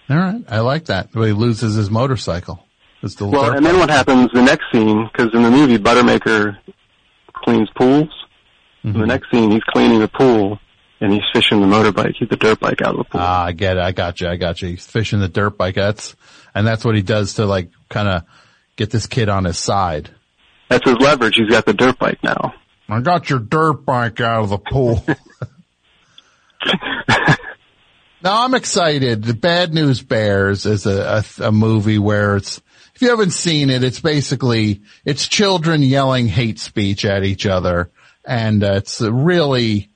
All right, I like that. Well, he loses his motorcycle. It's the Well, and then what happens the next scene? Because in the movie Buttermaker cleans pools. In the next scene, he's cleaning the pool, and he's fishing the motorbike, the dirt bike out of the pool. Ah, I get it. I got you. I got you. He's fishing the dirt bike. That's, and that's what he does to like kind of get this kid on his side. That's his leverage. He's got the dirt bike now. I got your dirt bike out of the pool. now I'm excited. The Bad News Bears is a, a, a movie where it's, if you haven't seen it, it's basically, it's children yelling hate speech at each other. And uh, it's really,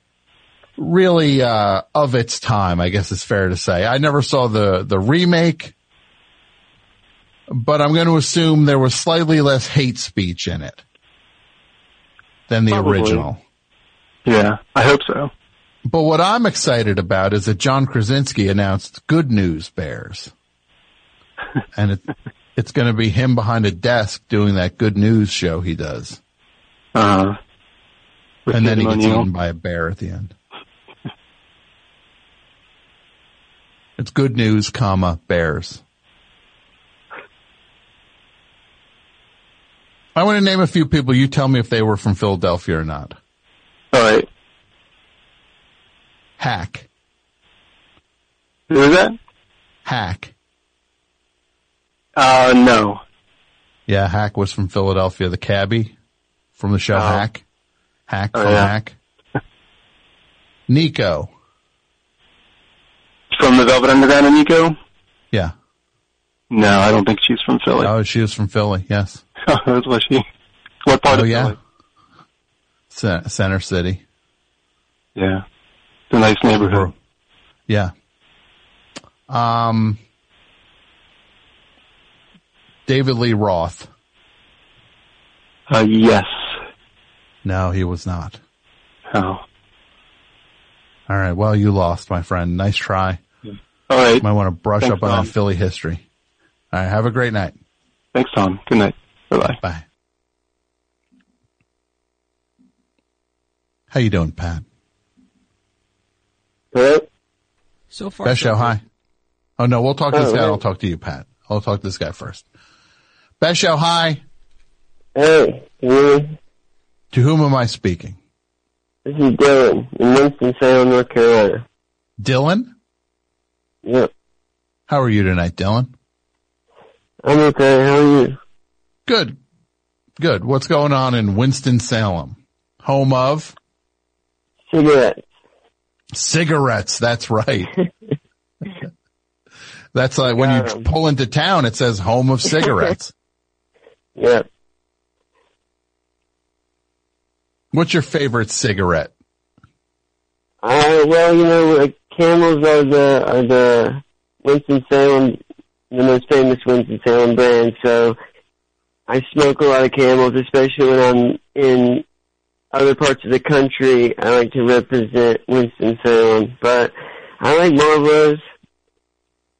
really, uh, of its time, I guess it's fair to say. I never saw the, the remake, but I'm going to assume there was slightly less hate speech in it than the Probably. original. Yeah, I hope so. But what I'm excited about is that John Krasinski announced Good News Bears. and it, It's going to be him behind a desk doing that good news show he does. Uh, and then he gets eaten by a bear at the end. It's good news, comma, bears. I want to name a few people. You tell me if they were from Philadelphia or not. All right. Hack. Who is that? Hack. Uh, no. Yeah, Hack was from Philadelphia. The cabbie from the show Oh. Hack. Hack Oh, from yeah. Hack. Nico. From the Velvet Underground and Nico? Yeah. No, I don't think she's from Philly. Oh, she was from Philly. Yes. That's what she. What part oh, of yeah. Philly? Ce- Center City. Yeah. It's a nice neighborhood. Yeah. Um, David Lee Roth. Uh, yes. No, he was not. Oh. All right. Well, you lost, my friend. Nice try. All right. Might want to brush Thanks, up on Tom. that Philly history. All right. Have a great night. Thanks, Tom. Good night. Bye-bye. Bye. How you doing, Pat? Hello? So far, Best so show. good. Hi. Oh no, we'll talk to this Oh, guy. hey. I'll talk to you, Pat. I'll talk to this guy first. Best show. Hi. Hey, really? To whom am I speaking? This is Dylan in Winston-Salem, North Carolina. Dylan? Yep. How are you tonight, Dylan? I'm okay. How are you? Good. Good. What's going on in Winston-Salem? Home of Cigarettes. Cigarettes. That's right. That's like when you pull into town, it says home of cigarettes. Yep. What's your favorite cigarette? Uh, well, you know, like Camels are the are the Winston Salem, the most famous Winston Salem brand. So I smoke a lot of Camels, especially when I'm in other parts of the country. I like to represent Winston Salem, but I like Marlboros.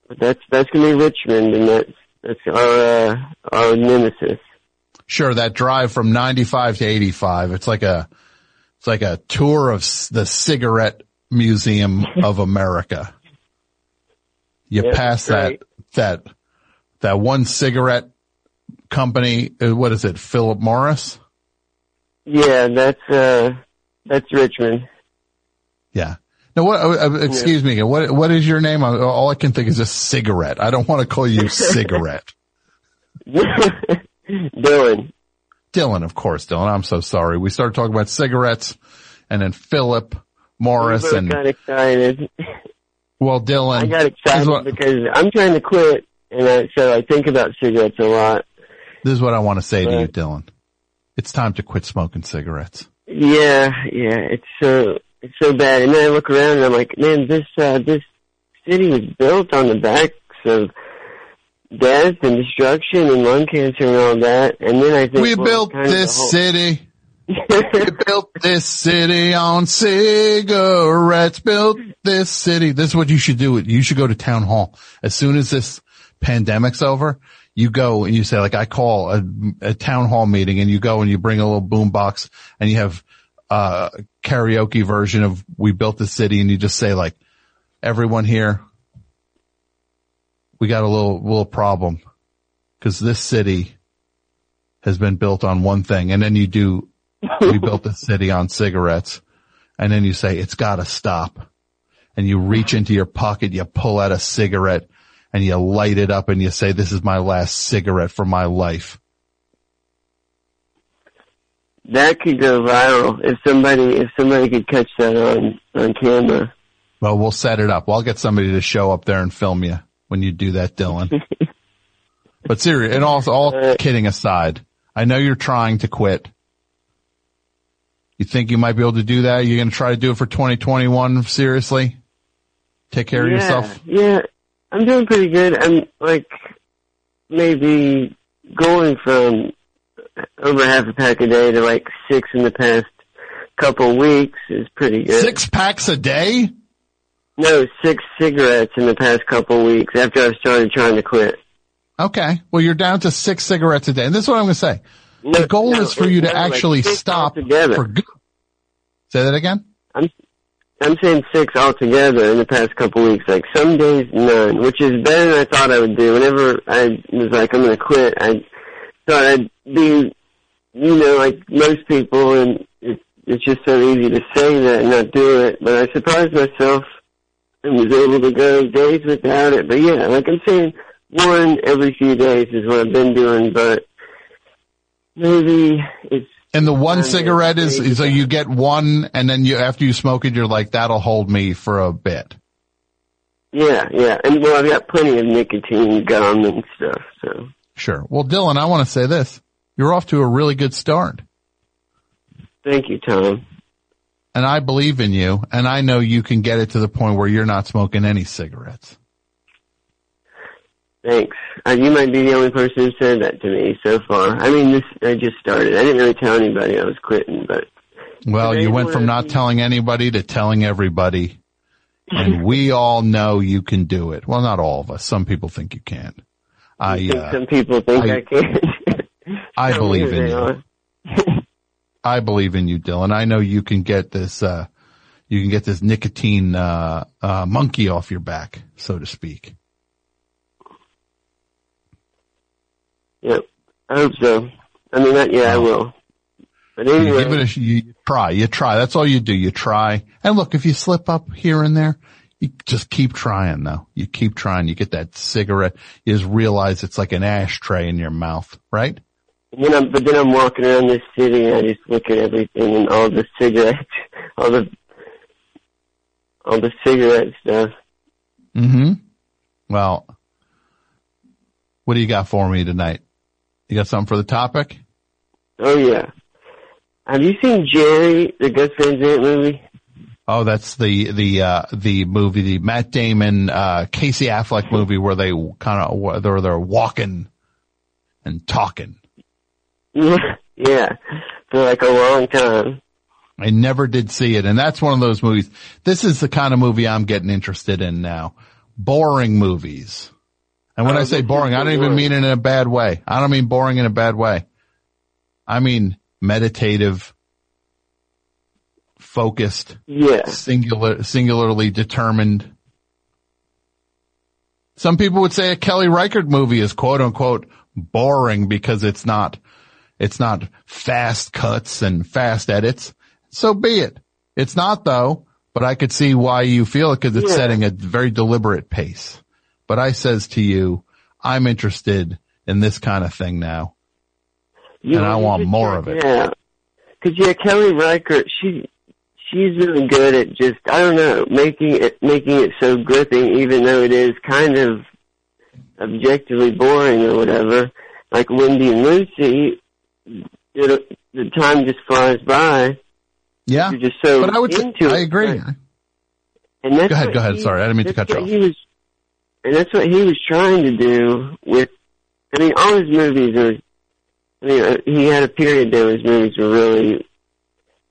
But that's that's gonna be Richmond, and that's that's our uh, our nemesis. Sure, that drive from 95 to 85. It's like a, it's like a tour of the cigarette museum of America. You pass right. that, that, that one cigarette company. uh, What is it? Philip Morris? Yeah, that's uh that's Richmond. Yeah. Now what, uh, uh, excuse me, what, what is your name? Uh, All I can think is a cigarette. I don't want to call you cigarette. Dylan. Dylan, of course, Dylan. I'm so sorry. We started talking about cigarettes and then Philip Morris and, got excited. well, Dylan. I got excited what- because I'm trying to quit, and I, so I think about cigarettes a lot. This is what I want to say to you, Dylan. It's time to quit smoking cigarettes. Yeah, yeah, it's so it's so bad. And then I look around and I'm like, man, this uh, this city was built on the backs of death and destruction and lung cancer and all that. And then I think We well, built this whole- city. we built this city on cigarettes. Built this city. This is what you should do. You should go to town hall as soon as this pandemic's over. You go and you say, like, I call a, a town hall meeting, and you go and you bring a little boom box, and you have a karaoke version of "We Built the City," and you just say, like, everyone here, we got a little little problem because this city has been built on one thing, and then you do, we built the city on cigarettes, and then you say it's got to stop, and you reach into your pocket, you pull out a cigarette, and you light it up, and you say, "This is my last cigarette for my life." that could go viral if somebody if somebody could catch that on on camera. Well, we'll set it up. I'll get somebody to show up there and film you when you do that, Dylan. but serious, and all, all kidding aside, I know you're trying to quit. You think you might be able to do that? You're going to try to do it for 2021? Seriously? Take care of yourself? Yeah, I'm doing pretty good. I'm like maybe going from over half a pack a day to like six in the past couple weeks is pretty good. Six packs a day? No, six cigarettes in the past couple weeks after I started trying to quit. Okay. Well, you're down to six cigarettes a day. And this is what I'm going to say. the goal no, is for you to no, actually stop altogether. for good. Say that again? I'm saying six altogether in the past couple weeks. Like some days none, which is better than I thought I would do. Whenever I was like I'm to quit, I thought I'd be, you know, like most people, and it, it's just so easy to say that and not do it. But I surprised myself and was able to go days without it. But yeah, like I'm saying, one every few days is what I've been doing. But maybe it's And the one cigarette is, is so you get one and then you, after you smoke it, you're like, that'll hold me for a bit. yeah, yeah. And well, I've got plenty of nicotine gum and stuff. So Sure. Well, Dylan, I want to say this. You're off to a really good start. thank you, Tom. And I believe in you and I know you can get it to the point where you're not smoking any cigarettes. Thanks. Uh, you might be the only person who said that to me so far. I mean, this I just started. I didn't really tell anybody I was quitting, but Well, you went from not telling anybody to telling everybody. And we all know you can do it. Well, not all of us. Some people think you can't. I, think uh, some people think I, I- can. I believe in you. I believe in you, Dylan. I know you can get this, uh, you can get this nicotine, uh, uh, monkey off your back, so to speak. Yep. I hope so. I mean, that, yeah, I will. But You anyway, give it a, you you try, you try. That's all you do. You try. And look, if you slip up here and there, you just keep trying though. You keep trying. You get that cigarette. You just realize it's like an ashtray in your mouth, right? and then I'm, but then I'm walking around this city and I just look at everything and all the cigarettes, all the, all the cigarette stuff. Mm-hmm. Well, what do you got for me tonight? You got something for the topic? Oh yeah. Have you seen Gerry, the Gus Van Sant movie? Oh, that's the the uh the movie, the Matt Damon uh Casey Affleck movie where they kind of they're they're walking and talking. yeah, for like a long time. I never did see it, and that's one of those movies. This is the kind of movie I'm getting interested in now. Boring movies. And when Oh, I say boring, I don't even mean it in a bad way. I don't mean boring in a bad way. I mean meditative, focused, Yeah. singular, singularly determined. Some people would say a Kelly Reichardt movie is quote unquote boring because it's not, it's not fast cuts and fast edits. So be it. It's not though, but I could see why you feel it because it's Yeah. setting a very deliberate pace. But I says to you, I'm interested in this kind of thing now. You And I want more of it. Yeah, because yeah, Kelly Reichardt, she she's really good at just I don't know making it making it so gripping, even though it is kind of objectively boring or whatever. Like Wendy and Lucy, it, the time just flies by. Yeah, You're just so but I would say, into I agree. And that's Go ahead, go ahead. he- Sorry, I didn't mean to cut you off. He was, and that's what he was trying to do with. I mean, all his movies are. I mean, uh, he had a period there where his movies were really,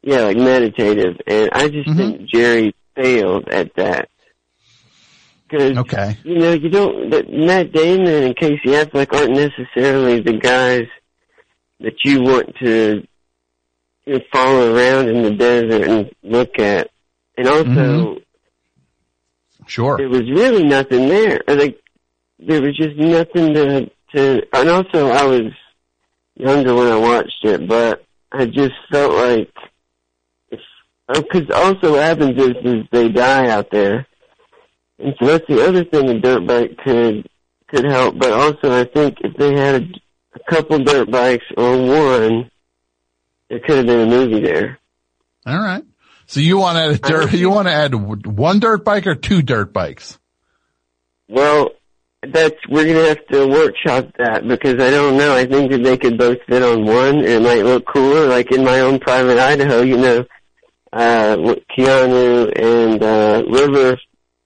yeah, like meditative, and I just Mm-hmm. think Gerry failed at that. Because Okay. you know, you don't. That Matt Damon and Casey Affleck aren't necessarily the guys that you want to you know, follow around in the desert and look at. And also, Mhm. Sure. there was really nothing there. Like there was just nothing to to. And also, I was younger when I watched it, but I just felt like because oh, also what happens is is they die out there, and so that's the other thing a dirt bike could could help. But also, I think if they had a, a couple dirt bikes or one, there could have been a movie there. All right. So you want to add a dirt, you want to add one dirt bike or two dirt bikes? Well, that's we're gonna have to workshop that because I don't know. I think that they could both fit on one. and It might look cooler, like in my own private Idaho. You know, uh, Keanu and uh, River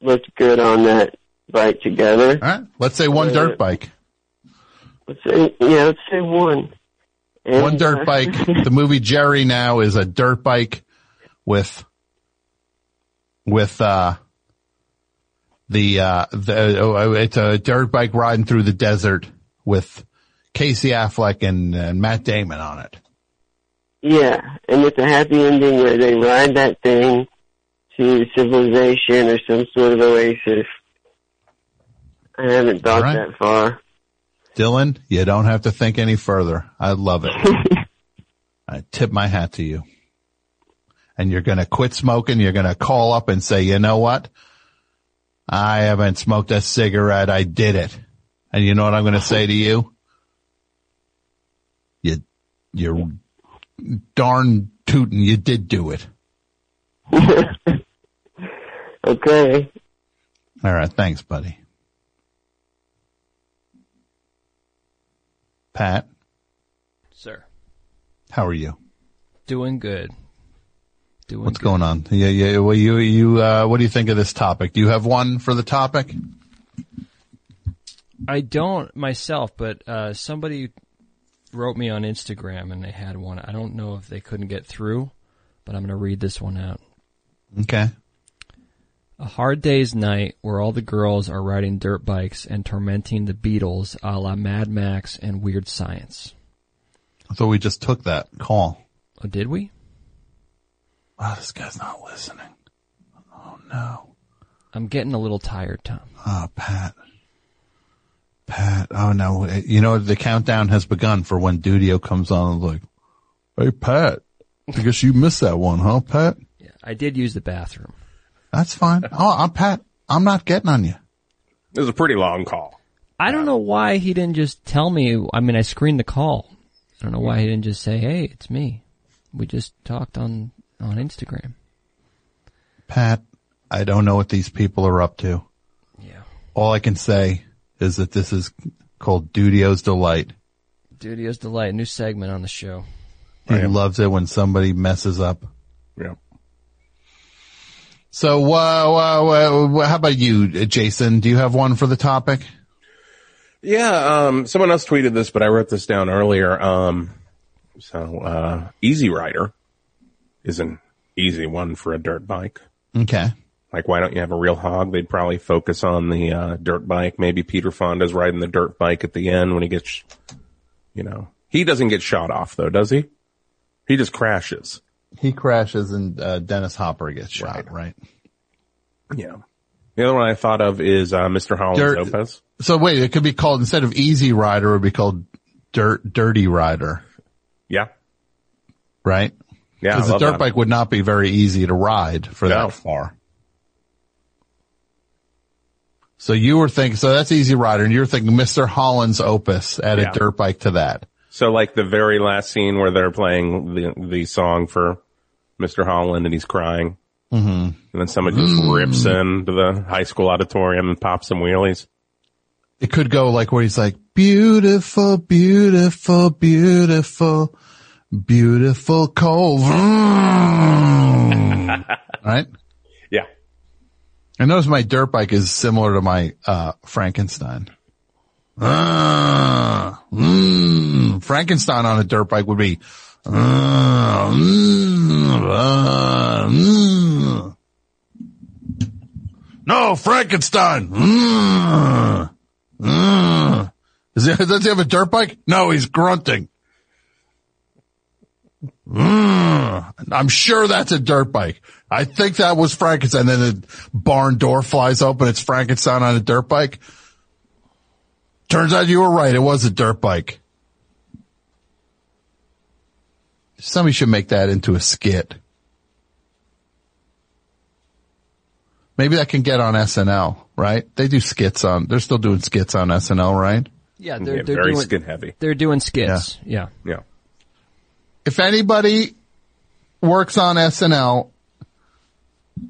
looked good on that bike together. All right. Let's say one Uh, dirt bike. Let's say, yeah, let's say one. And, One dirt uh, bike. The movie Gerry now is a dirt bike with, with, uh, the, uh, the, oh, it's a dirt bike riding through the desert with Casey Affleck and, and Matt Damon on it. Yeah, and it's a happy ending where they ride that thing to civilization or some sort of oasis. I haven't thought right. that far. Dylan, you don't have to think any further. I love it. I tip my hat to you. And you're gonna quit smoking. You're gonna call up and say, you know what? I haven't smoked a cigarette. I did it. And you know what I'm gonna say to you? You, you're darn tootin'. You did do it. Okay. All right. Thanks, buddy. Pat, Sir. how are you? Doing good. Doing What's going on? Yeah, yeah. Well, you, you, uh, what do you think of this topic? Do you have one for the topic? I don't myself, but uh, somebody wrote me on Instagram and they had one. I don't know if they couldn't get through, but I'm going to read this one out. Okay. A hard day's night where all the girls are riding dirt bikes and tormenting the Beatles a la Mad Max and Weird Science. I thought we just took that call. Oh, did we? Wow, this guy's not listening. Oh no. I'm getting a little tired, Tom. Oh, Pat. Pat. Oh no. You know, the countdown has begun for when Dudio comes on and is like, Hey, Pat. I guess you missed that one, huh, Pat? Yeah, I did use the bathroom. That's fine. Oh, I'm Pat. I'm not getting on you. It was a pretty long call. I don't know why he didn't just tell me. I mean, I screened the call. I don't know why he didn't just say, "Hey, it's me." We just talked on on Instagram. Pat, I don't know what these people are up to. Yeah. All I can say is that this is called Dudio's Delight. Studio's delight, new segment on the show. He loves it when somebody messes up. Yeah. So, uh, uh, uh, how about you, Jason? Do you have one for the topic? Yeah, um, someone else tweeted this, but I wrote this down earlier. Um, so, uh, Easy Rider is an easy one for a dirt bike. Okay. Like, why don't you have a real hog? They'd probably focus on the, uh, dirt bike. Maybe Peter Fonda's riding the dirt bike at the end when he gets, you know, he doesn't get shot off though, does he? He just crashes. He crashes and uh, Dennis Hopper gets shot, right? Yeah. The other one I thought of is, uh, Mr. Holland Dirt- Lopez. So wait, it could be called instead of Easy Rider, it would be called Dirt Dirty Rider, Yeah. right? Yeah, Because the dirt that. bike would not be very easy to ride for No. that far. So you were thinking, so that's Easy Rider, and you're thinking Mr. Holland's Opus, add Yeah. a dirt bike to that. So like the very last scene where they're playing the the song for Mr. Holland and he's crying, Mm-hmm. and then somebody just Mm. rips into the high school auditorium and pops some wheelies. It could go like where he's like, beautiful, beautiful, beautiful, beautiful cove. right? Yeah. I notice my dirt bike is similar to my, uh, Frankenstein. Ah, mm, Frankenstein on a dirt bike would be, ah, mm, ah, mm. no, Frankenstein. Mm, mm. He, does he have a dirt bike? No, he's grunting. Mm, I'm sure that's a dirt bike. I think that was Frankenstein. Then the barn door flies open. It's Frankenstein on a dirt bike. Turns out you were right. It was a dirt bike. Somebody should make that into a skit. Maybe that can get on SNL, right? They do skits on, they're still doing skits on SNL, right? Yeah, they're, Yeah, they're very doing skin heavy. They're doing skits. Yeah. Yeah. If anybody works on SNL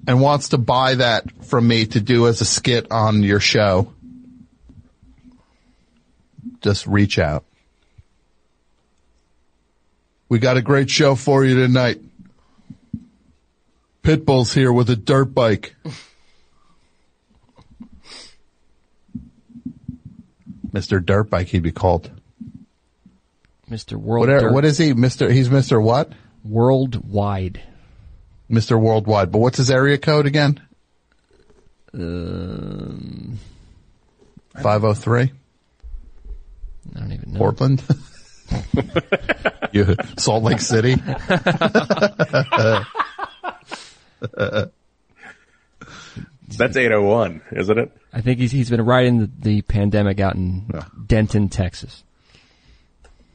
and wants to buy that from me to do as a skit on your show, just reach out. We got a great show for you tonight. Pitbull's here with a dirt bike. Mr. Dirt Bike, he'd be called. Mr. World. What, Dirt- what is he? Mr. He's Mr. What? Worldwide. Mr. Worldwide. But what's his area code again? Um, 503? I don't even know. Portland? you, Salt Lake City? That's 801, isn't it? I think he's he's been riding the, the pandemic out in Denton, Texas.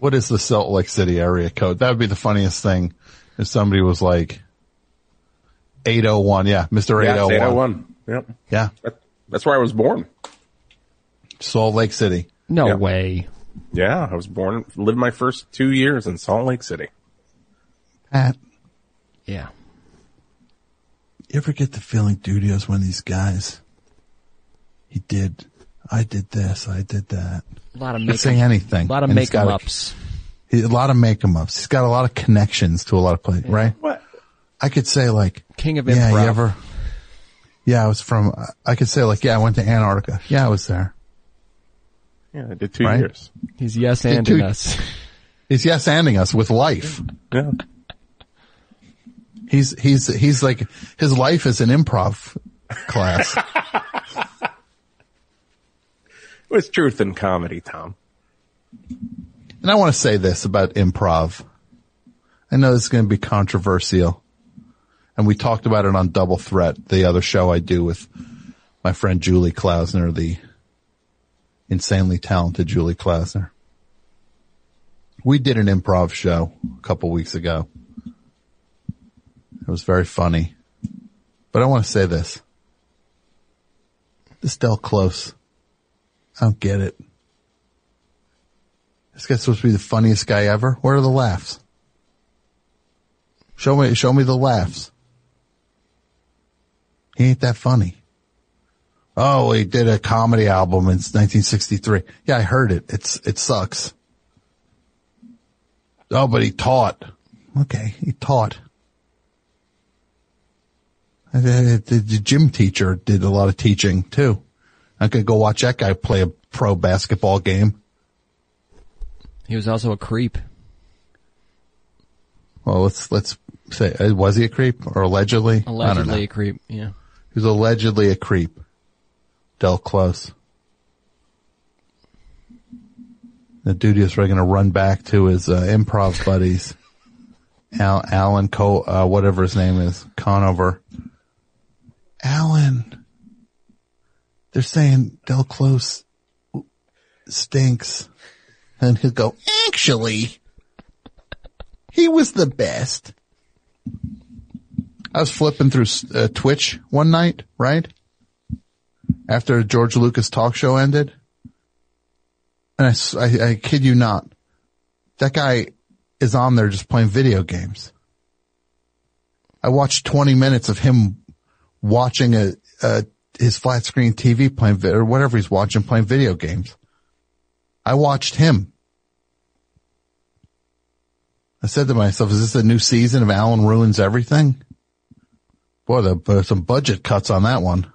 What is the Salt Lake City area code? That would be the funniest thing if somebody was like 801. Yeah, Mr. Yeah, it's 801. 801. Yep. Yeah. That- That's where I was born. Salt Lake City. No Yeah. way. Yeah, I was born, lived my first two years in Salt Lake City. Pat, Yeah. you ever get the feeling Dudio's one of these guys? He did, I did this, I did that. A lot of Could make say anything. A lot of And make got em a- ups. He, a lot of make 'em ups. He's got a lot of connections to a lot of places, right? What? I could say like, King of yeah, you improv. ever, yeah, I was from, I could say like, yeah, I went to Antarctica. Yeah, I was there. Yeah, I did two Right? years. He's yes Did anding us. He's yes anding us with life. Yeah. He's, he's, he's like, his life is an improv class. It was truth in comedy, Tom. And I want to say this about improv. I know this is going to be controversial. And we talked about it on Double Threat, the other show I do with my friend Julie Klausner, the insanely talented Julie Klausner. We did an improv show a couple weeks ago. It was very funny. But I want to say this. This Del Close. I don't get it. This guy's supposed to be the funniest guy ever. Where are the laughs? Show me, show me the laughs. He ain't that funny. Oh, he did a comedy album in 1963. Yeah, I heard it. It's, it sucks. Oh, but he taught. Okay, he taught. Uh, The, the, the gym teacher did a lot of teaching too. I could go watch that guy play a pro basketball game. He was also a creep. Well, let's let's say uh, was he a creep or allegedly? I don't know. Allegedly a creep. Yeah. He was allegedly a creep. Del Close. The dude is going to run back to his uh, improv buddies, Al, Alan Co, uh, whatever his name is, Conover. Alan, they're saying Del Close stinks, and he'll go. Actually, he was the best. I was flipping through uh, Twitch one night, right? After George Lucas talk show ended. And I—I kid you not, that guy is on there just playing video games. I watched 20 minutes of him watching a, a his flat screen TV playing, vi- or whatever he's watching playing video games. I watched him. I said to myself, is this a new season of Alan Ruins Everything? Boy, the, uh, some budget cuts on that one.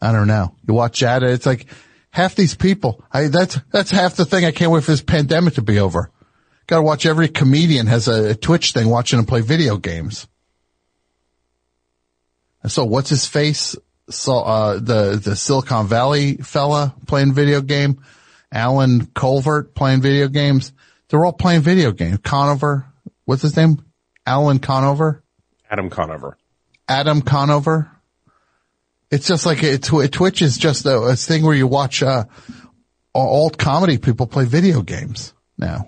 I don't know. You watch that, it's like half these people. I, that's, that's half the thing. I can't wait for this pandemic to be over. Gotta watch every comedian has a, a Twitch thing watching them play video games. And so what's his face? So, uh, the, the Silicon Valley fella playing video game. Alan Colvert playing video games. They're all playing video games. Conover. What's his name? Alan Conover? Adam Conover. Adam Conover. It's just like it, Tw- Twitch is just a, a thing where you watch, uh, alt comedy people play video games now.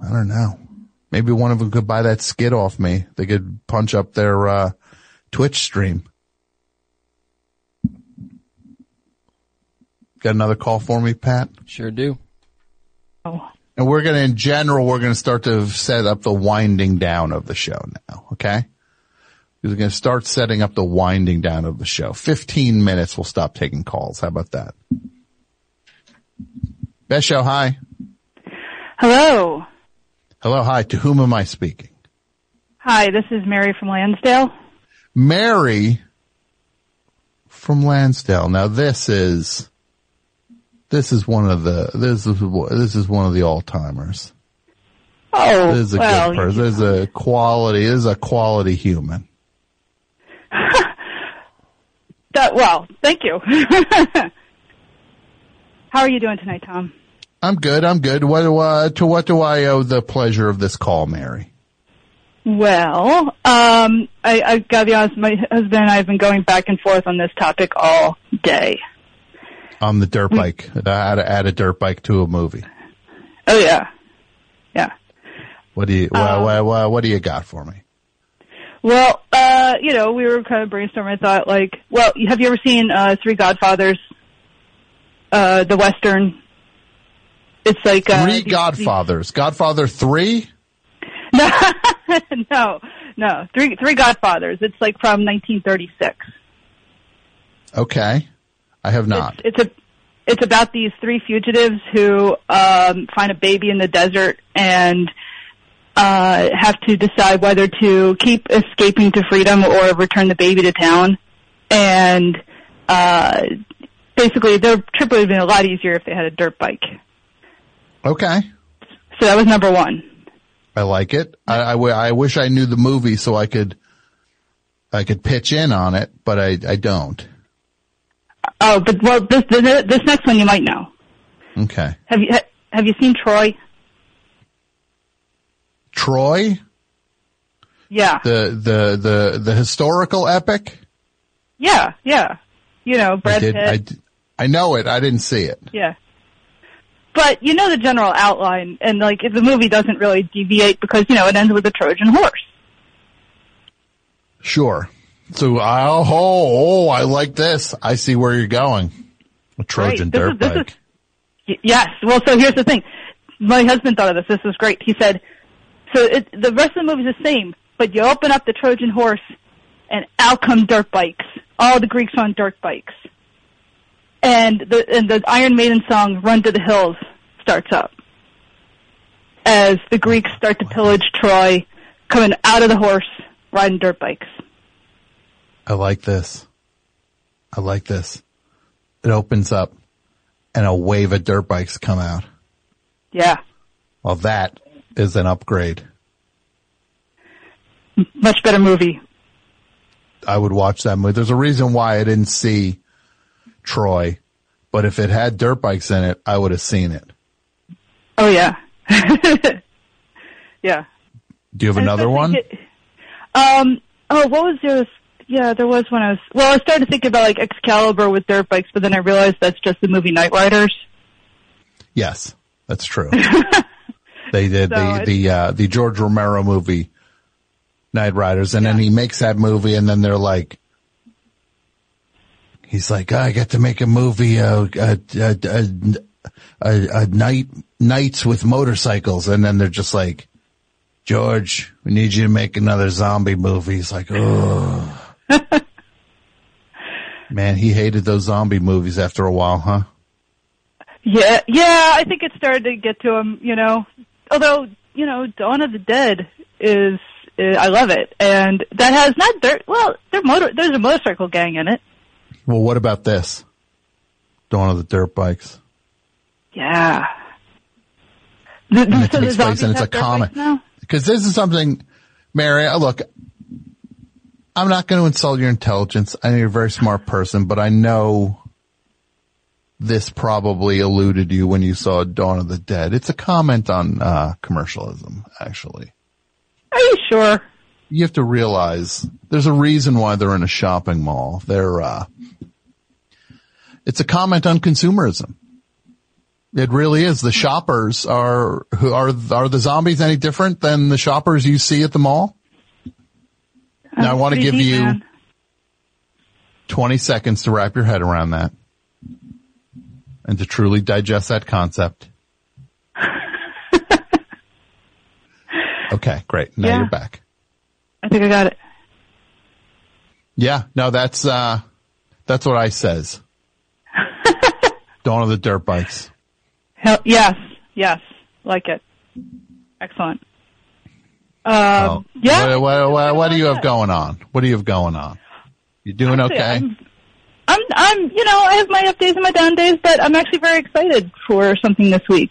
I don't know. Maybe one of them could buy that skid off me. They could punch up their, uh, Twitch stream. Got another call for me, Pat? Sure do. Oh. And we're going to, in general, we're going to start to set up the winding down of the show now. Okay. We're going to start setting up the winding down of the show. 15 minutes. We'll stop taking calls. How about that? Best show. Hi. Hello. Hello. Hi. To whom am I speaking? Hi, this is Mary from Lansdale. Mary from Lansdale. Now this is, this is one of the, this is, this is one of the all timers. Oh, This is a well, good person. This is a quality, this is a quality human. That, well, thank you. How are you doing tonight, Tom? I'm good. I'm good. What do I, to what do I owe the pleasure of this call, Mary? Well, um, I, I gotta be honest, my husband and I have been going back and forth on this topic all day. On the dirt bike. How to add a dirt bike to a movie. Oh yeah. Yeah. What do you, Um, what, what, what do you got for me? Well, uh, you know, we were kind of brainstorming. I thought, like, well, have you ever seen uh, Three Godfathers? Uh, the western. It's like uh, Three these- Godfathers. Godfather three? No, no, no, Three Three Godfathers. It's like from 1936. Okay. I have not. It's a it's about these three fugitives who um, find a baby in the desert and uh, have to decide whether to keep escaping to freedom or return the baby to town. And uh, basically, their trip would have been a lot easier if they had a dirt bike. Okay. So that was number one. I like it. I, I, w- I wish I knew the movie so I could, I could pitch in on it, but I, I don't. Oh, but well, this this, this next one you might know. Okay. Have you ha- have you seen Troy? Troy? Yeah, The, the, the, the historical epic? yeah, yeah. You know, I Brad did, Pitt. I, I know it. I didn't see it. Yeah. But you know the general outline, and like if the movie doesn't really deviate because you know it ends with a Trojan horse. Sure. So, oh, oh, I like this. I see where you're going. A Trojan Right. Dirt is- this is- bike. Yes. Well, so here's the thing. My husband thought of this. This was great. He said, so it, the rest of the movie's the same, but you open up the Trojan horse, and out come dirt bikes. All the Greeks on dirt bikes, and the and the Iron Maiden song "Run to the Hills" starts up as the Greeks start to pillage Troy, coming out of the horse, riding dirt bikes. I like this. I like this. It opens up and a wave of dirt bikes come out. Yeah, Well, that is an upgrade. much better movie. I would watch that movie. There's a reason why I didn't see Troy, but if it had dirt bikes in it, I would have seen it. Oh yeah, yeah. Do you have another one? it- Um. Oh, what was there? Yeah, there was when I was. Well, I started to think about like Excalibur with dirt bikes, but then I realized that's just the movie Knightriders. Yes, that's true. they did So the the uh, the George Romero movie, Knightriders, and then he makes that movie, and then they're like, he's like, oh, I get to make a movie, uh, a, a, a night knights with motorcycles, and then they're just like, George, we need you to make another zombie movie. He's like, oh. Man, he hated those zombie movies after a while, huh? Yeah, yeah. I think it started to get to him. You know, although you know, Dawn of the Dead is. is I love it, and that has not dirt. Well, motor. There's a motorcycle gang in it. Well, what about this? Dawn of the Dirt Bikes. Yeah. The, And it so takes place and it's a have dirt bikes comic. Because this is something, Mary, uh, look, I'm not going to insult your intelligence. I know you're a very smart person, but I know this probably eluded you when you saw Dawn of the Dead. It's a comment on, uh, commercialism, actually. Are you sure? You have to realize there's a reason why they're in a shopping mall. They're, uh, it's a comment on consumerism. It really is. The shoppers are who are are the zombies any different than the shoppers you see at the mall? Now I want to give you man. 20 seconds to wrap your head around that and to truly digest that concept. okay, great. Now Yeah. you're back. I think I got it. Yeah, no, that's, uh, that's what I says. Dawn of the Dirt Bikes. Hell, yes, yes, like it. Excellent. Um, Oh. yeah. What, what, what, what do you have going on? What do you have going on? You doing Actually, okay? I'm, I'm, I'm, you know, I have my up days and my down days, but I'm actually very excited for something this week.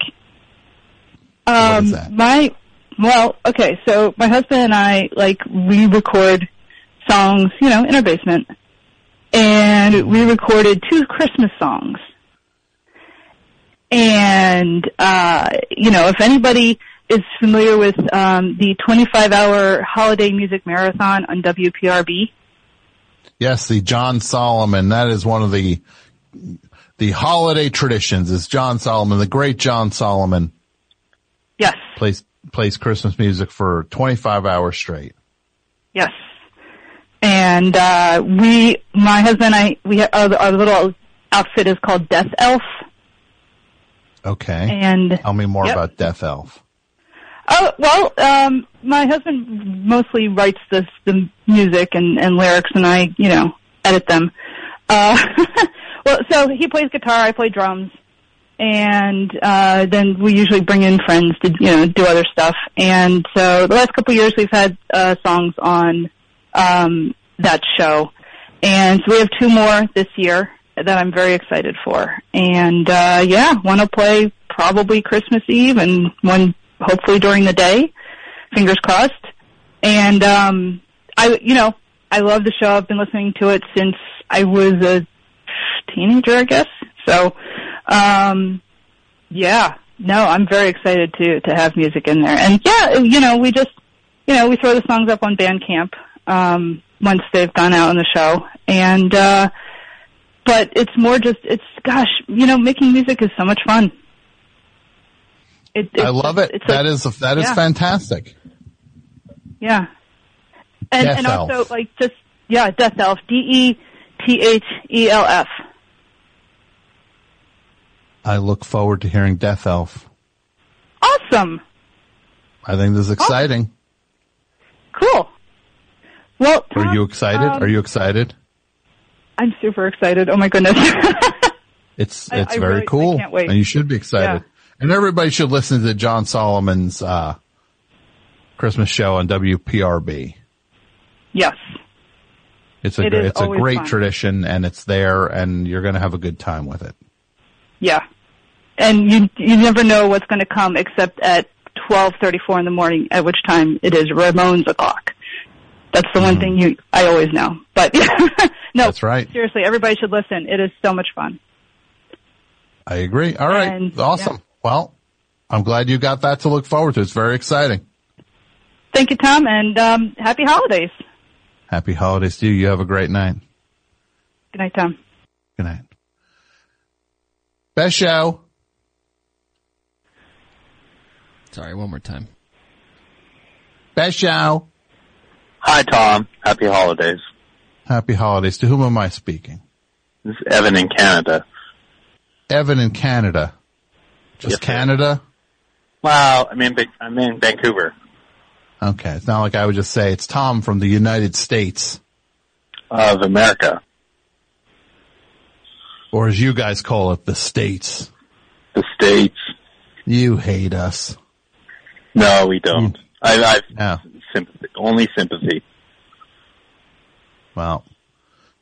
Um, my, well, okay, so my husband and I like re-record songs, you know, in our basement. and we recorded two Christmas songs. And uh, you know, if anybody is familiar with um, the 25-hour holiday music marathon on WPRB, Yes, the Jon Solomon. That is one of the the holiday traditions. Is Jon Solomon, the great Jon Solomon, yes, plays plays Christmas music for 25 hours straight. yes. And uh, we, my husband and I, we our, our little outfit is called Death Elf. Okay. And Tell me more Yep. about Death Elf. Oh well, um, my husband mostly writes this the music and, and lyrics, and I, you know, edit them. Uh, well, so he plays guitar, I play drums, and uh, then we usually bring in friends to, you know, do other stuff. And so the last couple of years, we've had uh, songs on um, that show, and so we have two more this year that I'm very excited for. And uh, yeah, want to play probably Christmas Eve and one hopefully during the day. Fingers crossed. And um I you know, I love the show. I've been listening to it since I was a teenager, I guess. So um yeah, no, I'm very excited to to have music in there. And yeah, you know, we just you know, we throw the songs up on Bandcamp um once they've gone out on the show. And uh but it's more just it's gosh, you know, making music is so much fun. It, I love it. it's That like- is that is yeah. fantastic. Yeah. And Death and also Elf. like just yeah, Death Elf. D E T H E L F. I look forward to hearing Death Elf. Awesome. I think this is exciting. Cool. Well, Are you excited? um, Are you excited? I'm super excited. Oh my goodness. It's it's I very really- I cool, can't wait. and you should be excited. And everybody should listen to Jon Solomon's uh, Christmas show on WPRB. yes. It's a It great, it's a great fun. tradition, and it's there, and you're going to have a good time with it. Yeah. And you you never know what's going to come except at 12:34 in the morning at which time it is Ramones o'clock. That's the one thing you I always know. But no, Mm-hmm. That's right. seriously, everybody should listen. It is so much fun. I agree. All right, And- awesome. Well, I'm glad you got that to look forward to. It's very exciting. Thank you, Tom, and um, happy holidays. Happy holidays to you. You have a great night. Good night, Tom. Good night. Best show. Sorry, one more time. Best show. Hi, Tom. Happy holidays. Happy holidays. To whom am I speaking? This is Evan in Canada. Evan in Canada. Just Yes. Canada? Well, I'm in, I'm in Vancouver. Okay. It's not like I would just say it's Tom from the United States. Of America. Or as you guys call it, the States. The States. You hate us. No, we don't. I, I've sympathy, only sympathy. Well,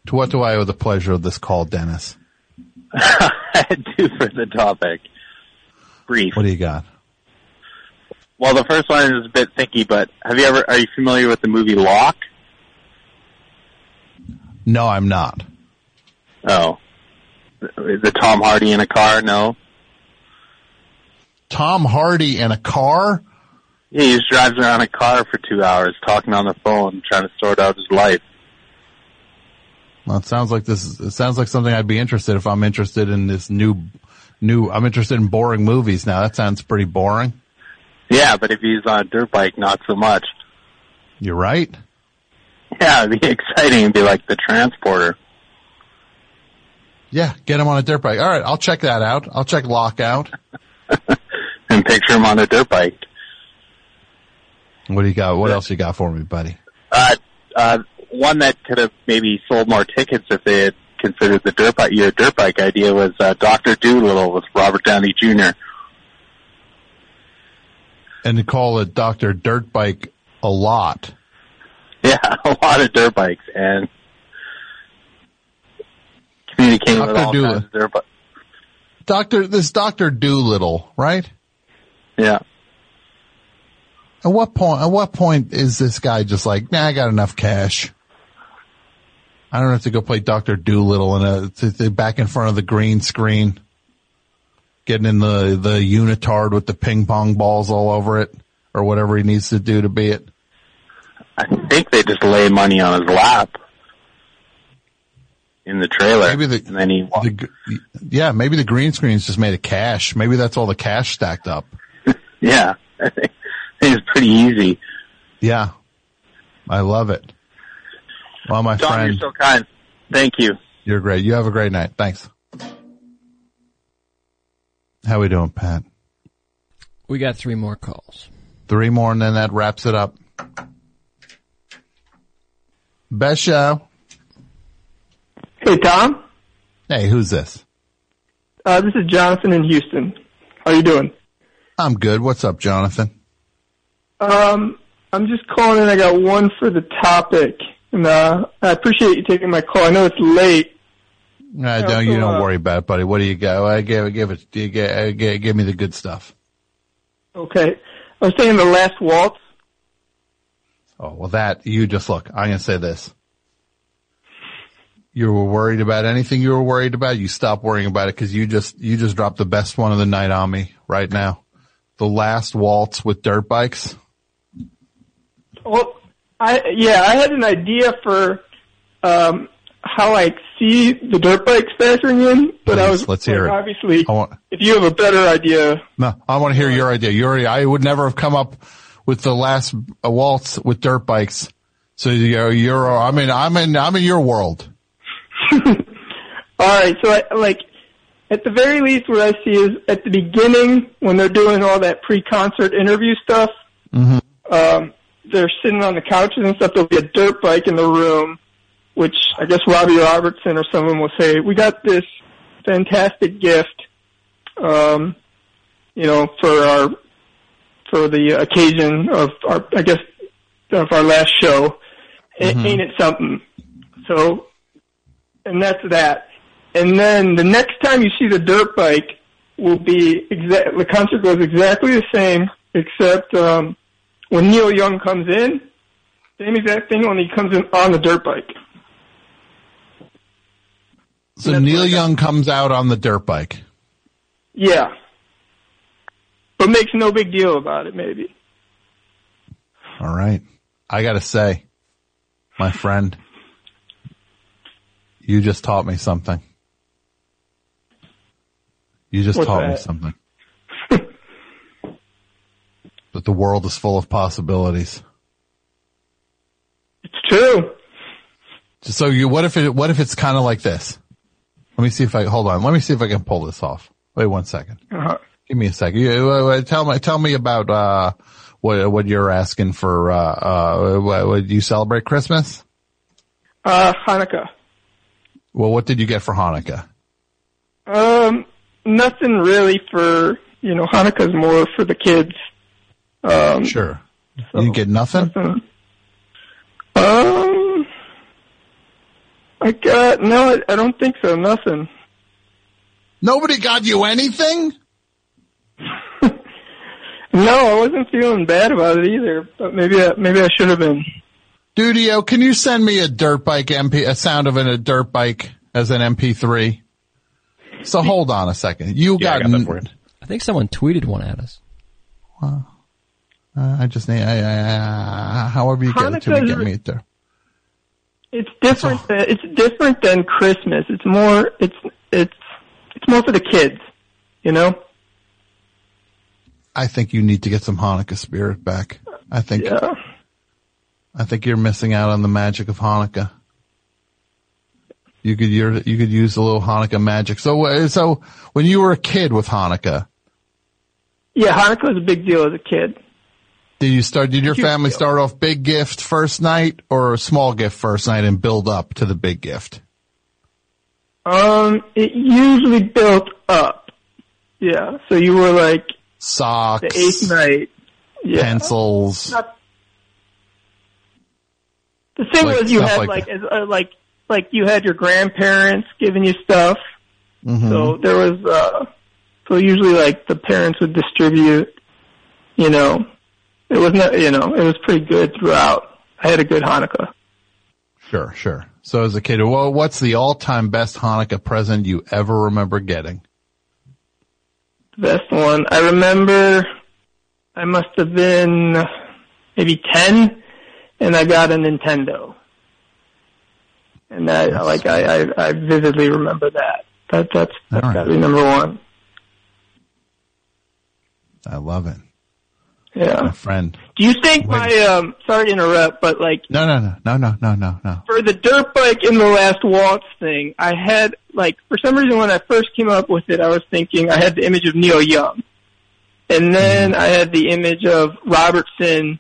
to what do I owe the pleasure of this call, Dennis? I do for the topic. Brief. What do you got? Well, the first one is a bit thicky, but have you ever, are you familiar with the movie Locke? No, I'm not. Oh. The, Tom Hardy in a car? No. Tom Hardy in a car? Yeah, he just drives around a car for two hours talking on the phone, trying to sort out his life. Well, it sounds like this. It sounds like something I'd be interested if I'm interested in this new, new. I'm interested in boring movies now. That sounds pretty boring. Yeah, but if he's on a dirt bike, not so much. You're right. Yeah, it'd be exciting. It'd be like the transporter. Yeah, get him on a dirt bike. All right, I'll check that out. I'll check Locke out. and picture him on a dirt bike. What do you got? What else you got for me, buddy? Uh, uh, one that could have maybe sold more tickets if they had considered the dirt bike, your dirt bike idea was, uh, Dr. Dolittle with Robert Downey Jr. And to call it Doctor Dirt Bike a lot. Yeah, a lot of dirt bikes and communicating with Dr. all Dolittle. kinds of dirt bikes. Doctor, this Doctor Dolittle, right? Yeah. At what point? At what point is this guy just like, nah, I got enough cash? I don't have to go play Doctor Dolittle in a to, to back in front of the green screen, getting in the the unitard with the ping pong balls all over it, or whatever he needs to do to be it. I think they just lay money on his lap in the trailer. Maybe the, and then he the yeah, maybe the green screen's just made of cash. Maybe that's all the cash stacked up. yeah, I think it's pretty easy. Yeah, I love it. Well, my Tom, friend, you're so kind. Thank you. you're great. You have a great night. Thanks. How we doing, Pat? We got three more calls. Three more, and then that wraps it up. Best show. Hey, Tom. Hey, who's this? Uh, this is Jonathan in Houston. How you doing? I'm good. What's up, Jonathan? Um, I'm just calling in. I got one for the topic, and uh, I appreciate you taking my call. I know it's late. Uh, don't you don't worry about it, buddy. What do you got? I give give it. You give, uh, give, give me the good stuff. Okay. I was saying the last waltz. Oh well, that you just look. I'm gonna say this. You were worried about anything you were worried about. You stop worrying about it because you just you just dropped the best one of the night on me right now. The last waltz with dirt bikes. Well, I yeah, I had an idea for um, how I see the dirt bikes factoring in, but I was let's hear like, it. obviously I want, if you have a better idea. no, I want to hear your idea. You already, I would never have come up with the last uh, waltz with dirt bikes. So you're, you're, I mean, I'm in, I'm in your world. All right, so I, like at the very least, what I see is at the beginning when they're doing all that pre-concert interview stuff. Mm-hmm. Um, they're sitting on the couches and stuff. There'll be a dirt bike in the room, which I guess Robbie Robertson or someone will say, "We got this fantastic gift, um, you know, for our for the occasion of our, I guess, of our last show. Mhm. Ain't it something?" So, and that's that. And then the next time you see the dirt bike will be exact. The concert goes exactly the same, except um, when Neil Young comes in, same exact thing. When he comes in on the dirt bike. So Neil Young comes out on the dirt bike. Yeah. But makes no big deal about it, maybe. All right. I gotta say, my friend, you just taught me something. You just What's taught me something. that the world is full of possibilities. It's true. So you, what if it, what if it's kind of like this? Let me see if I, hold on. Let me see if I can pull this off. Wait one second. Uh-huh. Give me a second. You, uh, uh, tell me, tell me about, uh, what, what you're asking for, uh, uh, what, what, do you celebrate Christmas? Uh, Hanukkah. Well, what did you get for Hanukkah? Um, nothing really for, you know, Hanukkah's more for the kids. Um, Sure. you didn't get nothing? Um, I got, no, I, I don't think so, nothing. Nobody got you anything? No, I wasn't feeling bad about it either, but maybe, I, maybe I should have been. Dudio, can you send me a dirt bike MP, a sound of a dirt bike as an MP3? So hold on a second. You got, I think someone tweeted one at us. uh, I just need, I, I, I, however you get it to me, Hanukkah's get me there. It's different. Than, it's different than Christmas. It's more. It's it's it's more for the kids. You know. I think you need to get some Hanukkah spirit back. I think, Yeah. I think you're missing out on the magic of Hanukkah. You could, you're, you could use a little Hanukkah magic. So, uh, so when you were a kid with Hanukkah, Yeah, Hanukkah was a big deal as a kid. Did you start, did your family start off big gift first night or a small gift first night and build up to the big gift? Um, it usually built up. Yeah. So you were like Socks, the eighth night. Yeah. pencils. Not- The thing Like was, you had like like as, uh, like like you had your grandparents giving you stuff. Mhm. So there was uh so usually like the parents would distribute, you know. It was not you know, it was pretty good throughout. I had a good Hanukkah. Sure, sure. So as a kid, well, what's the all-time best Hanukkah present you ever remember getting? Best one. I remember I must have been maybe 10 and I got a Nintendo. And I, like, I, I, I vividly remember that. That, that's, that's right. gotta be number one. I love it. Yeah. My friend. Do you think my, um, sorry to interrupt, but like, No, no, no, no, no, no, no, no. for the dirt bike in the last waltz thing, I had like for some reason when I first came up with it, I was thinking I had the image of Neil Young, and then I had the image of Robertson,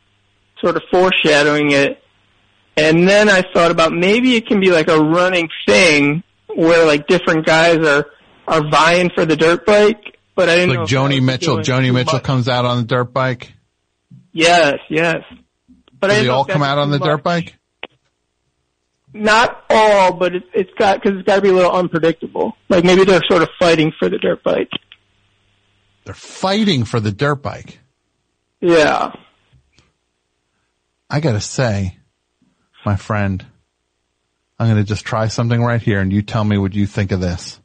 sort of foreshadowing it, and then I thought about maybe it can be like a running thing where like different guys are are vying for the dirt bike, but I didn't know Like I Joni Mitchell. Joni Mitchell much. comes out on the dirt bike. Yes, yes. But they all come out on the dirt bike? Not all, but it's it's got because it's got to be a little unpredictable. Like maybe they're sort of fighting for the dirt bike. They're fighting for the dirt bike. Yeah. I gotta say, my friend, I'm gonna just try something right here and you tell me what you think of this.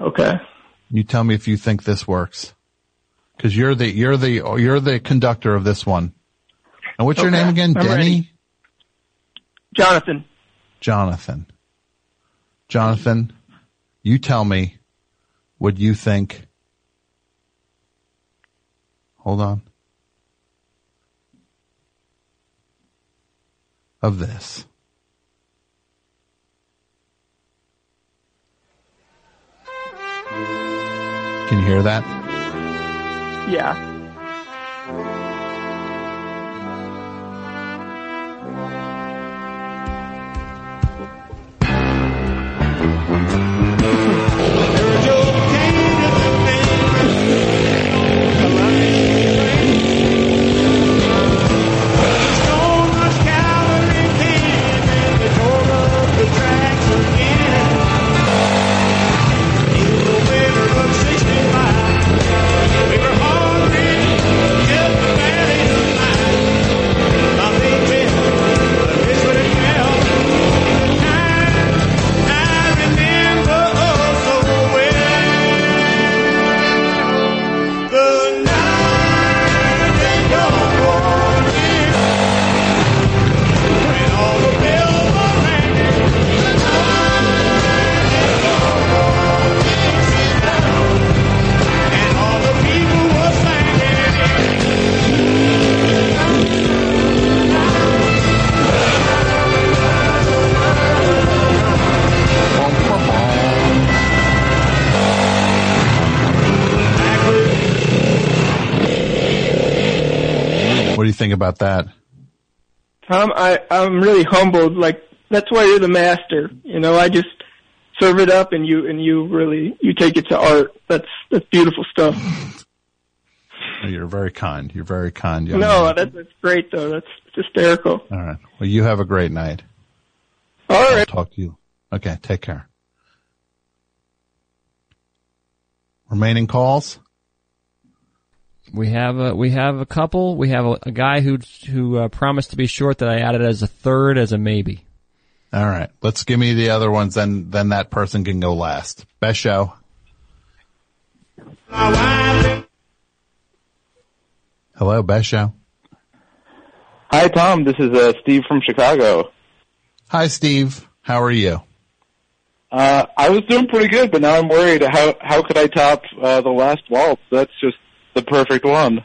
Okay. You tell me if you think this works. Cause you're the, you're the, you're the conductor of this one. And what's your name again? I'm Denny? ready. Jonathan. Jonathan. Jonathan, you tell me what you think. Hold on. Of this. Can you hear that? Yeah. What do you think about that? Tom, I I'm really humbled. Like that's why you're the master. You know, I just serve it up, and you and you really you take it to art. That's that's beautiful stuff. Oh, You're very kind. You're very kind. young No, that's that's great though. That's hysterical. All right. Well, you have a great night. All right. I'll talk to you. Okay. Take care. Remaining calls? We have a we have a couple. We have a, a guy who who uh, promised to be short that I added as a third as a maybe. All right. Let's give me the other ones. Then, then that person can go last. Best show. Hello, best show. Hi, Tom. This is uh, Steve from Chicago. Hi, Steve. How are you? Uh, I was doing pretty good, but now I'm worried. How how could I top uh, the last waltz? That's just the perfect one.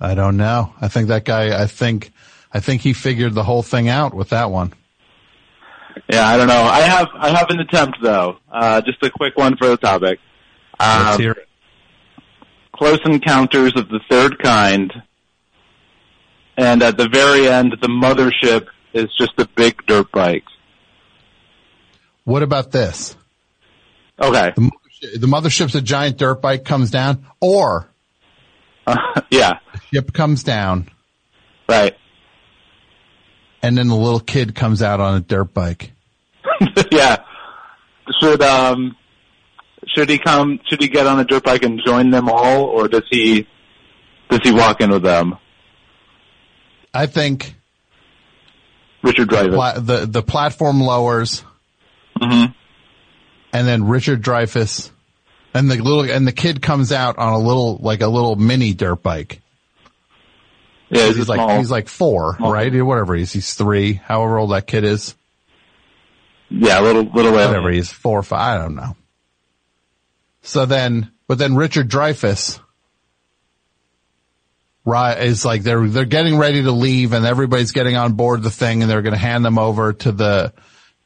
I don't know. I think that guy, I think, I think he figured the whole thing out with that one. Yeah, I don't know. I have I have an attempt though. Uh, just a quick one for the topic. Let's Um, hear it. Close Encounters of the Third Kind, and at the very end, the mothership is just a big dirt bike. What about this? Okay. The, mothership, the mothership's a giant dirt bike comes down or yeah. the ship comes down. Right. And then the little kid comes out on a dirt bike. yeah. Should um should he come should he get on a dirt bike and join them all or does he does he walk in with them? I think Richard Dreyfuss. Pla- the the platform lowers, Mm-hmm. and then Richard Dreyfuss, and the little and the kid comes out on a little like a little mini dirt bike. Yeah, he's he's like small- he's like four, right? Or whatever he is. He's three, however old that kid is. Yeah, little little whatever he is, four or five. I don't know. So then, but then Richard Dreyfuss ri- is like they're they're getting ready to leave, and everybody's getting on board the thing, and they're going to hand them over to the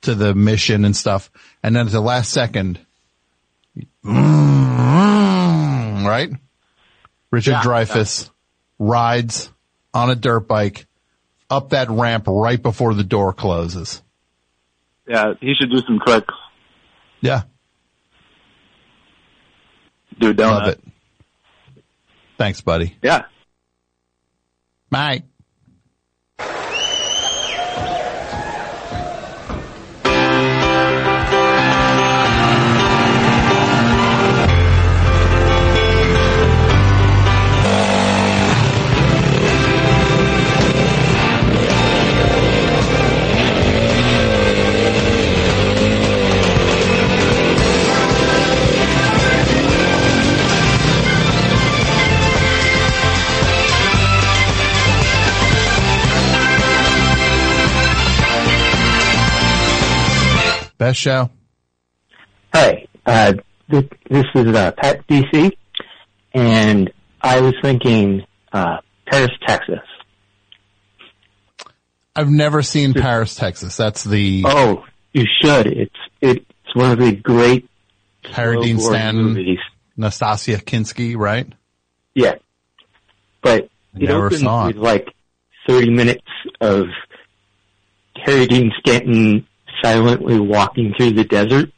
to the mission and stuff. And then at the last second, Mm-hmm. right? Richard Yeah, Dreyfuss rides on a dirt bike up that ramp right before the door closes. Yeah, he should do some clicks. Yeah. Do donut. Love it. Thanks, buddy. Yeah. Bye. Best show. Hi, uh, this, this is uh, Pat DC, and I was thinking uh, Paris, Texas. I've never seen Paris, Texas. That's the Oh, you should. It's it's one of the great Harry Dean Stanton, movies. Nastassja Kinski, right? Yeah, but it Never opens saw with it. like thirty minutes of Harry Dean Stanton silently walking through the desert.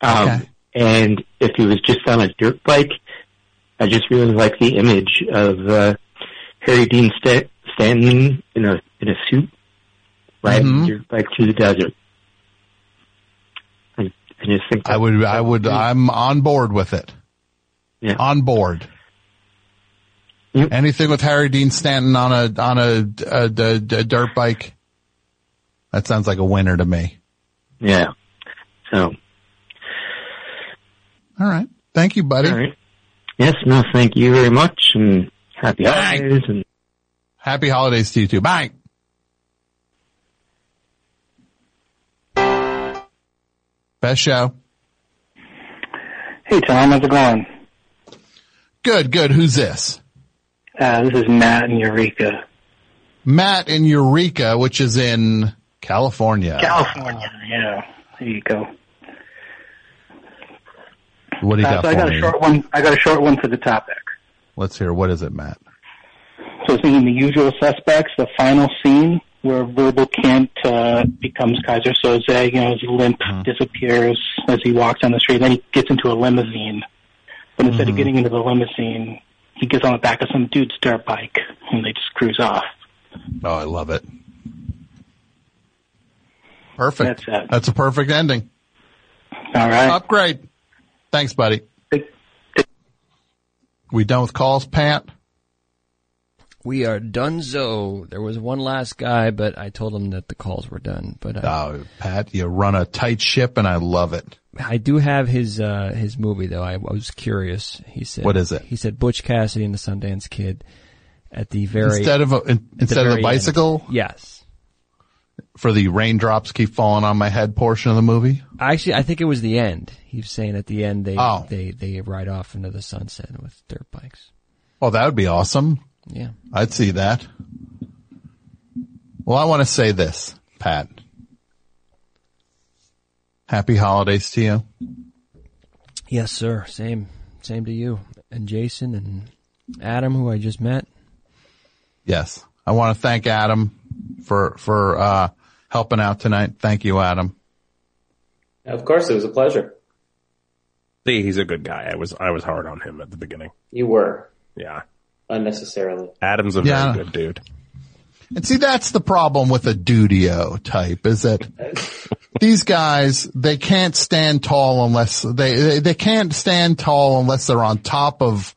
Um, and if he was just on a dirt bike, I just really like the image of uh, Harry Dean Sta- Stanton in a in a suit riding Mhm. a dirt bike through the desert. I, I just think I would, I would, I'm on board with it. Yeah. On board. Anything with Harry Dean Stanton on a, on a, a, a- a dirt bike. That sounds like a winner to me. Yeah. So. All right. Thank you, buddy. All right. Yes, no, thank you very much, and happy holidays, and Happy holidays to you too. Bye. Best show. Hey Tom, how's it going? Good, good. Who's this? Uh, this is Matt in Eureka, Matt in Eureka, which is in California. California. Yeah, there you go. What do you Uh, got so I got me? a short one. I got a short one for the topic. Let's hear. What is it, Matt? So thinking the usual suspects, the final scene where Verbal Kint uh, becomes Keyser Söze, you know, his limp Mm-hmm. disappears as he walks down the street. Then he gets into a limousine. But instead Mm-hmm. of getting into the limousine, he gets on the back of some dude's dirt bike and they just cruise off. Oh, I love it. Perfect. That's it. That's a perfect ending. All right. Upgrade. Thanks, buddy. We done with calls, Pat? We are donezo. There was one last guy, but I told him that the calls were done. But I, Oh, Pat, you run a tight ship and I love it. I do have his uh his movie though. I, was curious. He said, What is it? He said Butch Cassidy and the Sundance Kid at the very Instead of a, in- at the instead of very the end. bicycle Yes. For the raindrops keep falling on my head portion of the movie. Actually, I think it was the end. He was saying at the end they Oh. they they ride off into the sunset with dirt bikes. Oh, that would be awesome. Yeah. I'd see that. Well, I want to say this, Pat. Happy holidays to you. Yes, sir. Same same to you and Jason and Adam, who I just met. Yes. I want to thank Adam for, for, uh, helping out tonight. Thank you, Adam. Of course, it was a pleasure. See, he's a good guy. I was I was hard on him at the beginning. You were Yeah. unnecessarily. Adam's a Yeah. very good dude. And see, that's the problem with a Dudio type is that these guys, they can't stand tall unless they, they, they can't stand tall unless they're on top of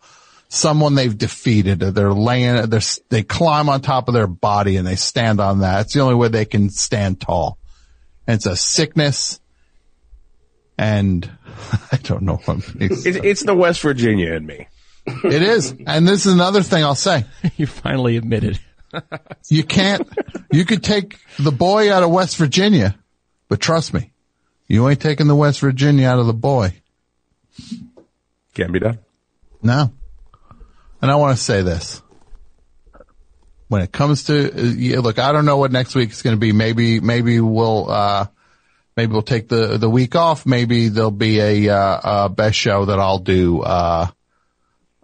someone they've defeated. They're laying, they're, they climb on top of their body and they stand on that. It's the only way they can stand tall. And it's a sickness. And I don't know what It's, it's the West Virginia in me. it is. And this is another thing I'll say. you finally admitted. You can't, you could take the boy out of West Virginia, but trust me, you ain't taking the West Virginia out of the boy. Can't be done. No. And I want to say this. When it comes to, yeah, look, I don't know what next week is going to be. Maybe, maybe we'll, uh, maybe we'll take the, the week off. Maybe there'll be a, uh, best show that I'll do. Uh,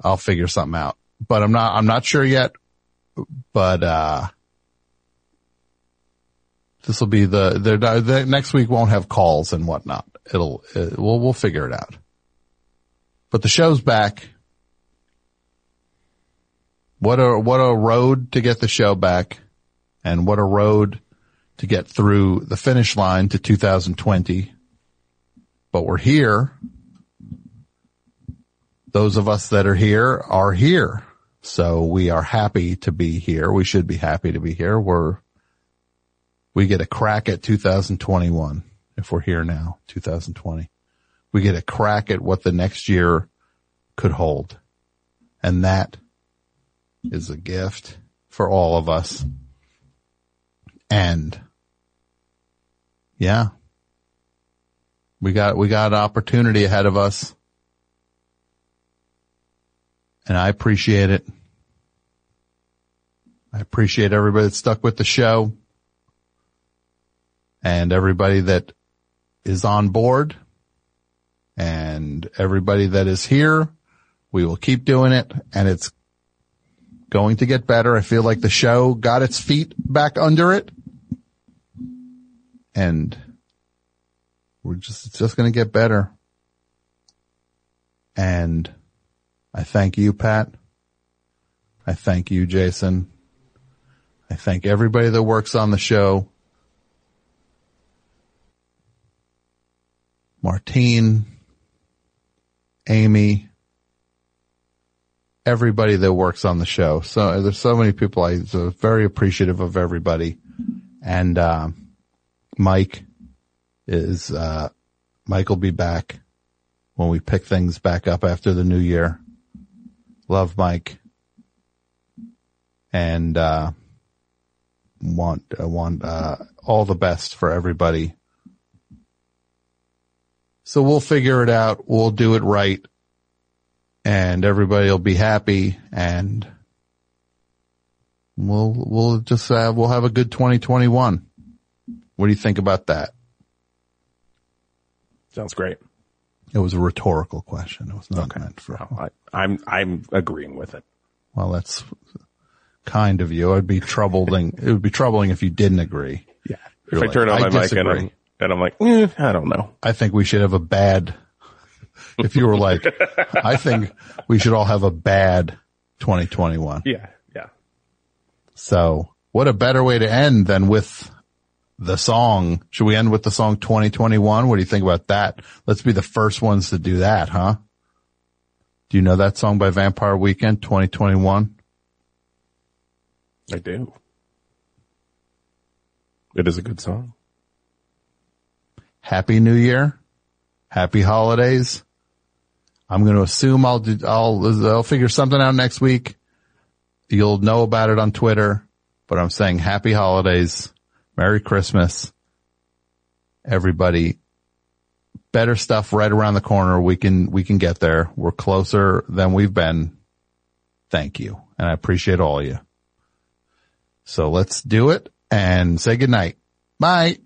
I'll figure something out, but I'm not, I'm not sure yet, but, uh, this will be the, the, the next week won't have calls and whatnot. It'll, it, we'll, we'll figure it out. But the show's back. What a, what a road to get the show back and what a road to get through the finish line to 2020. But we're here. Those of us that are here are here. So we are happy to be here. We should be happy to be here. We're, we get a crack at 2021 if we're here now, 2020. We get a crack at what the next year could hold. And that is a gift for all of us. And yeah, we got, we got an opportunity ahead of us. And I appreciate it. I appreciate everybody that stuck with the show and everybody that is on board and everybody that is here. We will keep doing it and it's going to get better. I feel like the show got its feet back under it and we're just, it's just going to get better. And I thank you, Pat. I thank you, Jason. I thank everybody that works on the show. Martine, Amy, everybody that works on the show. So there's so many people. I am very appreciative of everybody. And, uh, Mike is, uh, Mike will be back when we pick things back up after the new year. Love Mike. And, uh, want, uh, want, uh, all the best for everybody. So we'll figure it out. We'll do it right and everybody will be happy and we'll, we'll just have, we'll have a good 2021. What do you think about that? Sounds great. It was a rhetorical question. It was not meant for. I, I'm I'm agreeing with it. Well, that's kind of you. I'd be troubling. it would be troubling if you didn't agree. Yeah. You're if like, I turn on "I my mic and. I'm, and I'm like, eh, I don't know. I think we should have a bad. If you were like, I think we should all have a bad 2021. Yeah, yeah. So what a better way to end than with the song. Should we end with the song 2021? What do you think about that? Let's be the first ones to do that, huh? Do you know that song by Vampire Weekend 2021? I do. It is a good song. Happy New Year. Happy holidays. I'm going to assume I'll do, I'll, I'll figure something out next week. You'll know about it on Twitter, but I'm saying happy holidays. Merry Christmas. Everybody. Better stuff right around the corner. We can, we can get there. We're closer than we've been. Thank you. And I appreciate all of you. So let's do it and say goodnight. Bye.